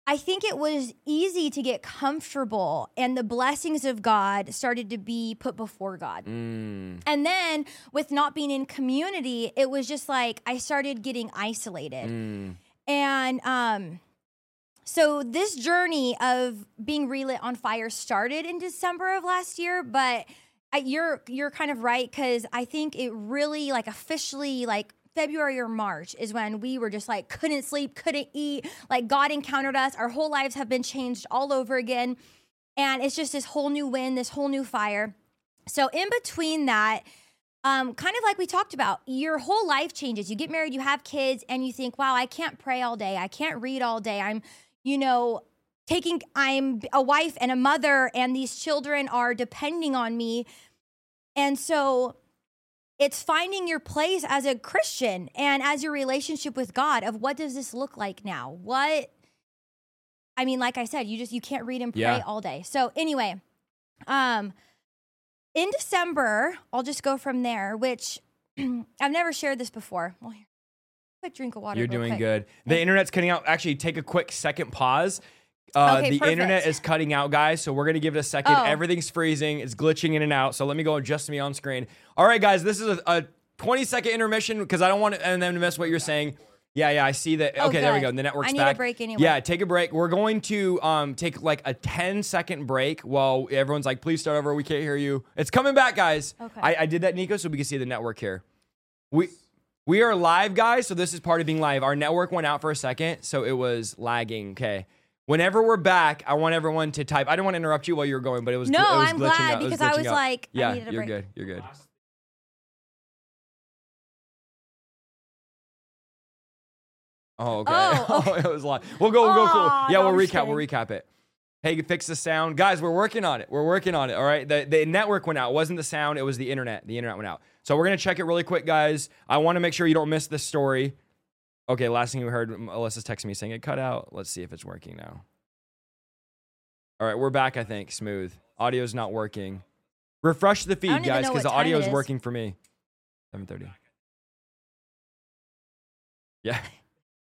I think it was easy to get comfortable, and the blessings of God started to be put before God. Mm, And then with not being in community, it was just like I started getting isolated. mm. And um so this journey of being relit on fire started in December of last year, but I, you're you're kind of right cuz I think it really like officially like February or March is when we were just like couldn't sleep, couldn't eat, like God encountered us. Our whole lives have been changed all over again. And it's just this whole new wind, this whole new fire. So in between that, um, kind of like we talked about, your whole life changes. You get married, you have kids, and you think, wow, I can't pray all day. I can't read all day. I'm, you know, taking, I'm a wife and a mother, and these children are depending on me. And so it's finding your place as a Christian and as your relationship with God of what does this look like now? What, I mean, like I said, you just, you can't read and pray Yeah. all day. So anyway, um, in December, I'll just go from there, which [CLEARS THROAT] I've never shared this before. Well, here, quick drink of water. You're doing quick. good. The internet's cutting out. Actually, take a quick second pause. Uh, Okay, the perfect. internet is cutting out, guys. So we're gonna give it a second. Oh. Everything's freezing. It's glitching in and out. So let me go adjust me on screen. All right, guys. This is a, a 20 second intermission because I don't want and them to miss what you're saying. Yeah, yeah. I see that. Oh, okay, there we good. go. The network's I need a break anyway. Yeah, take a break. We're going to um take like a 10 second break while everyone's like, please start over. We can't hear you. It's coming back, guys. Okay. I, I did that, Nico, so we can see the network here. We we are live, guys. So this is part of being live. Our network went out for a second, so it was lagging. Okay. Whenever we're back, I want everyone to type. I didn't want to interrupt you while you were going, but it was No, it was I'm glad out. It because I was out. like, I yeah, needed a you're break. good. You're good. Oh, okay. Oh, [LAUGHS] Oh, it was live. We'll go. We'll go. Cool. Yeah, no, we'll I'm recap. We'll recap it. Hey, fix the sound, guys. We're working on it. We're working on it. All right. The the network went out. It wasn't the sound. It was the internet. The internet went out. So we're gonna check it really quick, guys. I want to make sure you don't miss this story. Okay. Last thing we heard, Alyssa's texting me saying it cut out. Let's see if it's working now. All right, we're back. I think smooth. Audio's not working. Refresh the feed, guys, because the audio is is. working for me. Seven thirty. Yeah.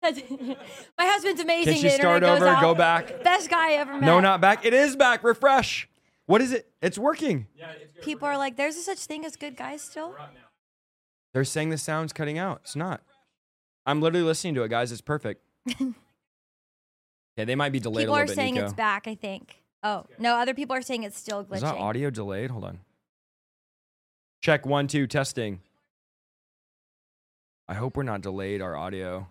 [LAUGHS] My husband's amazing. Can she the start over? out. Go back. Best guy I ever met. No, not back. It is back. Refresh. What is it? It's working. Yeah, it's good. People are like, there's a such thing as good guys still. They're saying the sound's cutting out. It's not. I'm literally listening to it, guys. It's perfect. [LAUGHS] yeah, they might be delayed People a are little bit, saying Nico. it's back. I think. Oh no, other people are saying it's still glitching. Is that audio delayed? Hold on. Check one, two, testing. I hope we're not delayed our audio.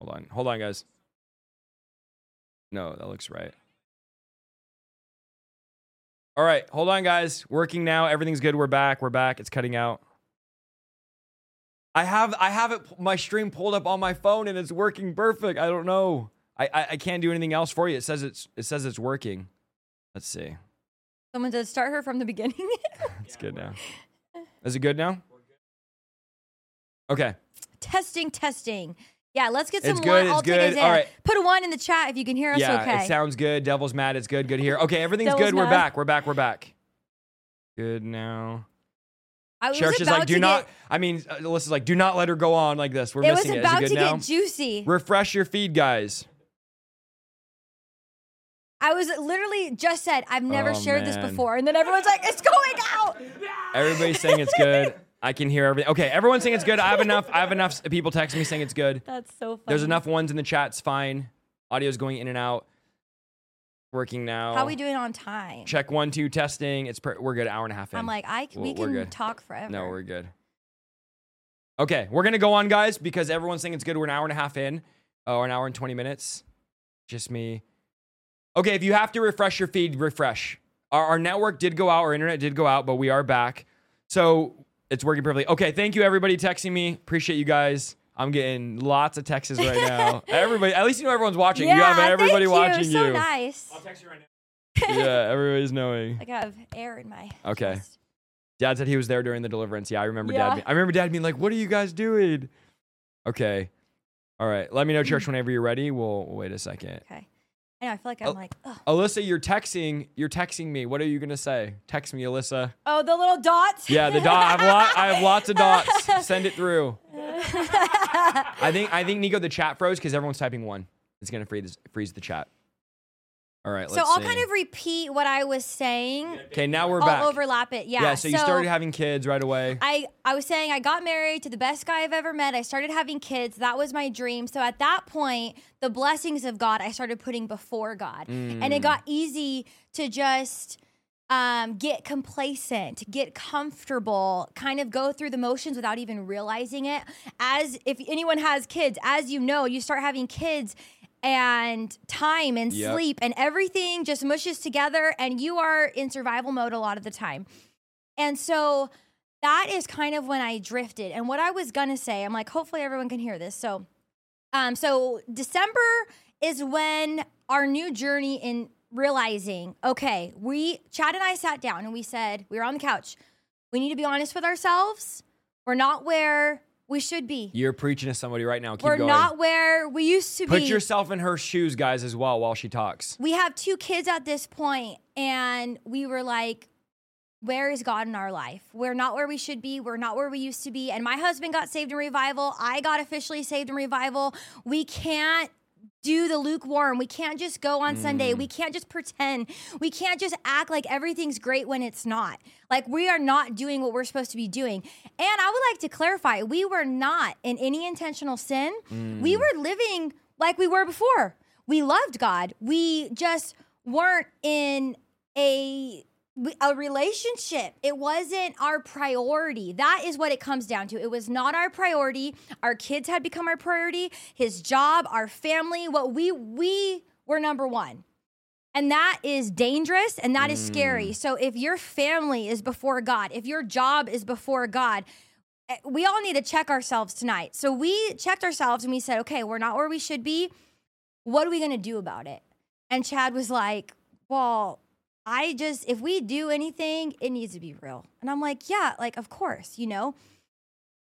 Hold on. Hold on, guys. No, that looks right. All right, hold on, guys. Working now. Everything's good. We're back. We're back. It's cutting out. I have I have it my stream pulled up on my phone and it's working perfect. I don't know. I, I I can't do anything else for you. It says it's it says it's working. Let's see. Someone said start her from the beginning. [LAUGHS] It's good now. Is it good now? Okay. testing, testing. Yeah, let's get some It's one. good, it's I'll take good. Isaiah. All right. Put a one in the chat if you can hear us yeah, okay. it sounds good. Devil's mad. It's good. Good here. Okay, everything's good. We're back. We're back. We're back. Good now. I was Church is like, do not. I mean, uh, Alyssa's like, do not let her go on like this. We're missing it was it. Is about it to now? get juicy. Refresh your feed, guys. I was literally just said I've never Oh, shared this before, and then everyone's like, "It's going out." Everybody's saying it's good. [LAUGHS] I can hear everything. Okay, everyone's saying it's good. I have enough. I have enough people texting me saying it's good. That's so funny. There's enough ones in the chat. It's fine. Audio's going in and out. Working now. How are we doing on time? Check one, two, testing. It's per- we're good. Hour and a half in. I'm like, I we We're- can talk forever. No, we're good. Okay, we're gonna go on, guys, because everyone's saying it's good. We're an hour and a half in, or an hour and twenty minutes. Just me. Okay, if you have to refresh your feed, refresh. Our, our network did go out, our internet did go out, but we are back, so it's working perfectly. Okay, thank you everybody texting me. Appreciate you guys. I'm getting lots of texts right now. [LAUGHS] everybody, at least you know everyone's watching. Yeah, you have everybody thank watching you. So you. nice. I'll text you right now. [LAUGHS] yeah, everybody's knowing. Like I have air in my. Okay. chest. Dad said he was there during the deliverance. Yeah, I remember Yeah. dad. Being, I remember dad being like, "What are you guys doing?" Okay. All right. Let me know, church, [LAUGHS] whenever you're ready. We'll, we'll wait a second. Okay. I know. I feel like I'm Oh. like, Ugh. Alyssa, you're texting. You're texting me. What are you gonna say? Text me, Alyssa. oh, the little dots. Yeah, the dot. I have, lot, I have lots of [LAUGHS] dots. Send it through. [LAUGHS] I think I think Nico the chat froze because everyone's typing one. It's gonna freeze freeze the chat. All right. so Let's I'll see. kind of repeat what I was saying. Okay, now we're I'll back. overlap it. Yeah. yeah. So, you started having kids right away. I, I was saying I got married to the best guy I've ever met. I started having kids. That was my dream. So at that point, the blessings of God I started putting before God. And Mm. it got easy to just um, get complacent, get comfortable, kind of go through the motions without even realizing it. As if anyone has kids, as you know, you start having kids and time and Yep. sleep and everything just mushes together and you are in survival mode a lot of the time. And so that is kind of when I drifted. And what I was gonna say, I'm like, hopefully everyone can hear this. So, um, so December is when our new journey in realizing, okay, we Chad and I sat down and we said we were on the couch. We need to be honest with ourselves. We're not where we should be. You're preaching to somebody right now. Keep We're going. not where we used to Put be. Put yourself in her shoes, guys, as well while she talks. we have two kids at this point and we were like where is god in our life we're not where we should be we're not where we used to be and my husband got saved in revival i got officially saved in revival we can't do the lukewarm. We can't just go on sunday. We mm. can't just pretend. We can't just act like everything's great when it's not. Like we are not doing what we're supposed to be doing. And i would like to clarify we were not in any intentional sin. We mm. were living like we were before. We loved God. We just weren't in a a relationship. It wasn't our priority. That is what it comes down to. It was not our priority. Our kids had become our priority, his job, our family, what we we were number 1. And that is dangerous and that is scary. So if your family is before God, if your job is before God, eh, we all need to check ourselves tonight. So we checked ourselves and we said, okay, we're not where we should be. What are we going to do about it? And Chad was like, well, I just, if we do anything, it needs to be real. And I'm like, yeah, like, of course, you know?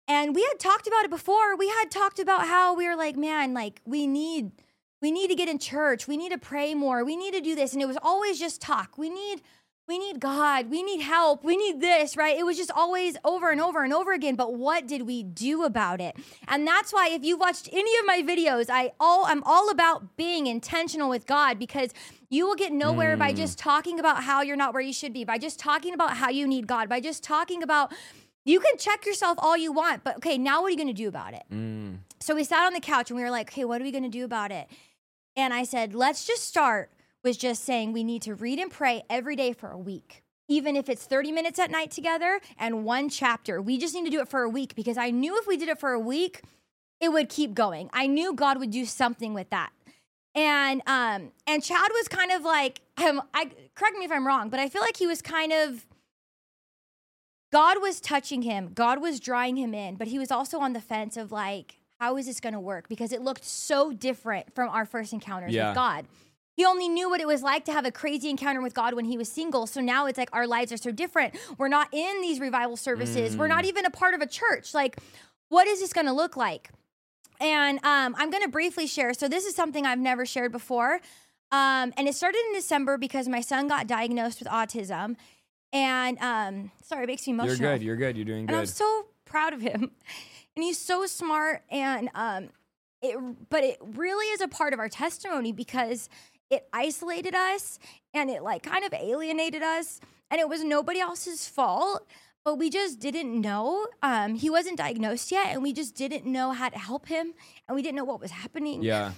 And we had talked about it before. We had talked about how we were like, man, like, we need, we need to get in church. We need to pray more. We need to do this. And it was always just talk. We need, we need God. We need help. We need this, right? It was just always over and over and over again. But what did we do about it? And that's why if you've watched any of my videos, I all I'm all about being intentional with God because you will get nowhere by just talking about how you're not where you should be, by just talking about how you need God, by just talking about you can check yourself all you want, but okay, now what are you going to do about it? Mm. So we sat on the couch and we were like, okay, what are we going to do about it? And I said, let's just start with just saying we need to read and pray every day for a week. even if it's 30 minutes at night together and one chapter. We just need to do it for a week because I knew if we did it for a week, it would keep going. I knew God would do something with that. And um and Chad was kind of like um, I correct me if I'm wrong, but I feel like he was kind of God was touching him. God was drawing him in, but he was also on the fence of like how is this going to work because it looked so different from our first encounters Yeah. with God. He only knew what it was like to have a crazy encounter with God when he was single. So now it's like our lives are so different. We're not in these revival services. We're Mm. not even a part of a church. Like, what is this going to look like? And um, I'm going to briefly share. So, this is something I've never shared before. Um, and it started in December because my son got diagnosed with autism. And um, sorry, it makes me emotional. You're good. You're good. You're doing good. And I'm so proud of him. [LAUGHS] And he's so smart. And um, it, but it really is a part of our testimony because it isolated us and it like kind of alienated us. And it was nobody else's fault, but we just didn't know. Um, he wasn't diagnosed yet, and we just didn't know how to help him, and we didn't know what was happening Yeah.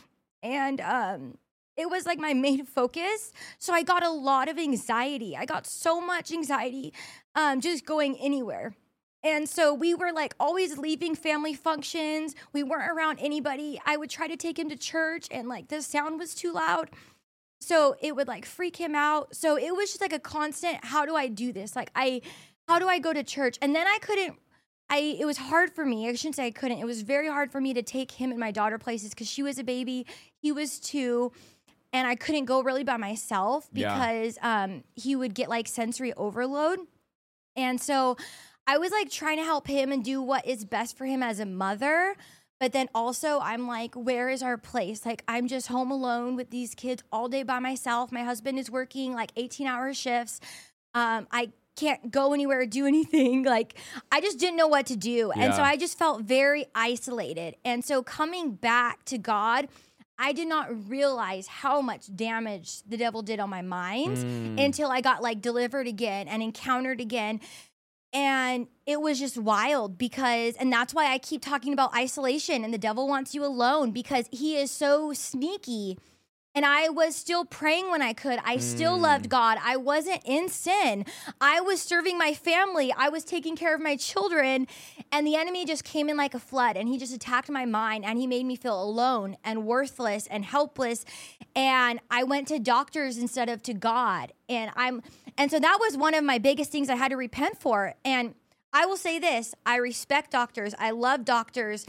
and um it was like my main focus so i got a lot of anxiety i got so much anxiety um just going anywhere and so we were like always leaving family functions we weren't around anybody i would try to take him to church and like the sound was too loud so it would like freak him out so it was just like a constant how do i do this like i how do i go to church and then i couldn't I it was hard for me. I shouldn't say I couldn't. It was very hard for me to take him and my daughter places because she was a baby, he was two, and I couldn't go really by myself Yeah. because um he would get like sensory overload. And so I was like trying to help him and do what is best for him as a mother. But then also, I'm like, where is our place? Like, I'm just home alone with these kids all day by myself. My husband is working like 18 hour shifts. Um, I can't go anywhere or do [LAUGHS] anything. Like, I just didn't know what to do. And so I just felt very isolated. And so coming back to God, I did not realize how much damage the devil did on my mind Mm. until I got like delivered again and encountered again. And it was just wild because, and that's why I keep talking about isolation and the devil wants you alone because he is so sneaky. And I was still praying when I could. I still hmm. loved God. I wasn't in sin. I was serving my family. I was taking care of my children. And the enemy just came in like a flood and he just attacked my mind and he made me feel alone and worthless and helpless. And I went to doctors instead of to God. And I'm, and so that was one of my biggest things I had to repent for. And I will say this I respect doctors, I love doctors.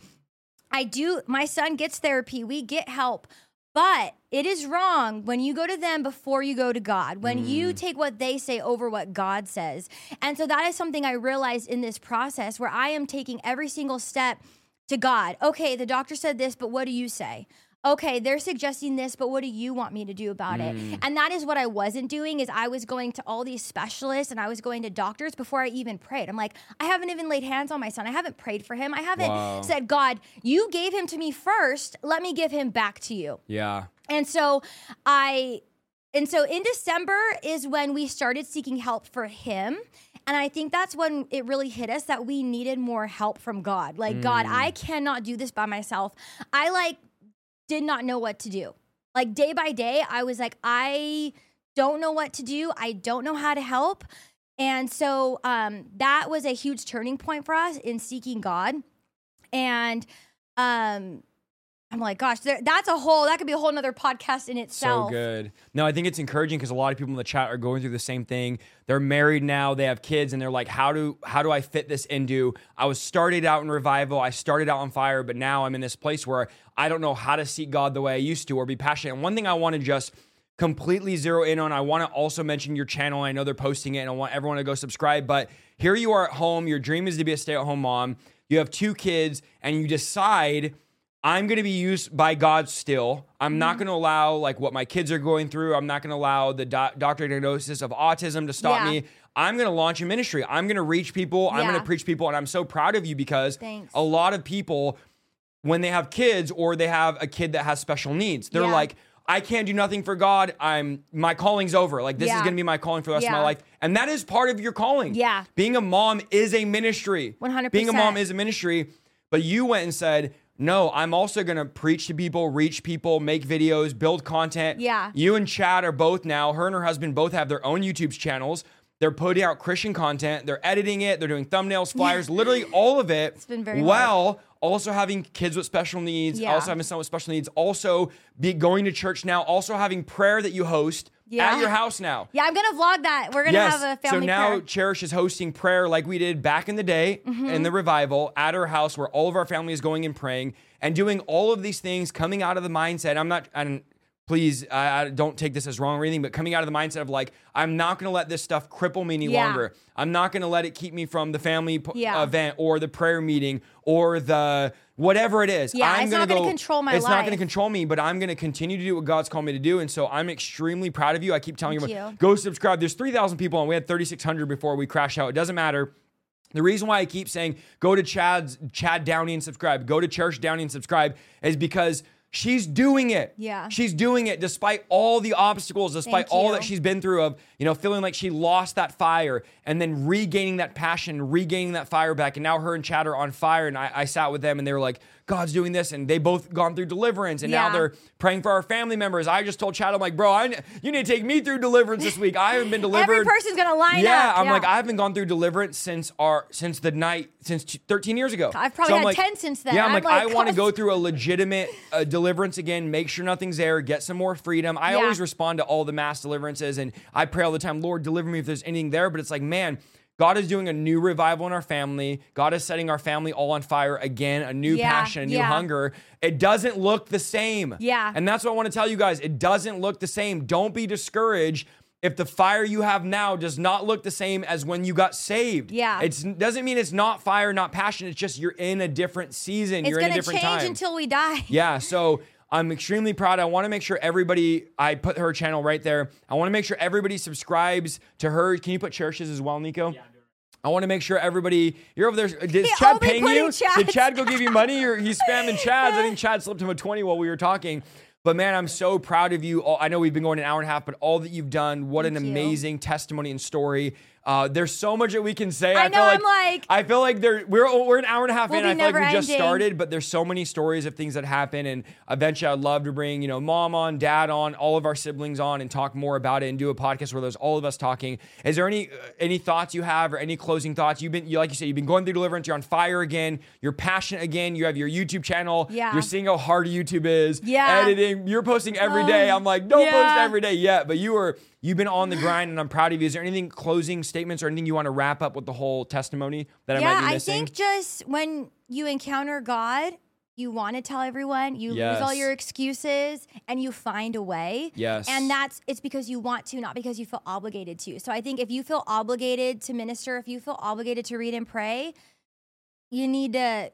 I do, my son gets therapy, we get help. But it is wrong when you go to them before you go to God, when you mm. take what they say over what God says. And so that is something I realized in this process where I am taking every single step to God. Okay, the doctor said this, but what do you say? Okay, they're suggesting this, but what do you want me to do about it? Mm. And that is what I wasn't doing is I was going to all these specialists and I was going to doctors before I even prayed. I'm like, I haven't even laid hands on my son. I haven't prayed for him. I haven't Wow. said, God, you gave him to me first. Let me give him back to you. Yeah. And so I and so in December is when we started seeking help for him. And I think that's when it really hit us that we needed more help from God. Like, God, I mm. cannot do this by myself. I like did not know what to do. Like day by day, I was like, I don't know what to do. I don't know how to help. And so um, that was a huge turning point for us in seeking God. And um, I'm like, gosh, there, that's a whole, that could be a whole nother podcast in itself. So good. No, I think it's encouraging because a lot of people in the chat are going through the same thing. They're married now, they have kids, and they're like, "How do how do I fit this into?" I was started out in revival, I started out on fire, but now I'm in this place where I don't know how to seek God the way I used to or be passionate. And one thing I want to just completely zero in on. I want to also mention your channel. I know they're posting it, and I want everyone to go subscribe. But here you are at home. Your dream is to be a stay-at-home mom. You have two kids, and you decide I'm going to be used by God still. I'm not Mm-hmm. going to allow like what my kids are going through. I'm not going to allow the do- doctor diagnosis of autism to stop Yeah. me. I'm going to launch a ministry. I'm going to reach people. I'm going to preach people, and I'm so proud of you because Thanks. a lot of people when they have kids or they have a kid that has special needs, they're Yeah. like, I can't do nothing for God. I'm my calling's over. Like this is gonna be my calling for the rest of my life. And that is part of your calling. Yeah. Being a mom is a ministry. 100%. Being a mom is a ministry. But you went and said, no, I'm also gonna preach to people, reach people, make videos, build content. Yeah. You and Chad are both now, her and her husband both have their own YouTube channels. They're putting out Christian content. They're editing it. They're doing thumbnails, flyers, literally all of it. It's been very while also having kids with special needs, Yeah. also having someone with special needs, also be going to church now, also having prayer that you host Yeah. at your house now. Yeah, I'm gonna vlog that. We're gonna have a family so now prayer. Cherish is hosting prayer like we did back in the day Mm-hmm. in the revival at her house where all of our family is going and praying and doing all of these things coming out of the mindset. I'm not, and please, I, I don't take this as wrong or anything, but coming out of the mindset of like, I'm not going to let this stuff cripple me any Yeah. longer. I'm not going to let it keep me from the family Yeah. event or the prayer meeting or the whatever it is. Yeah, I'm not gonna go- control my life. It's not going to control me, but I'm going to continue to do what God's called me to do. And so I'm extremely proud of you. I keep telling Thank everyone, you. go subscribe. There's 3,000 people and we had 3,600 before we crashed out. It doesn't matter. The reason why I keep saying go to Chad's Chad Downey and subscribe, go to Cherish Downey and subscribe is because she's doing it. Yeah. She's doing it despite all the obstacles, despite Thank all you. that she's been through of, you know, feeling like she lost that fire and then regaining that passion, regaining that fire back. And now her and Chad are on fire. And I, I sat with them and they were like, God's doing this. And they both gone through deliverance. And now they're praying for our family members. I just told Chad, I'm like, bro, I, you need to take me through deliverance this week. I haven't been [LAUGHS] delivered. Every person's gonna line up. Yeah, up. I'm like, I haven't gone through deliverance since our since the night since 13 years ago. I've probably I'm had like- 10 since then. Yeah, I'm I'm like, like, I want to [LAUGHS] go through a legitimate uh, deliverance again. Make sure nothing's there. Get some more freedom. I Yeah. always respond to all the mass deliverances, and I pray all the time, Lord, deliver me if there's anything there. But it's like, man. God is doing a new revival in our family. God is setting our family all on fire again, a new Yeah, passion, a new yeah. hunger. It doesn't look the same. Yeah. And that's what I want to tell you guys. It doesn't look the same. Don't be discouraged if the fire you have now does not look the same as when you got saved. Yeah. It doesn't mean it's not fire, not passion. It's just you're in a different season. It's you're in a gonna different change time. until we die. Yeah, [LAUGHS] so I'm extremely proud. I want to make sure everybody, I put her channel right there. I want to make sure everybody subscribes to her. Can you put Cherish's as well, Nico? I want to make sure everybody, you're over there. Uh, did He Chad paying you? in Chad's. Did Chad go give you money or he's spamming [LAUGHS] Chad's? I think Chad slipped him a 20 while we were talking. But man, I'm so proud of you. I know we've been going an hour and a half, but all that you've done, what an Thank you. amazing testimony and story. Uh, there's so much that we can say. I feel know, like, I'm like- I feel like there we're we're an hour and a half We'll in. I feel like we never just started, but there's so many stories of things that happen, and eventually I'd love to bring you know mom on, dad on, all of our siblings on, and talk more about it, and do a podcast where there's all of us talking. Is there any uh, any thoughts you have or any closing thoughts? You've been you, like you said, you've been going through deliverance. You're on fire again. You're passionate again. You have your YouTube channel. Yeah. You're seeing how hard YouTube is. Yeah. Editing. You're posting every day. Um, I'm like, don't post every day yet, but you were you've been on the grind, and I'm proud of you. Is there anything closing statements or anything you want to wrap up with the whole testimony that I yeah, might be missing? Yeah, I think just when you encounter God, you want to tell everyone, you lose all your excuses and you find a way. Yes. And that's it's because you want to, not because you feel obligated to. So I think if you feel obligated to minister, if you feel obligated to read and pray, you need to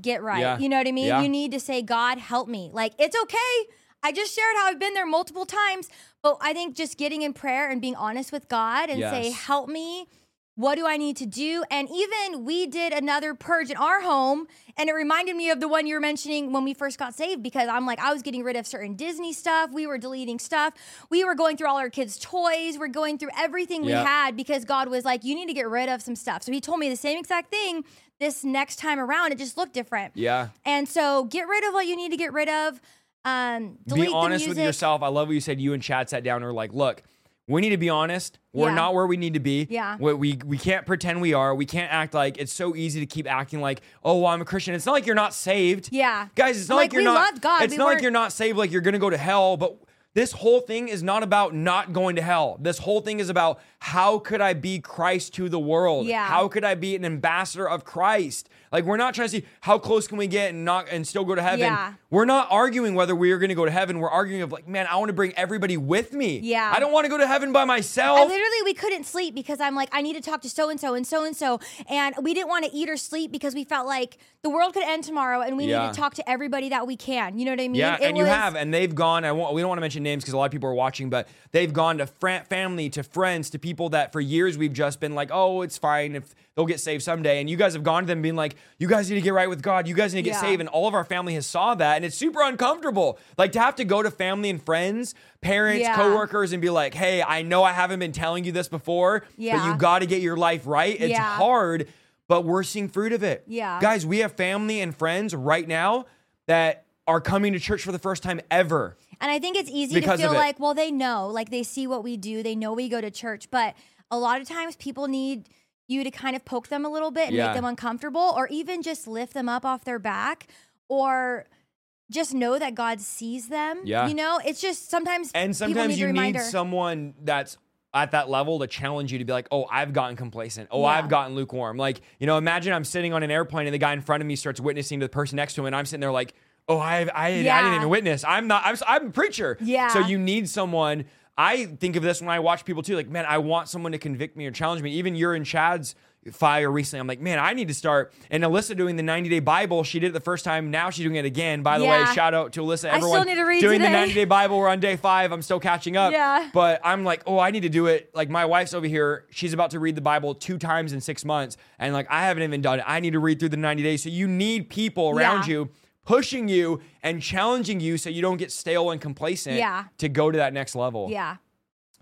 get right. Yeah. You know what I mean? Yeah. You need to say, God, help me. Like, it's okay. I just shared how I've been there multiple times, but I think just getting in prayer and being honest with God and say, help me. What do I need to do? And even we did another purge in our home, and it reminded me of the one you were mentioning when we first got saved because I'm like, I was getting rid of certain Disney stuff. We were deleting stuff. We were going through all our kids' toys. We're going through everything we Yeah. had because God was like, you need to get rid of some stuff. So He told me the same exact thing this next time around. It just looked different. yeah. And so get rid of what you need to get rid of. Um, be honest with yourself. I love what you said. You and Chad sat down and were like, look, we need to be honest. We're Yeah. not where we need to be. Yeah. We, we we can't pretend we are. We can't act like it's so easy to keep acting like, oh, well, I'm a Christian. It's not like you're not saved. Yeah. Guys, it's not Like, like, you're we not God. It's We not like you're not saved like you're gonna go to hell, but this whole thing is not about not going to hell. This whole thing is about how could I be Christ to the world? Yeah. How could I be an ambassador of Christ? Like we're not trying to see how close can we get and not and still go to heaven. Yeah. We're not arguing whether we are going to go to heaven. We're arguing of like, man, I want to bring everybody with me. Yeah. I don't want to go to heaven by myself. I literally we couldn't sleep because I'm like I need to talk to so and so and so and so and we didn't want to eat or sleep because we felt like the world could end tomorrow and we Yeah. need to talk to everybody that we can. You know what I mean? Yeah, It and you have, and they've gone. I won't, we don't want to mention names because a lot of people are watching, but they've gone to fr- family, to friends, to people that for years we've just been like, oh, it's fine if they'll get saved someday. And you guys have gone to them being like, you guys need to get right with God. You guys need to get Yeah. saved. And all of our family has saw that, and it's super uncomfortable. Like to have to go to family and friends, parents, Yeah. coworkers, and be like, hey, I know I haven't been telling you this before, but you got to get your life right. It's Yeah. hard, but we're seeing fruit of it. Yeah. guys, we have family and friends right now that are coming to church for the first time ever. And I think it's easy to feel like, well, they know, like they see what we do, they know we go to church, but a lot of times people need you to kind of poke them a little bit and Yeah. make them uncomfortable or even just lift them up off their back or just know that God sees them. Yeah. You know, it's just sometimes And sometimes need you need someone that's at that level to challenge you to be like, oh, I've gotten complacent. Oh, Yeah. I've gotten lukewarm. Like, you know, imagine I'm sitting on an airplane and the guy in front of me starts witnessing to the person next to him, and I'm sitting there like, oh, I, I, I didn't even witness. I'm not. I'm, I'm a preacher. Yeah. So you need someone. I think of this when I watch people too. Like, man, I want someone to convict me or challenge me. Even you're in Chad's fire recently. I'm like, man, I need to start. And Alyssa doing the 90 day Bible, she did it the first time. Now she's doing it again. By the way, shout out to Alyssa. I still Everyone need to read doing the 90 day Bible. We're on day five. I'm still catching up. Yeah. But I'm like, oh, I need to do it. Like my wife's over here. She's about to read the Bible two times in six months. And like, I haven't even done it. I need to read through the 90 days. So you need people around Yeah. you pushing you and challenging you so you don't get stale and complacent Yeah. to go to that next level. Yeah.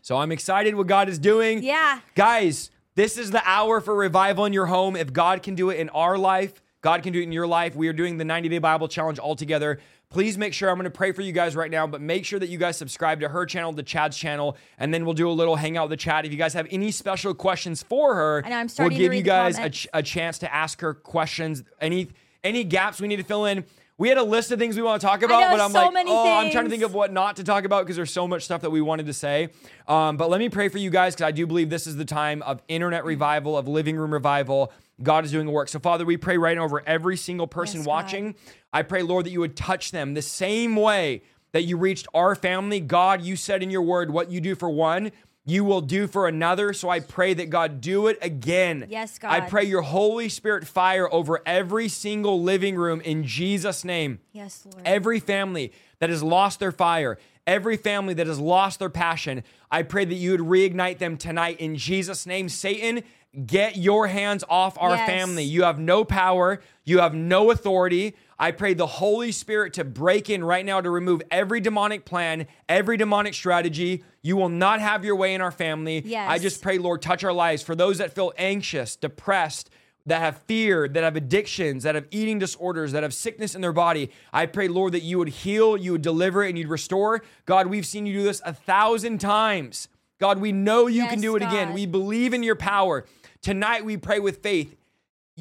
So I'm excited what God is doing. Yeah. Guys, this is the hour for revival in your home. If God can do it in our life, God can do it in your life. We are doing the 90 day Bible challenge all together. Please make sure I'm going to pray for you guys right now, but make sure that you guys subscribe to her channel, to Chad's channel, and then we'll do a little hangout with the chat. If you guys have any special questions for her, I know, I'm we'll starting to give you guys a, ch- a chance to ask her questions. Any any gaps we need to fill in. We had a list of things we want to talk about, know, but I'm so like, oh, I'm trying to think of what not to talk about because there's so much stuff that we wanted to say. Um, but let me pray for you guys because I do believe this is the time of internet revival, of living room revival. God is doing a work. So, Father, we pray right over every single person Yes, God. watching. I pray, Lord, that you would touch them the same way that you reached our family. God, you said in your word, what you do for one, you will do for another. So I pray that God do it again. Yes, God. I pray your Holy Spirit fire over every single living room in Jesus' name. Yes, Lord. Every family that has lost their fire, every family that has lost their passion, I pray that you would reignite them tonight in Jesus' name. Satan, get your hands off our Yes. family. You have no power, you have no authority. I pray the Holy Spirit to break in right now to remove every demonic plan, every demonic strategy. You will not have your way in our family. Yes. I just pray, Lord, touch our lives. For those that feel anxious, depressed, that have fear, that have addictions, that have eating disorders, that have sickness in their body. I pray, Lord, that you would heal, you would deliver, and you'd restore. God, we've seen you do this a thousand times. God, we know you can do it again. We believe in your power. Tonight, we pray with faith.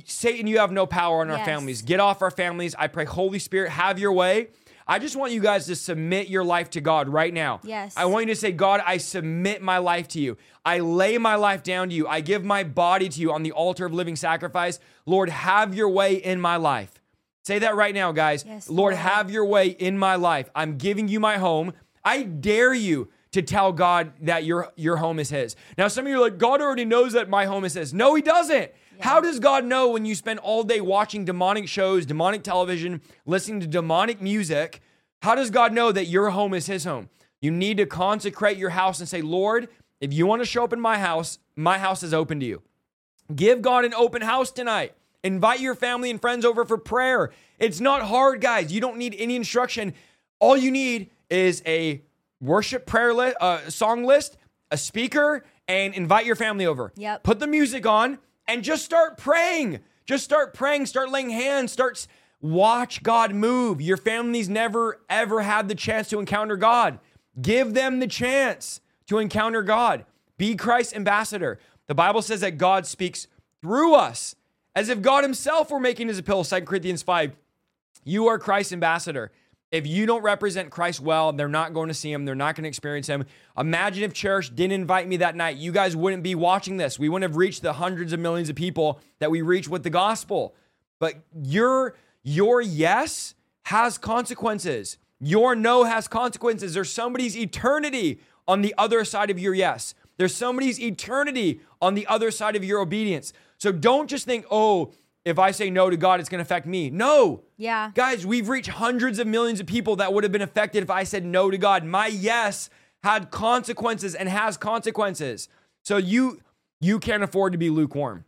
Satan, you have no power on our families. Get off our families. I pray, Holy Spirit, have your way. I just want you guys to submit your life to God right now. Yes. I want you to say, God, I submit my life to you. I lay my life down to you. I give my body to you on the altar of living sacrifice. Lord, have your way in my life. Say that right now, guys. Yes, Lord, Lord. have your way in my life. I'm giving you my home. I dare you to tell God that your your home is his. Now some of you are like, God already knows that my home is his. No, he doesn't. How does God know when you spend all day watching demonic shows, demonic television, listening to demonic music? How does God know that your home is his home? You need to consecrate your house and say, Lord, if you want to show up in my house, my house is open to you. Give God an open house tonight. Invite your family and friends over for prayer. It's not hard, guys. You don't need any instruction. All you need is a worship prayer list, uh, song list, a speaker, and invite your family over. Yep. Put the music on and just start praying. Just start praying. Start laying hands. Start watch God move. Your family's never ever had the chance to encounter God. Give them the chance to encounter God. Be Christ's ambassador. The Bible says that God speaks through us as if God himself were making his appeal. 2 Corinthians 5. You are Christ's ambassador. If you don't represent Christ well, they're not going to see him. They're not going to experience him. Imagine if Cherish didn't invite me that night. You guys wouldn't be watching this. We wouldn't have reached the hundreds of millions of people that we reach with the gospel. But your your yes has consequences. Your no has consequences. There's somebody's eternity on the other side of your yes. There's somebody's eternity on the other side of your obedience. So don't just think, oh, if I say no to God, it's going to affect me. No. Yeah. Guys, we've reached hundreds of millions of people that would have been affected if I said no to God. My yes had consequences and has consequences. So you you can't afford to be lukewarm.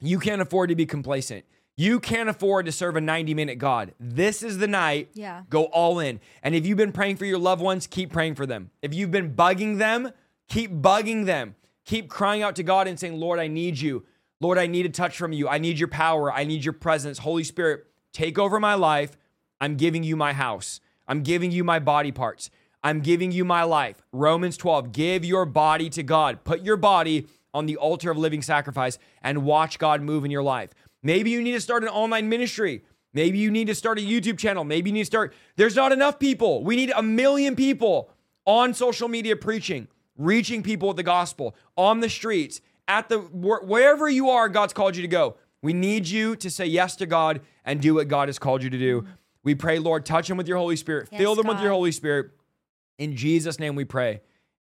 You can't afford to be complacent. You can't afford to serve a 90 minute God. This is the night. Yeah. Go all in. And if you've been praying for your loved ones, keep praying for them. If you've been bugging them, keep bugging them. Keep crying out to God and saying, Lord, I need you. Lord, I need a touch from you. I need your power. I need your presence. Holy Spirit, take over my life. I'm giving you my house. I'm giving you my body parts. I'm giving you my life. Romans 12, give your body to God. Put your body on the altar of living sacrifice and watch God move in your life. Maybe you need to start an online ministry. Maybe you need to start a YouTube channel. Maybe you need to start. There's not enough people. We need a million people on social media preaching, reaching people with the gospel, on the streets, at the wherever you are, God's called you to go. We need you to say yes to God and do what God has called you to do. We pray, Lord, touch them with your Holy Spirit, Yes, fill them with your Holy Spirit. In Jesus' name we pray.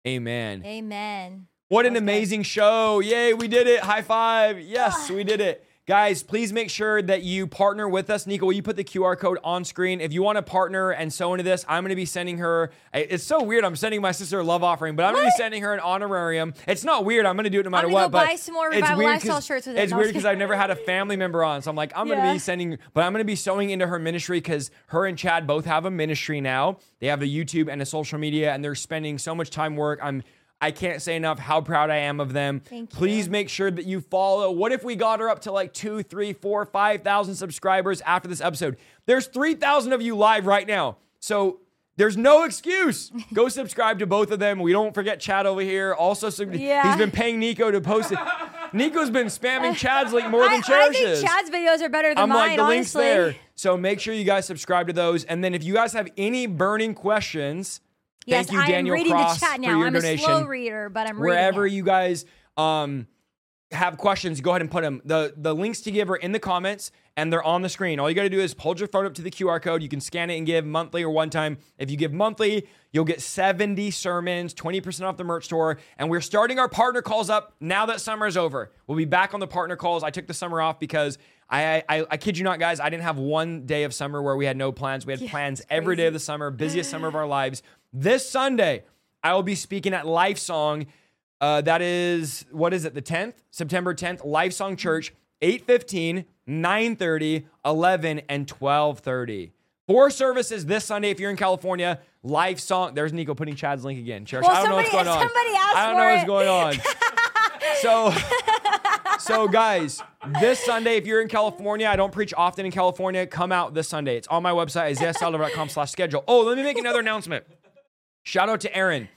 Amen. Amen. What an amazing show. Yay, we did it. High five. Yes, we did it. Guys, please make sure that you partner with us. Nico, will you put the QR code on screen? If you want to partner and sow into this, I'm going to be sending her. It's so weird. I'm sending my sister a love offering, but I'm going to be sending her an honorarium. It's not weird. I'm going to do it no matter gonna what. go but buy some more it's Revival weird shirts with it. It's No, I'm weird because I've never had a family member on, so I'm like, I'm going to be sending, but I'm going to be sowing into her ministry because her and Chad both have a ministry now. They have a YouTube and a social media, and they're spending so much time work. I'm I can't say enough how proud I am of them. Thank you. Please make sure that you follow. What if we got her up to like two, three, four, five thousand subscribers after this episode? There's three thousand of you live right now, so there's no excuse. [LAUGHS] Go subscribe to both of them. We don't forget Chad over here. Also, Yeah. he's been paying Nico to post it. [LAUGHS] Nico's been spamming Chad's link more I, than I think Chad's videos are better than I'm mine, like the link's there. So make sure you guys subscribe to those. And then if you guys have any burning questions, Yes, thank you, I am Daniel reading Cross, the chat for now. your I'm donation a slow reader, but I'm wherever you guys um have questions, go ahead and put them. The the links to give are in the comments and they're on the screen. All you got to do is hold your phone up to the QR code. You can scan it and give monthly or one time. If you give monthly, you'll get 70 sermons, 20% off the merch store. And we're starting our partner calls up now that summer is over. We'll be back on the partner calls. I took the summer off because I I, I kid you not, guys, I didn't have one day of summer where we had no plans. We had plans every day of the summer, busiest summer of [GASPS] our lives. This Sunday, I will be speaking at Life Song. Uh, that is, what is it, the 10th? September 10th, Life Song Church, 8.15, 9.30, 11, and 12.30. Four services this Sunday if you're in California. Life Song. There's Nico putting Chad's link again. Cherish, Well, I don't know what's going somebody- on. somebody asked I don't know what's it. going on. [LAUGHS] so, [LAUGHS] so guys, this Sunday, if you're in California, I don't preach often in California. Come out this Sunday. It's on my website, isaiahsaldivar.com slash schedule. Oh, let me make another announcement. Shout out to Aaron.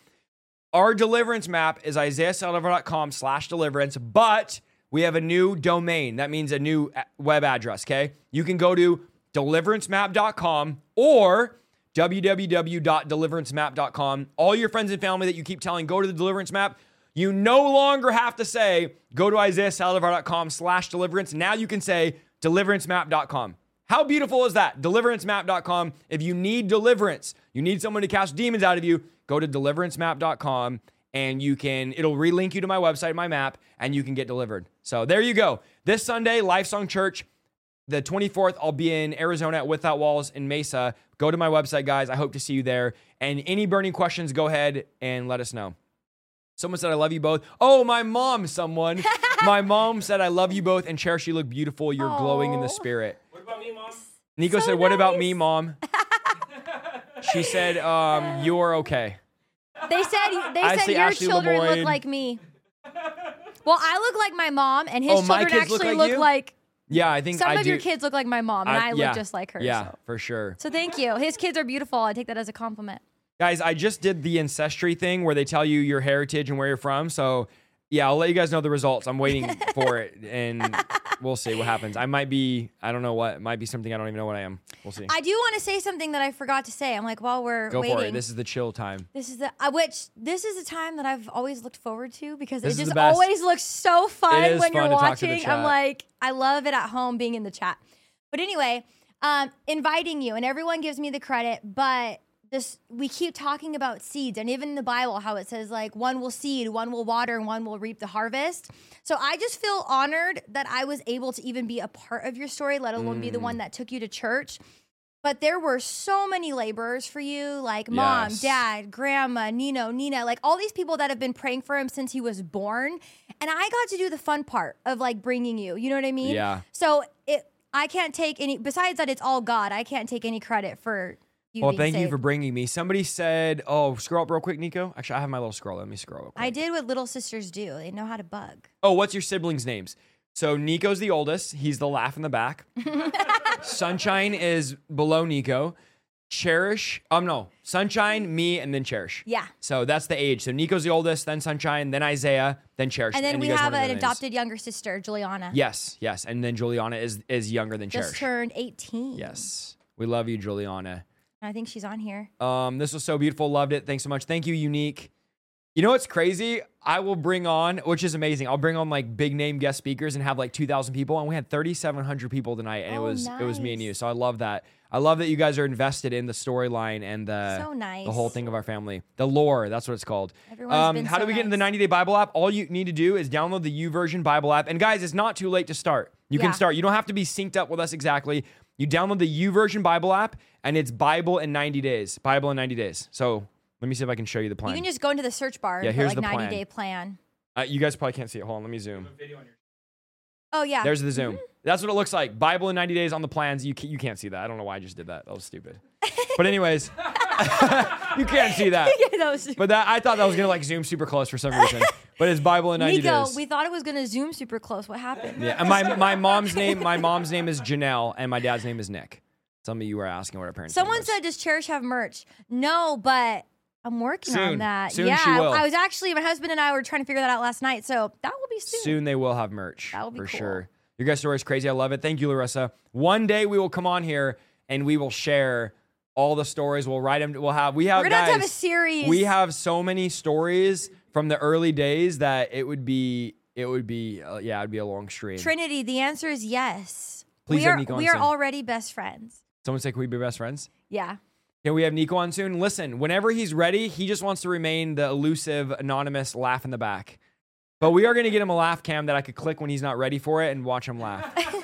Our deliverance map is isaiahsaldivar.com slash deliverance, but we have a new domain. That means a new uh, web address, okay? You can go to deliverancemap.com or www.deliverancemap.com. All your friends and family that you keep telling, go to the deliverance map. You no longer have to say, go to isaiahsaldivar.com slash deliverance. Now you can say deliveranceMap.com. How beautiful is that? DeliveranceMap.com. If you need deliverance, you need someone to cast demons out of you, go to deliveranceMap.com and you can, it'll relink you to my website, my map, and you can get delivered. So there you go. This Sunday, Lifesong Church, the 24th, I'll be in Arizona at Without Walls in Mesa. Go to my website, guys. I hope to see you there. And any burning questions, go ahead and let us know. Someone said, I love you both. Oh, my mom, someone. [LAUGHS] my mom said, I love you both and cherish you look beautiful. You're glowing in the spirit. What about me, mom? Nico So said, What about me, mom? [LAUGHS] she said, um, You're okay. They said they I said your Ashley children Lemoyne. look like me. [LAUGHS] Well, I look like my mom, and his Oh, children kids look actually like look like Yeah, I think some I of do. your kids look like my mom, and I, look yeah, just like her. Yeah, So. for sure. so thank you. His kids are beautiful. I take that as a compliment. Guys, I just did the ancestry thing where they tell you your heritage and where you're from. So, yeah, I'll let you guys know the results. I'm waiting for it, and we'll see what happens. I might be, I don't know what, it might be something I don't even know what I am. We'll see. I do want to say something that I forgot to say. I'm like, while we're Go waiting, for it. This is the chill time. This is the uh, which this is a time that I've always looked forward to because This it just always looks so fun when fun you're to talk to the watching. I'm like, I love it at home being in the chat. But anyway, um, inviting you and everyone gives me the credit, but this we keep talking about seeds and even in the Bible how it says like one will seed, one will water, and one will reap the harvest. So I just feel honored that I was able to even be a part of your story, let alone be the Mm. one that took you to church. But there were so many laborers for you, like mom, Yes. dad, grandma, Nino, Nina, like all these people that have been praying for him since he was born. And I got to do the fun part of like bringing you. You know what I mean? Yeah. So it, I can't take any. Besides that, it's all God. I can't take any credit for you. Well, thank you for bringing me. Somebody said, "Oh, scroll up real quick, Nico." Actually, I have my little scroll. Let me scroll. Quick. I did what little sisters do. They know how to bug. Oh, what's your siblings' names? So Nico's the oldest. He's the laugh in the back. [LAUGHS] Sunshine is below Nico. Cherish. Um, no, Sunshine, me, and then Cherish. Yeah. So that's the age. So Nico's the oldest, then Sunshine, then Isaiah, then Cherish. And then we have an adopted younger sister, Juliana. Yes, yes, and then Juliana is is younger than Just Cherish. turned 18. Yes, we love you, Juliana. I think she's on here. Um, this was so beautiful. Loved it. Thanks so much. Thank you, Unique. You know what's crazy? I will bring on, which is amazing. I'll bring on like big name guest speakers and have like 2,000 people, and we had 3,700 people tonight, and it Oh, was it was me and you. So I love that. I love that you guys are invested in the storyline and the So nice. the whole thing of our family, the lore. That's what it's called. Everyone's Um, been how so do we get into the 90 Day Bible app? All you need to do is download the YouVersion Bible app. And guys, it's not too late to start. You Yeah. can start. You don't have to be synced up with us exactly. You download the YouVersion Bible app, and it's Bible in 90 days. Bible in 90 days. So let me see if I can show you the plan. You can just go into the search bar Yeah, and here's put the like plan. 90 day plan. Uh, you guys probably can't see it. Hold on, let me zoom. Oh, yeah. There's the zoom. Mm-hmm. That's what it looks like. Bible in 90 days on the plans. You can, you can't see that. I don't know why I just did that. That was stupid. But anyways, [LAUGHS] [LAUGHS] you can't see that. [LAUGHS] Yeah, that was- But that I thought that was gonna like zoom super close for some [LAUGHS] reason. But it's Bible in 90 Nico, days. we thought it was going to zoom super close. What happened? yeah, and my my mom's name my mom's name is Janelle and my dad's name is Nick. Some of you were asking what our parents. Someone said, does Cherish have merch? No, but I'm working Soon. on that. Soon yeah, she will. I was actually, my husband and I were trying to figure that out last night. So that will be soon. soon they will have merch. That will be for cool. sure. Your guest story is crazy. I love it. Thank you, Larissa. One day we will come on here and we will share all the stories. We'll write them. We'll have we have We're to have to have a series. we have so many stories from the early days that it would be it would be uh, yeah it'd be a long stream. Trinity, the answer is yes. Please we have are, Nico on we are soon. already best friends. Someone say, "Can we be best friends?" Yeah. Can we have Nico on soon? Listen, whenever he's ready, he just wants to remain the elusive, anonymous laugh in the back. But we are going to get him a laugh cam that I could click when he's not ready for it and watch him laugh. [LAUGHS]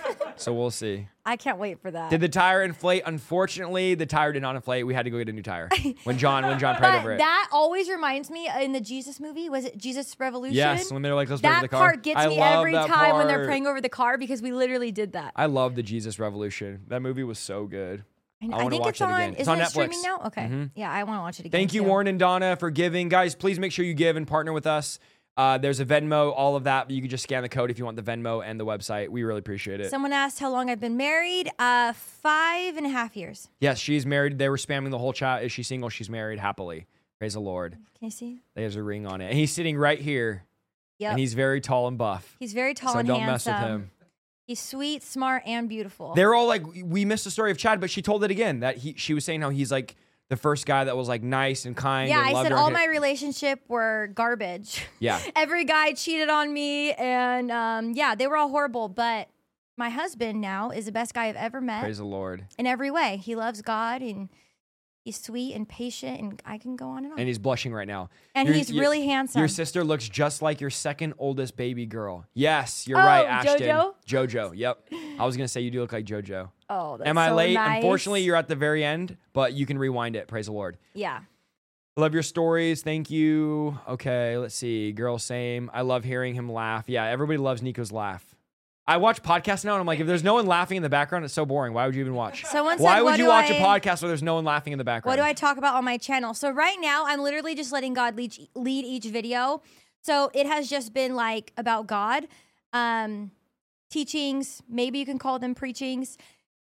so we'll see. I can't wait for that. Did the tire inflate? Unfortunately, the tire did not inflate. We had to go get a new tire when John when John prayed over it. that always reminds me uh, in the Jesus movie. Was it Jesus Revolution? yes, when they're like, "Let's pray over that the car." part gets I me love every that time when they're part. praying over the car because we literally did that. I love the Jesus Revolution. That movie was so good. I, I wanna think watch it's it on. again. It's Isn't on it Netflix. streaming now? Okay. Mhm. Yeah, I want to watch it again. Thank you, too. Warren and Donna, for giving. Guys, please make sure you give and partner with us. Uh, there's a Venmo, all of that. You can just scan the code if you want the Venmo and the website. We really appreciate it. Someone asked how long I've been married. Uh, five and a half years. yes, she's married. They were spamming the whole chat. Is she single? She's married happily. Praise the Lord. Can you see? There's a ring on it. And he's sitting right here. Yep. And he's very tall and buff. He's very tall so and don't mess with him. He's sweet, smart, and beautiful. They're all like, we missed the story of Chad, but she told it again that he, she was saying how he's like the first guy that was like nice and kind. yeah, and I said her all my relationship were garbage. Yeah. [LAUGHS] Every guy cheated on me, and um, yeah, they were all horrible. But my husband now is the best guy I've ever met Praise the Lord. in every way. He loves God, and he's sweet and patient, and I can go on and on. And he's blushing right now. And Your- he's your- really handsome. Your sister looks just like your second oldest baby girl. Yes, you're Oh, right, Ashton. JoJo? JoJo. Yep. I was gonna say you do look like JoJo. Oh, that's Am I so late? nice. Unfortunately, you're at the very end, but you can rewind it. Praise the Lord. yeah. Love your stories. Thank you. Okay, let's see. Girl, same. I love hearing him laugh. Yeah, everybody loves Nico's laugh. I watch podcasts now, and I'm like, if there's no one laughing in the background, it's so boring. Why would you even watch? [LAUGHS] Someone said, Why would you watch a I- podcast where there's no one laughing in the background? What do I talk about on my channel? So right now, I'm literally just letting God lead, lead each video. So it has just been like about God, um, teachings. Maybe you can call them preachings.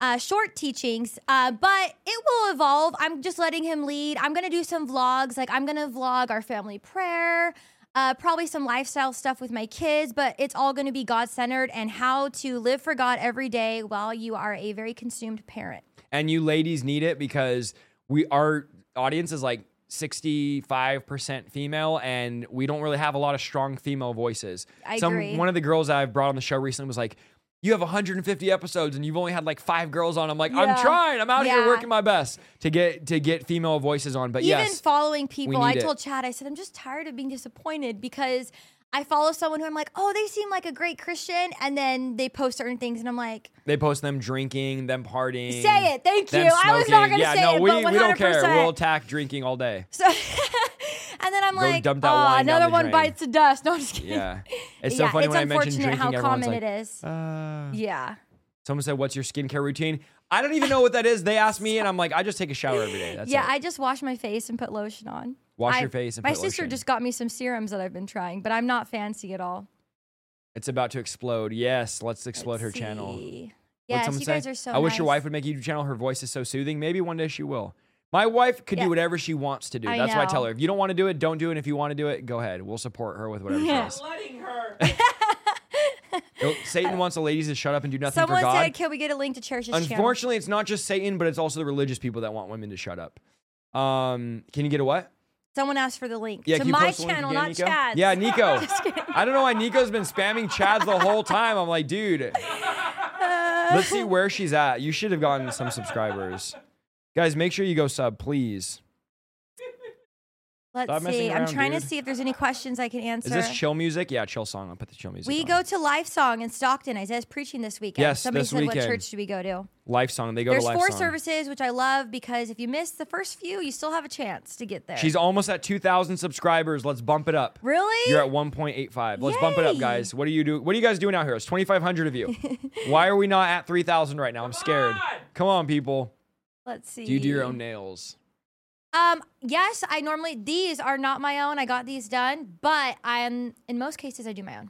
Uh, short teachings, uh, but it will evolve. I'm just letting him lead. I'm gonna do some vlogs. Like I'm gonna vlog our family prayer, uh, probably some lifestyle stuff with my kids. But it's all gonna be God centered and how to live for God every day while you are a very consumed parent. and you ladies need it because we our audience is like 65% female and we don't really have a lot of strong female voices. I Some agree. one of the girls I've brought on the show recently was like you have 150 episodes and you've only had like five girls on. I'm like, I'm trying. I'm out here working my best to get to get female voices on. But yes. even yes, following people, I it. told Chad, I said, I'm just tired of being disappointed because I follow someone who I'm like, oh, they seem like a great Christian. And then they post certain things, and I'm like, they post them drinking, them partying. say it. Thank you. I was not going to yeah, say no, it, we, but 100%. we don't care. We'll attack drinking all day. So, [LAUGHS] and then I'm Go like, oh, another one drain." bites the dust. [LAUGHS] No, I'm just kidding. Yeah. It's so yeah, funny it's when I mention unfortunate drinking, how common like, it is. uh, yeah. Someone said, "What's your skincare routine?" I don't even know what that is. They asked me, and I'm like, "I just take a shower every day." That's yeah, it. I just wash my face and put lotion on. Wash I- your face and my put sister lotion. just got me some serums that I've been trying, but I'm not fancy at all. It's about to explode. Yes, let's explode Let's her channel. see. What'd Yes, someone you say? guys are so I wish your wife would make a YouTube channel. Her voice is so soothing. Maybe one day she will. My wife could Yeah. do whatever she wants to do. I That's why I tell her if you don't want to do it, don't do it. And if you want to do it, go ahead. We'll support her with whatever Yeah. she does. letting her. Nope, Satan wants the ladies to shut up and do nothing Someone for God. Someone said, "Can we get a link to Cherish's channel?" Unfortunately, it's not just Satan, but it's also the religious people that want women to shut up. Um, can you get a what? Someone asked for the link Yeah, to my post the link channel, again, not Nico? Chad's. Yeah, Nico. [LAUGHS] I don't know why Nico's been spamming Chad's the whole time. I'm like, dude. Uh, Let's see [LAUGHS] where she's at. You should have gotten some subscribers. Guys, make sure you go sub, please. Let's see. I'm trying dude. to see if there's any questions I can answer. Is this chill music? Yeah, chill song. I'll put the chill music. we on. go to Life Song in Stockton. Isaiah's preaching this weekend. Yes, Somebody this said, weekend. "What church do we go to?" Life song. They go There's to life four song. services, which I love because if you miss the first few, you still have a chance to get there. She's almost at 2,000 subscribers. Let's bump it up. really. You're at 1.85. Let's bump it up, guys. What do you do? What are you guys doing out here? It's 2,500 of you. [LAUGHS] Why are we not at 3,000 right now? I'm scared. Come on, people. Let's see. Do you do your own nails? Um, yes, I normally these are not my own. I got these done, but I am in most cases I do my own.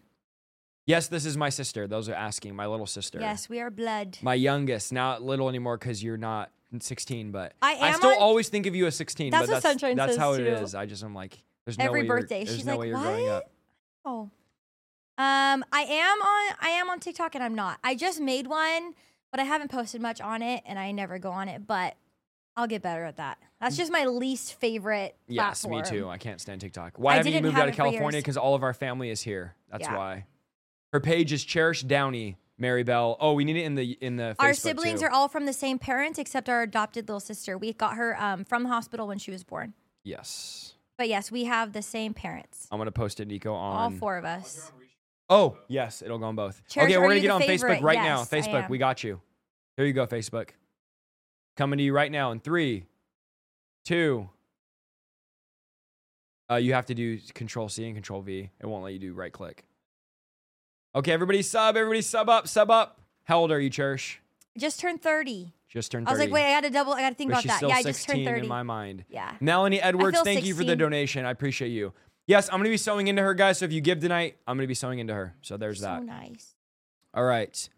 Yes, this is my sister. Those are asking. My little sister. Yes, we are blood. My youngest. Not little anymore because you're not 16, but I am I still on- always think of you as 16. That's but what that's, Sunshine that's says how it too. is. I just am like, there's no Every way you're- birthday, there's she's no like, way you're "What?" up. Oh. Um, I am on I am on TikTok and I'm not. I just made one, but I haven't posted much on it and I never go on it, but I'll get better at that. That's just my least favorite Yes, platform. me too. I can't stand TikTok. Why I haven't you didn't moved have out of it for California? Because all of our family is here. That's Yeah. why. Her page is Cherish Downey, Mary Bell. Oh, we need it in the in the. Our Facebook, siblings too. are all from the same parents except our adopted little sister. We got her um, from the hospital when she was born. Yes. But yes, we have the same parents. I'm gonna post it, Nico, on All four of us. Oh, yes, it'll go on both. Cherish, okay, are we're gonna you get the on favorite? Facebook right now. Yes, I Facebook, am. we got you. Here you go, Facebook. Coming to you right now in three, two. Uh, you have to do Control C and Control V. It won't let you do right click. Okay, everybody sub. Everybody sub up. Sub up. How old are you, Cherish? Just turned 30. Just turned I was like, wait, I got to double, I got to think but about she's that. still Yeah, I just turned 30. in my mind. yeah. Melanie Edwards, thank you for the donation. I appreciate you. Yes, I'm going to be sowing into her, guys. So if you give tonight, I'm going to be sowing into her. So there's that. So that. nice. All right.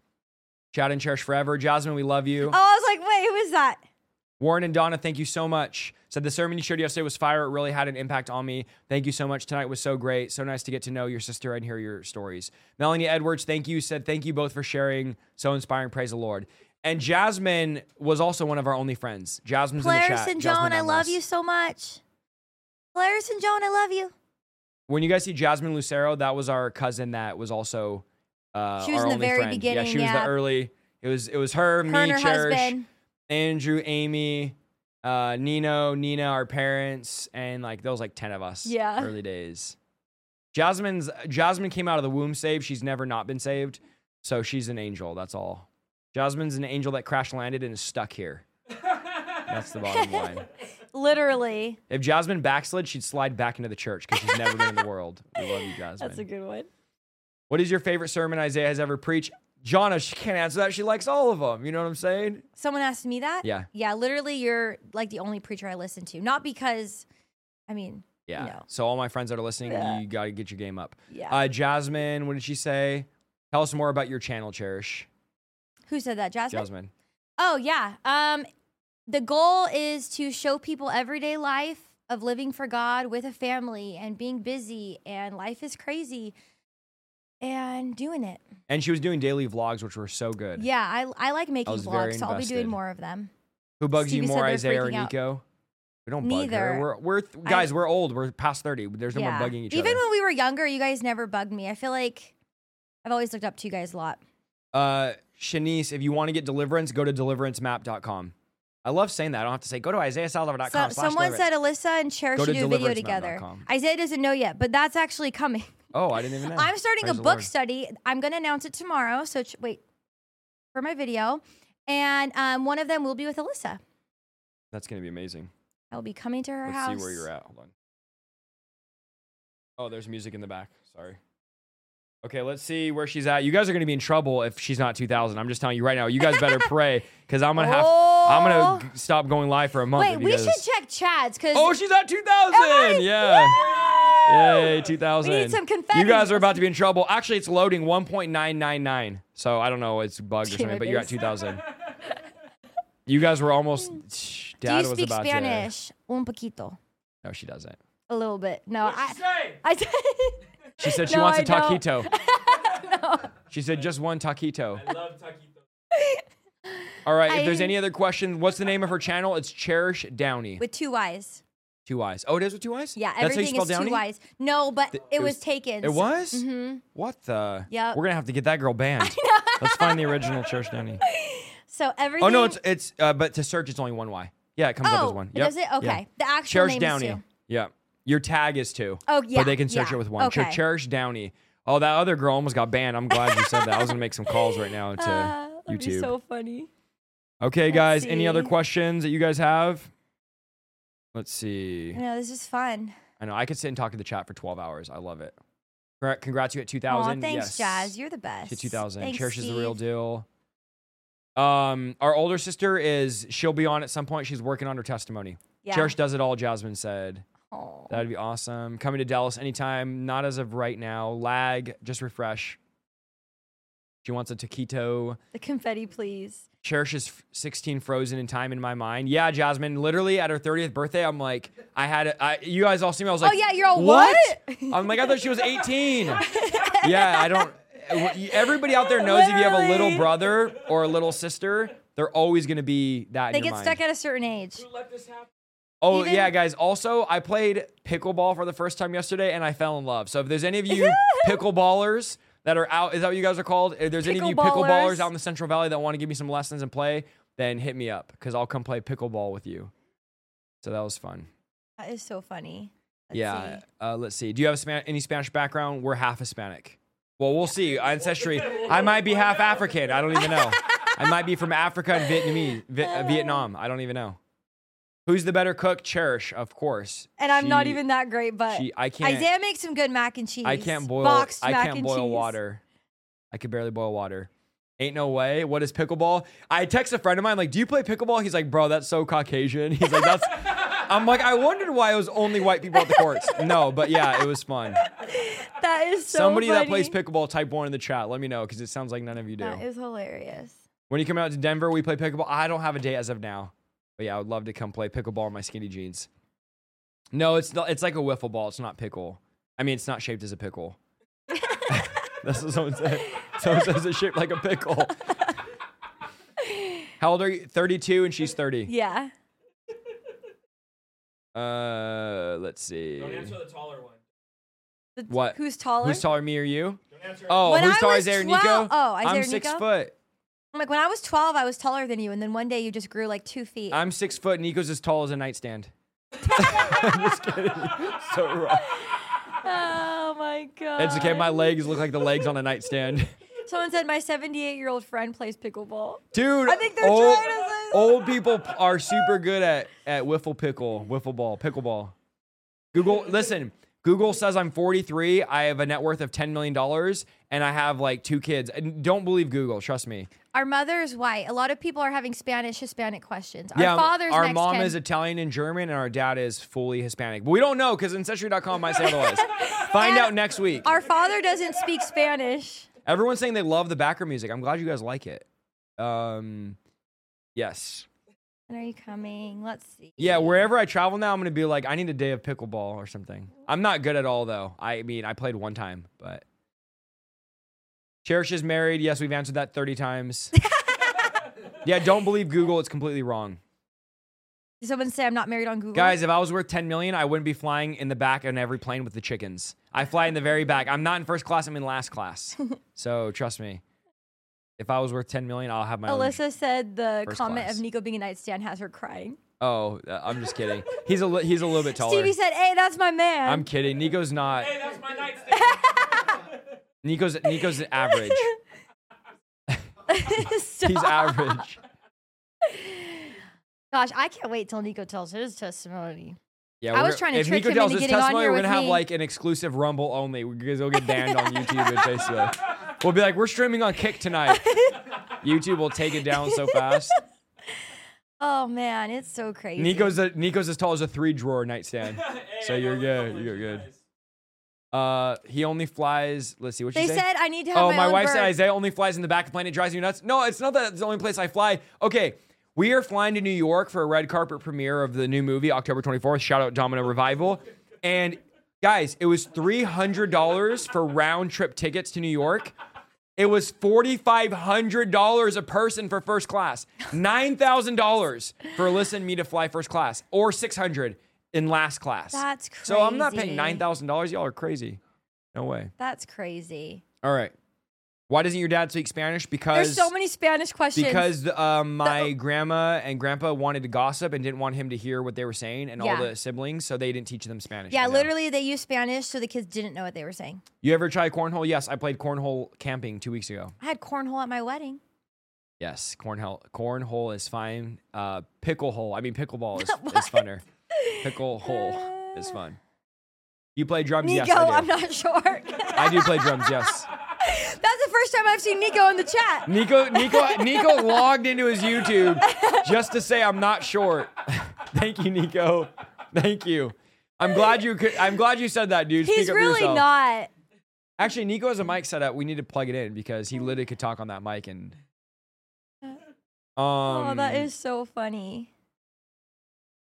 Chat and Cherish forever. Jasmine, we love you. Oh, I was like, wait, who is that? Warren and Donna, thank you so much. Said the sermon you shared yesterday was fire. It really had an impact on me. Thank you so much. Tonight was so great. So nice to get to know your sister and hear your stories. Melanie Edwards, thank you. Said thank you both for sharing. So inspiring. Praise the Lord. And Jasmine was also one of our only friends. Jasmine's in the chat. and Joan, I love you so much. Polaris and Joan, I love you. When you guys see Jasmine Lucero, that was our cousin that was also uh, She was our in the only very friend. beginning, Yeah, she was yeah. the early. It was it was her, Her me, and her Cherish, husband. Andrew, Amy, uh, Nino, Nina, our parents, and like there was like ten of us. Yeah. Early days. Jasmine's Jasmine came out of the womb saved. She's never not been saved, so she's an angel. That's all. Jasmine's an angel that crash landed and is stuck here. That's the bottom line. [LAUGHS] Literally. If Jasmine backslid, she'd slide back into the church because she's never been in the world. We love you, Jasmine. [LAUGHS] That's a good one. What is your favorite sermon Isaiah has ever preached? Jonna, she can't answer that. She likes all of them. You know what I'm saying? Someone asked me that? Yeah. Yeah, literally, you're like the only preacher I listen to. Not because, I mean, Yeah. No. So all my friends that are listening, Yeah. you got to get your game up. yeah. Uh, Jasmine, what did she say? Tell us more about your channel, Cherish. Who said that? Jasmine? Jasmine. Oh yeah. Um, the goal is to show people everyday life of living for God with a family and being busy and life is crazy and doing it. And she was doing daily vlogs, which were so good. Yeah, I I like making very vlogs, so I'll be doing more of them. Who bugs Stevie you more, Isaiah or freaking out. Nico? We don't bug Neither. her. We're, we're th- I- guys, we're old. We're past 30. There's no yeah. more bugging each Even other. Even when we were younger, you guys never bugged me. I feel like I've always looked up to you guys a lot. uh, Shanice, if you want to get deliverance, go to deliveranceMap.com. I love saying that. I don't have to say, go to IsaiahSaldivar.com. So, someone said Alyssa and Cher should do a video together. Isaiah doesn't know yet, but that's actually coming. Oh, I didn't even know. I'm starting Praise a book study. I'm going to announce it tomorrow. So ch- wait for my video, and um, one of them will be with Alyssa. That's going to be amazing. I will be coming to her house. Let's house. see where you're at. Hold on. Oh, there's music in the back. Sorry. Okay, let's see where she's at. You guys are going to be in trouble if she's not 2000. I'm just telling you right now. You guys better [LAUGHS] pray because I'm going to have I'm going to stop going live for a month. Wait, we should check Chad's because Oh, she's at 2000. I? Yeah. Yay, 2000. We need some confetti. You guys are about to be in trouble. Actually, it's loading 1.999. So I don't know, it's bugged or something, but you're at 2000. [LAUGHS] you guys were almost hmm. Spanish. Do you was speak about Spanish? Un poquito. No, she doesn't. A little bit. No, I. say? I did. [LAUGHS] She said she No, wants a I don't. taquito. [LAUGHS] She said just one taquito. I love taquito. All right. If there's any other questions, what's the name of her channel? It's Cherish Downey. With two Y's. Two eyes. Oh, it is with two eyes. Yeah, That's how you everything spell is Downey? two eyes. No, but Th- it, it was, was- taken. It was. Mm-hmm. What the? Yep. We're gonna have to get that girl banned. [LAUGHS] Let's find the original Cherish Downey. [LAUGHS] So everything. Oh no, it's it's uh, but to search it's only one Y. Yeah, it comes up Oh, as one. it Yep. does it? Yeah. Okay. The actual Cherish name Downey. is two. Yeah. Your tag is two. Oh, yeah, But they can search yeah. it with one. Okay. Cherish Downey. Oh, that other girl almost got banned. I'm glad you said that. I was gonna make some calls right now [LAUGHS] to Ah, that'd be YouTube. so funny. okay, guys. Any other see. questions that you guys have? Let's see. No, this is fun. I know I could sit and talk to the chat for 12 hours. I love it. Congrats, you at Aw, 2,000. thanks, yes. Jazz. You're the best. Hit 2,000. Thanks, Cherish is the real deal. Um, our older sister is she'll be on at some point. She's working on her testimony. Yeah. Cherish does it all. Jasmine said Aw. that'd be awesome. Coming to Dallas anytime. Not as of right now. Lag. Just refresh. She wants a taquito. The confetti, please. Cherish is 16 frozen in time in my mind. Yeah, Jasmine. Literally at her 30th birthday, I'm like, I had it. I, you guys all see me. I was oh, like, oh yeah, you're all what? I'm like, I thought she was 18. [LAUGHS] yeah, I don't. Everybody out there knows if you have a little brother or a little sister, they're always going to be that. they in your get mind. stuck at a certain age. Who let this happen? Oh even- yeah, guys. Also, I played pickleball for the first time yesterday, and I fell in love. So if there's any of you [LAUGHS] pickleballers that are out, is that what you guys are called? If there's any of you pickleballers out in the Central Valley that want to give me some lessons and play, then hit me up because I'll come play pickleball with you. So that was fun. That is so funny. Let's yeah. Uh, let's see. Do you have a Span- any Spanish background? We're half Hispanic. Well, we'll see. [LAUGHS] Ancestry. I might be half African. I don't even know. I might be from Africa and Vietnamese, Vi- [LAUGHS] Vietnam. I don't even know. Who's the better cook? Cherish, of course. And I'm not even that great, but She, I can't. Isaiah makes some good mac and cheese. I can't boil. Boxed I can't and boil cheese. water. I could barely boil water. Ain't no way. What is pickleball? I text a friend of mine like, "Do you play pickleball?" He's like, "Bro, that's so Caucasian." [LAUGHS] He's like, "That's." [LAUGHS] I'm like, I wondered why it was only white people at the courts. [LAUGHS] No, but yeah, it was fun. That is so Somebody that plays pickleball, type one in the chat. Let me know because it sounds like none of you do. That is hilarious. when you come out to Denver, we play pickleball. I don't have a date as of now, but yeah, I would love to come play pickleball in my skinny jeans. No, it's not. It's like a wiffle ball. It's not pickle. I mean, it's not shaped as a pickle. [LAUGHS] That's what someone said. Someone says it's shaped like a pickle. [LAUGHS] How old are you? 32, and she's 30. Yeah. Uh, let's see. Don't answer the taller one. The- What? Who's taller? Who's taller, me or you? Don't answer. Oh, When who's I taller, was Isaiah or Nico? oh, Isaiah I'm or six Nico? foot. I'm like when I was 12, I was taller than you, and then one day you just grew like two feet. I'm six foot. And Nico's as tall as a nightstand. [LAUGHS] I'm just kidding. [LAUGHS] so wrong. oh my god. It's okay. My legs look like the legs on a nightstand. [LAUGHS] Someone said my 78 year old friend plays pickleball. Dude, I think they're old, trying to say- old people are super good at at wiffle pickle, wiffle ball, pickleball. Google, listen. Google says I'm 43. I have a net worth of 10 million dollars, and I have like two kids. And don't believe Google. Trust me. Our mother is white. A lot of people are having Spanish, Hispanic questions. Our yeah, father's our Mexican. mom is Italian and German, and our dad is fully Hispanic. But we don't know because Ancestry.com might say otherwise. [LAUGHS] Find And out next week. Our father doesn't speak Spanish. Everyone's saying they love the background music. I'm glad you guys like it. Um, yes. When are you coming? Let's see. Yeah, wherever I travel now, I'm gonna be like, I need a day of pickleball or something. I'm not good at all though. I mean, I played one time, but Cherish is married. Yes, we've answered that 30 times. [LAUGHS] yeah, don't believe Google. It's completely wrong. Did someone say I'm not married on Google? Guys, if I was worth 10 million, I wouldn't be flying in the back on every plane with the chickens. I fly in the very back. I'm not in first class. I'm in last class. [LAUGHS] so trust me. If I was worth 10 million, I'll have my own. Alyssa said the First comment class. of Nico being a nightstand has her crying. Oh, uh, I'm just kidding. He's a li- he's a little bit taller. Stevie said, "Hey, that's my man." I'm kidding. Nico's not. Hey, that's my nightstand. [LAUGHS] Nico's Nico's average. [LAUGHS] [LAUGHS] He's average. Gosh, I can't wait till Nico tells his testimony. Yeah, I was trying to if trick Nico him tells into his getting on testimony, here we're with gonna have me. like an exclusive Rumble only because it'll get banned on YouTube and Facebook. [LAUGHS] We'll be like, we're streaming on Kick tonight. [LAUGHS] YouTube will take it down so fast. [LAUGHS] Oh man, it's so crazy. Nico's a, Nico's as tall as a three drawer nightstand. So you're good. You're good. Uh, he only flies. Let's see what They you say. said I need to have Oh, my, my own wife bird. said Isaiah only flies in the back of plane. It drives you nuts. No, it's not that it's the only place I fly. Okay, We are flying to New York for a red carpet premiere of the new movie, October 24th. Shout out Domino Revival. And guys, it was $300 for round trip tickets to New York. It was $4,500 a person for first class, $9,000 for and me to fly first class, or 600 in last class. That's So I'm not paying $9,000. Y'all are crazy. No way. That's crazy. All right. Why doesn't your dad speak Spanish? Because There's so many Spanish questions. because um, my grandma and grandpa wanted to gossip and didn't want him to hear what they were saying and all Yeah. the siblings, so they didn't teach them Spanish. yeah, literally they use Spanish so the kids didn't know what they were saying. You ever try cornhole? Yes, I played cornhole camping two weeks ago. I had cornhole at my wedding. Yes, cornhole. Cornhole is fine. Uh, pickle hole. I mean, pickleball is, [LAUGHS] is funner. Pickle hole [LAUGHS] is fun. You play drums? Nico, yes, I do. I'm not sure. I do play drums. [LAUGHS] Yes. First time I've seen Nico in the chat. Nico, Nico, Nico [LAUGHS] logged into his YouTube just to say I'm not short. [LAUGHS] Thank you, Nico. Thank you. I'm glad you could. I'm glad you said that, dude. Speak He's up really not. Actually, Nico has a mic set up. We need to plug it in because he literally could talk on that mic and. Um, oh, that is so funny.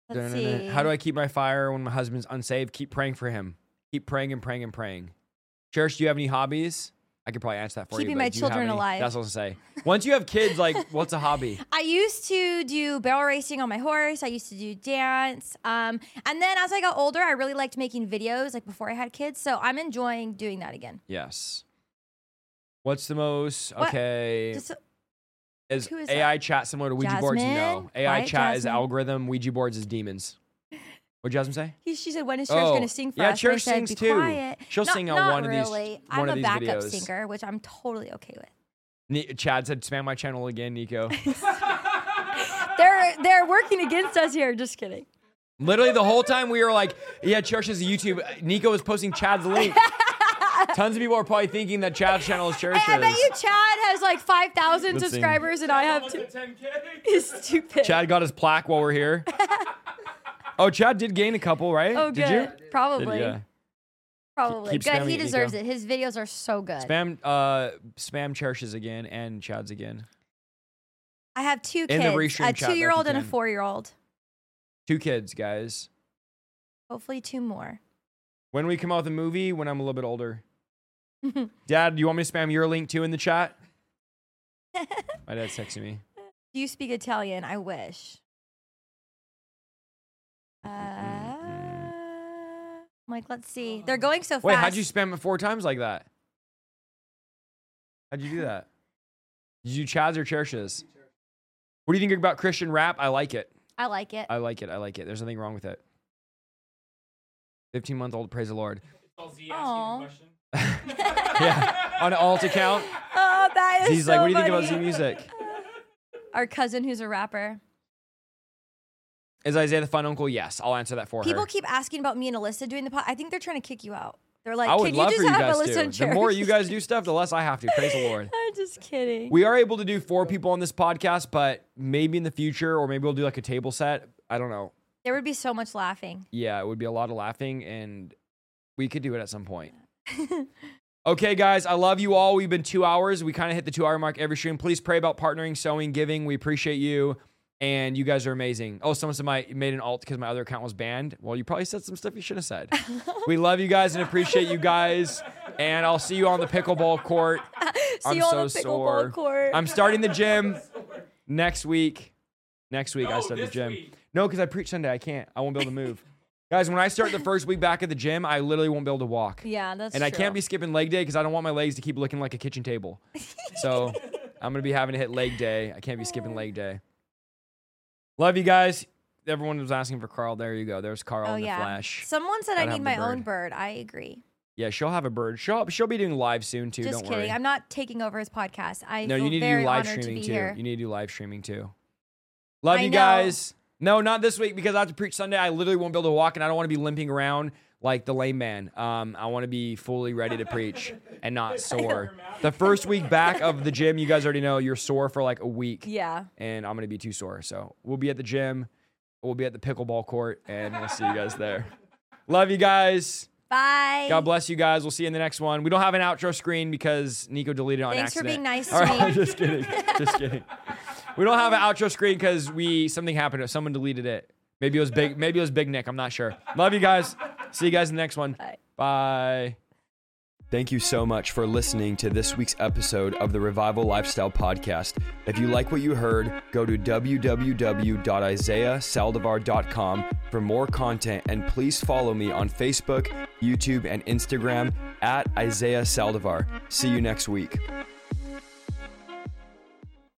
Let's see. How do I keep my fire when my husband's unsaved? Keep praying for him. Keep praying and praying and praying. Cherish, do you have any hobbies? I could probably answer that for you. Keeping my do you have children alive. That's what I was say. Once you have kids, like, [LAUGHS] what's a hobby? I used to do barrel racing on my horse. I used to do dance. Um, and then as I got older, I really liked making videos, like before I had kids. So I'm enjoying doing that again. Yes. What's the most What? okay? Just is who is AI chat similar to Ouija boards? No. Jasmine? AI Quiet chat is algorithm. Ouija boards is demons. What Jasmine say? he, she said, when is Cherish Oh, going to sing for yeah, us? And I Cherish said, sings "Be too. quiet." She'll Not- sing on not one of these- really. one I'm of a these backup videos. singer, which I'm totally okay with. Ni- Chad said, "Spam my channel again, Nico." [LAUGHS] They're they're working against us here. Just kidding. Literally the whole time we were like, "Yeah, Cherish is a YouTube." Nico was posting Chad's link. [LAUGHS] Tons of people are probably thinking that Chad's channel is Cherish's. Hey, I bet you Chad has like 5,000 Let's subscribers and I have two. 10K. [LAUGHS] He's stupid. Chad got his plaque while we're here. Oh, Chad did gain a couple, right? oh, did good. you? Did- Probably. yeah. Probably. keep good. He deserves Nico. it. His videos are so good. Spam, uh, spam Cherish's again and Chad's again. I have two In kids a two year old and a four year old. Two kids, guys. Hopefully, two more. When we come out with a movie, when I'm a little bit older. [LAUGHS] Dad, do you want me to spam your link too in the chat? [LAUGHS] My dad's texting me. Do you speak Italian? I wish. Uh, I'm like, let's see. They're going so fast. Wait, how'd you spam it four times like that? How'd you do that? [LAUGHS] Did you do Chad's or Cherish's? What do you think about Christian rap? I like it. I like it. I like it. I like it. There's nothing wrong with it. 15 month old, praise the Lord. It's all Z Aw. asking [LAUGHS] [LAUGHS] yeah. On an alt account. oh, that is Z's so like, what do you think about Z. Music? Our cousin, who's a rapper. Is Isaiah the fun uncle? Yes. I'll answer that for you. People her. keep asking about me and Alyssa doing the pod. I think they're trying to kick you out. They're like, I would can love you for just you have guys Alyssa to. The more you guys do stuff, the less I have to. Praise the [LAUGHS] Lord. I'm just kidding. We are able to do four people on this podcast, but maybe in the future, or maybe we'll do like a table set. I don't know. there would be so much laughing. Yeah, it would be a lot of laughing, and we could do it at some point. [LAUGHS] okay, guys, I love you all. We've been two hours. We kind of hit the two hour mark every stream. Please pray about partnering, sowing, giving. We appreciate you. And you guys are amazing. Oh, someone said my made an alt because my other account was banned. Well, you probably said some stuff you shouldn't have said. [LAUGHS] we love you guys and appreciate you guys. And I'll see you on the pickleball court. [LAUGHS] See I'm you on so the sore. court. I'm starting the [LAUGHS] gym next week. Next week I start the gym. week. No, because I preach Sunday. I can't. I won't be able to move. Guys, when I start the first week back at the gym, I literally won't be able to walk. yeah, that's true. and I true. can't be skipping leg day because I don't want my legs to keep looking like a kitchen table. so I'm gonna be having to hit leg day. I can't be skipping leg day. Love you guys. Everyone was asking for Carl. There you go. There's Carl Oh in the yeah. flash. Someone said I Gotta need the my own bird. bird. I agree. Yeah, she'll have a bird. She'll she'll be doing live soon too. Just don't kidding. worry. I'm not taking over his podcast. I no, feel you need to very do live honored streaming to be too. here. You need to do live streaming too. Love I you know. guys. No, not this week because I have to preach Sunday. I literally won't be able to walk, and I don't want to be limping around like the lame man. Um, I want to be fully ready to preach [LAUGHS] and not sore. The first week back of the gym, you guys already know you're sore for like a week, yeah. and I'm gonna be too sore. So we'll be at the gym, we'll be at the pickleball court, and we'll see you guys there. [LAUGHS] Love you guys. Bye. God bless you guys. We'll see you in the next one. We don't have an outro screen because Nico deleted it on Thanks for being nice All to right, me. [LAUGHS] just kidding. Just kidding. we don't have an outro screen because we something happened. Someone deleted it. Maybe it was big. Maybe it was Big Nick. I'm not sure. Love you guys. See you guys in the next one. Bye. Bye. Thank you so much for listening to this week's episode of the Revival Lifestyle Podcast. If you like what you heard, go to www.isaiahsaldivar.com for more content and please follow me on Facebook, YouTube, and Instagram at Isaiah Saldivar. See you next week.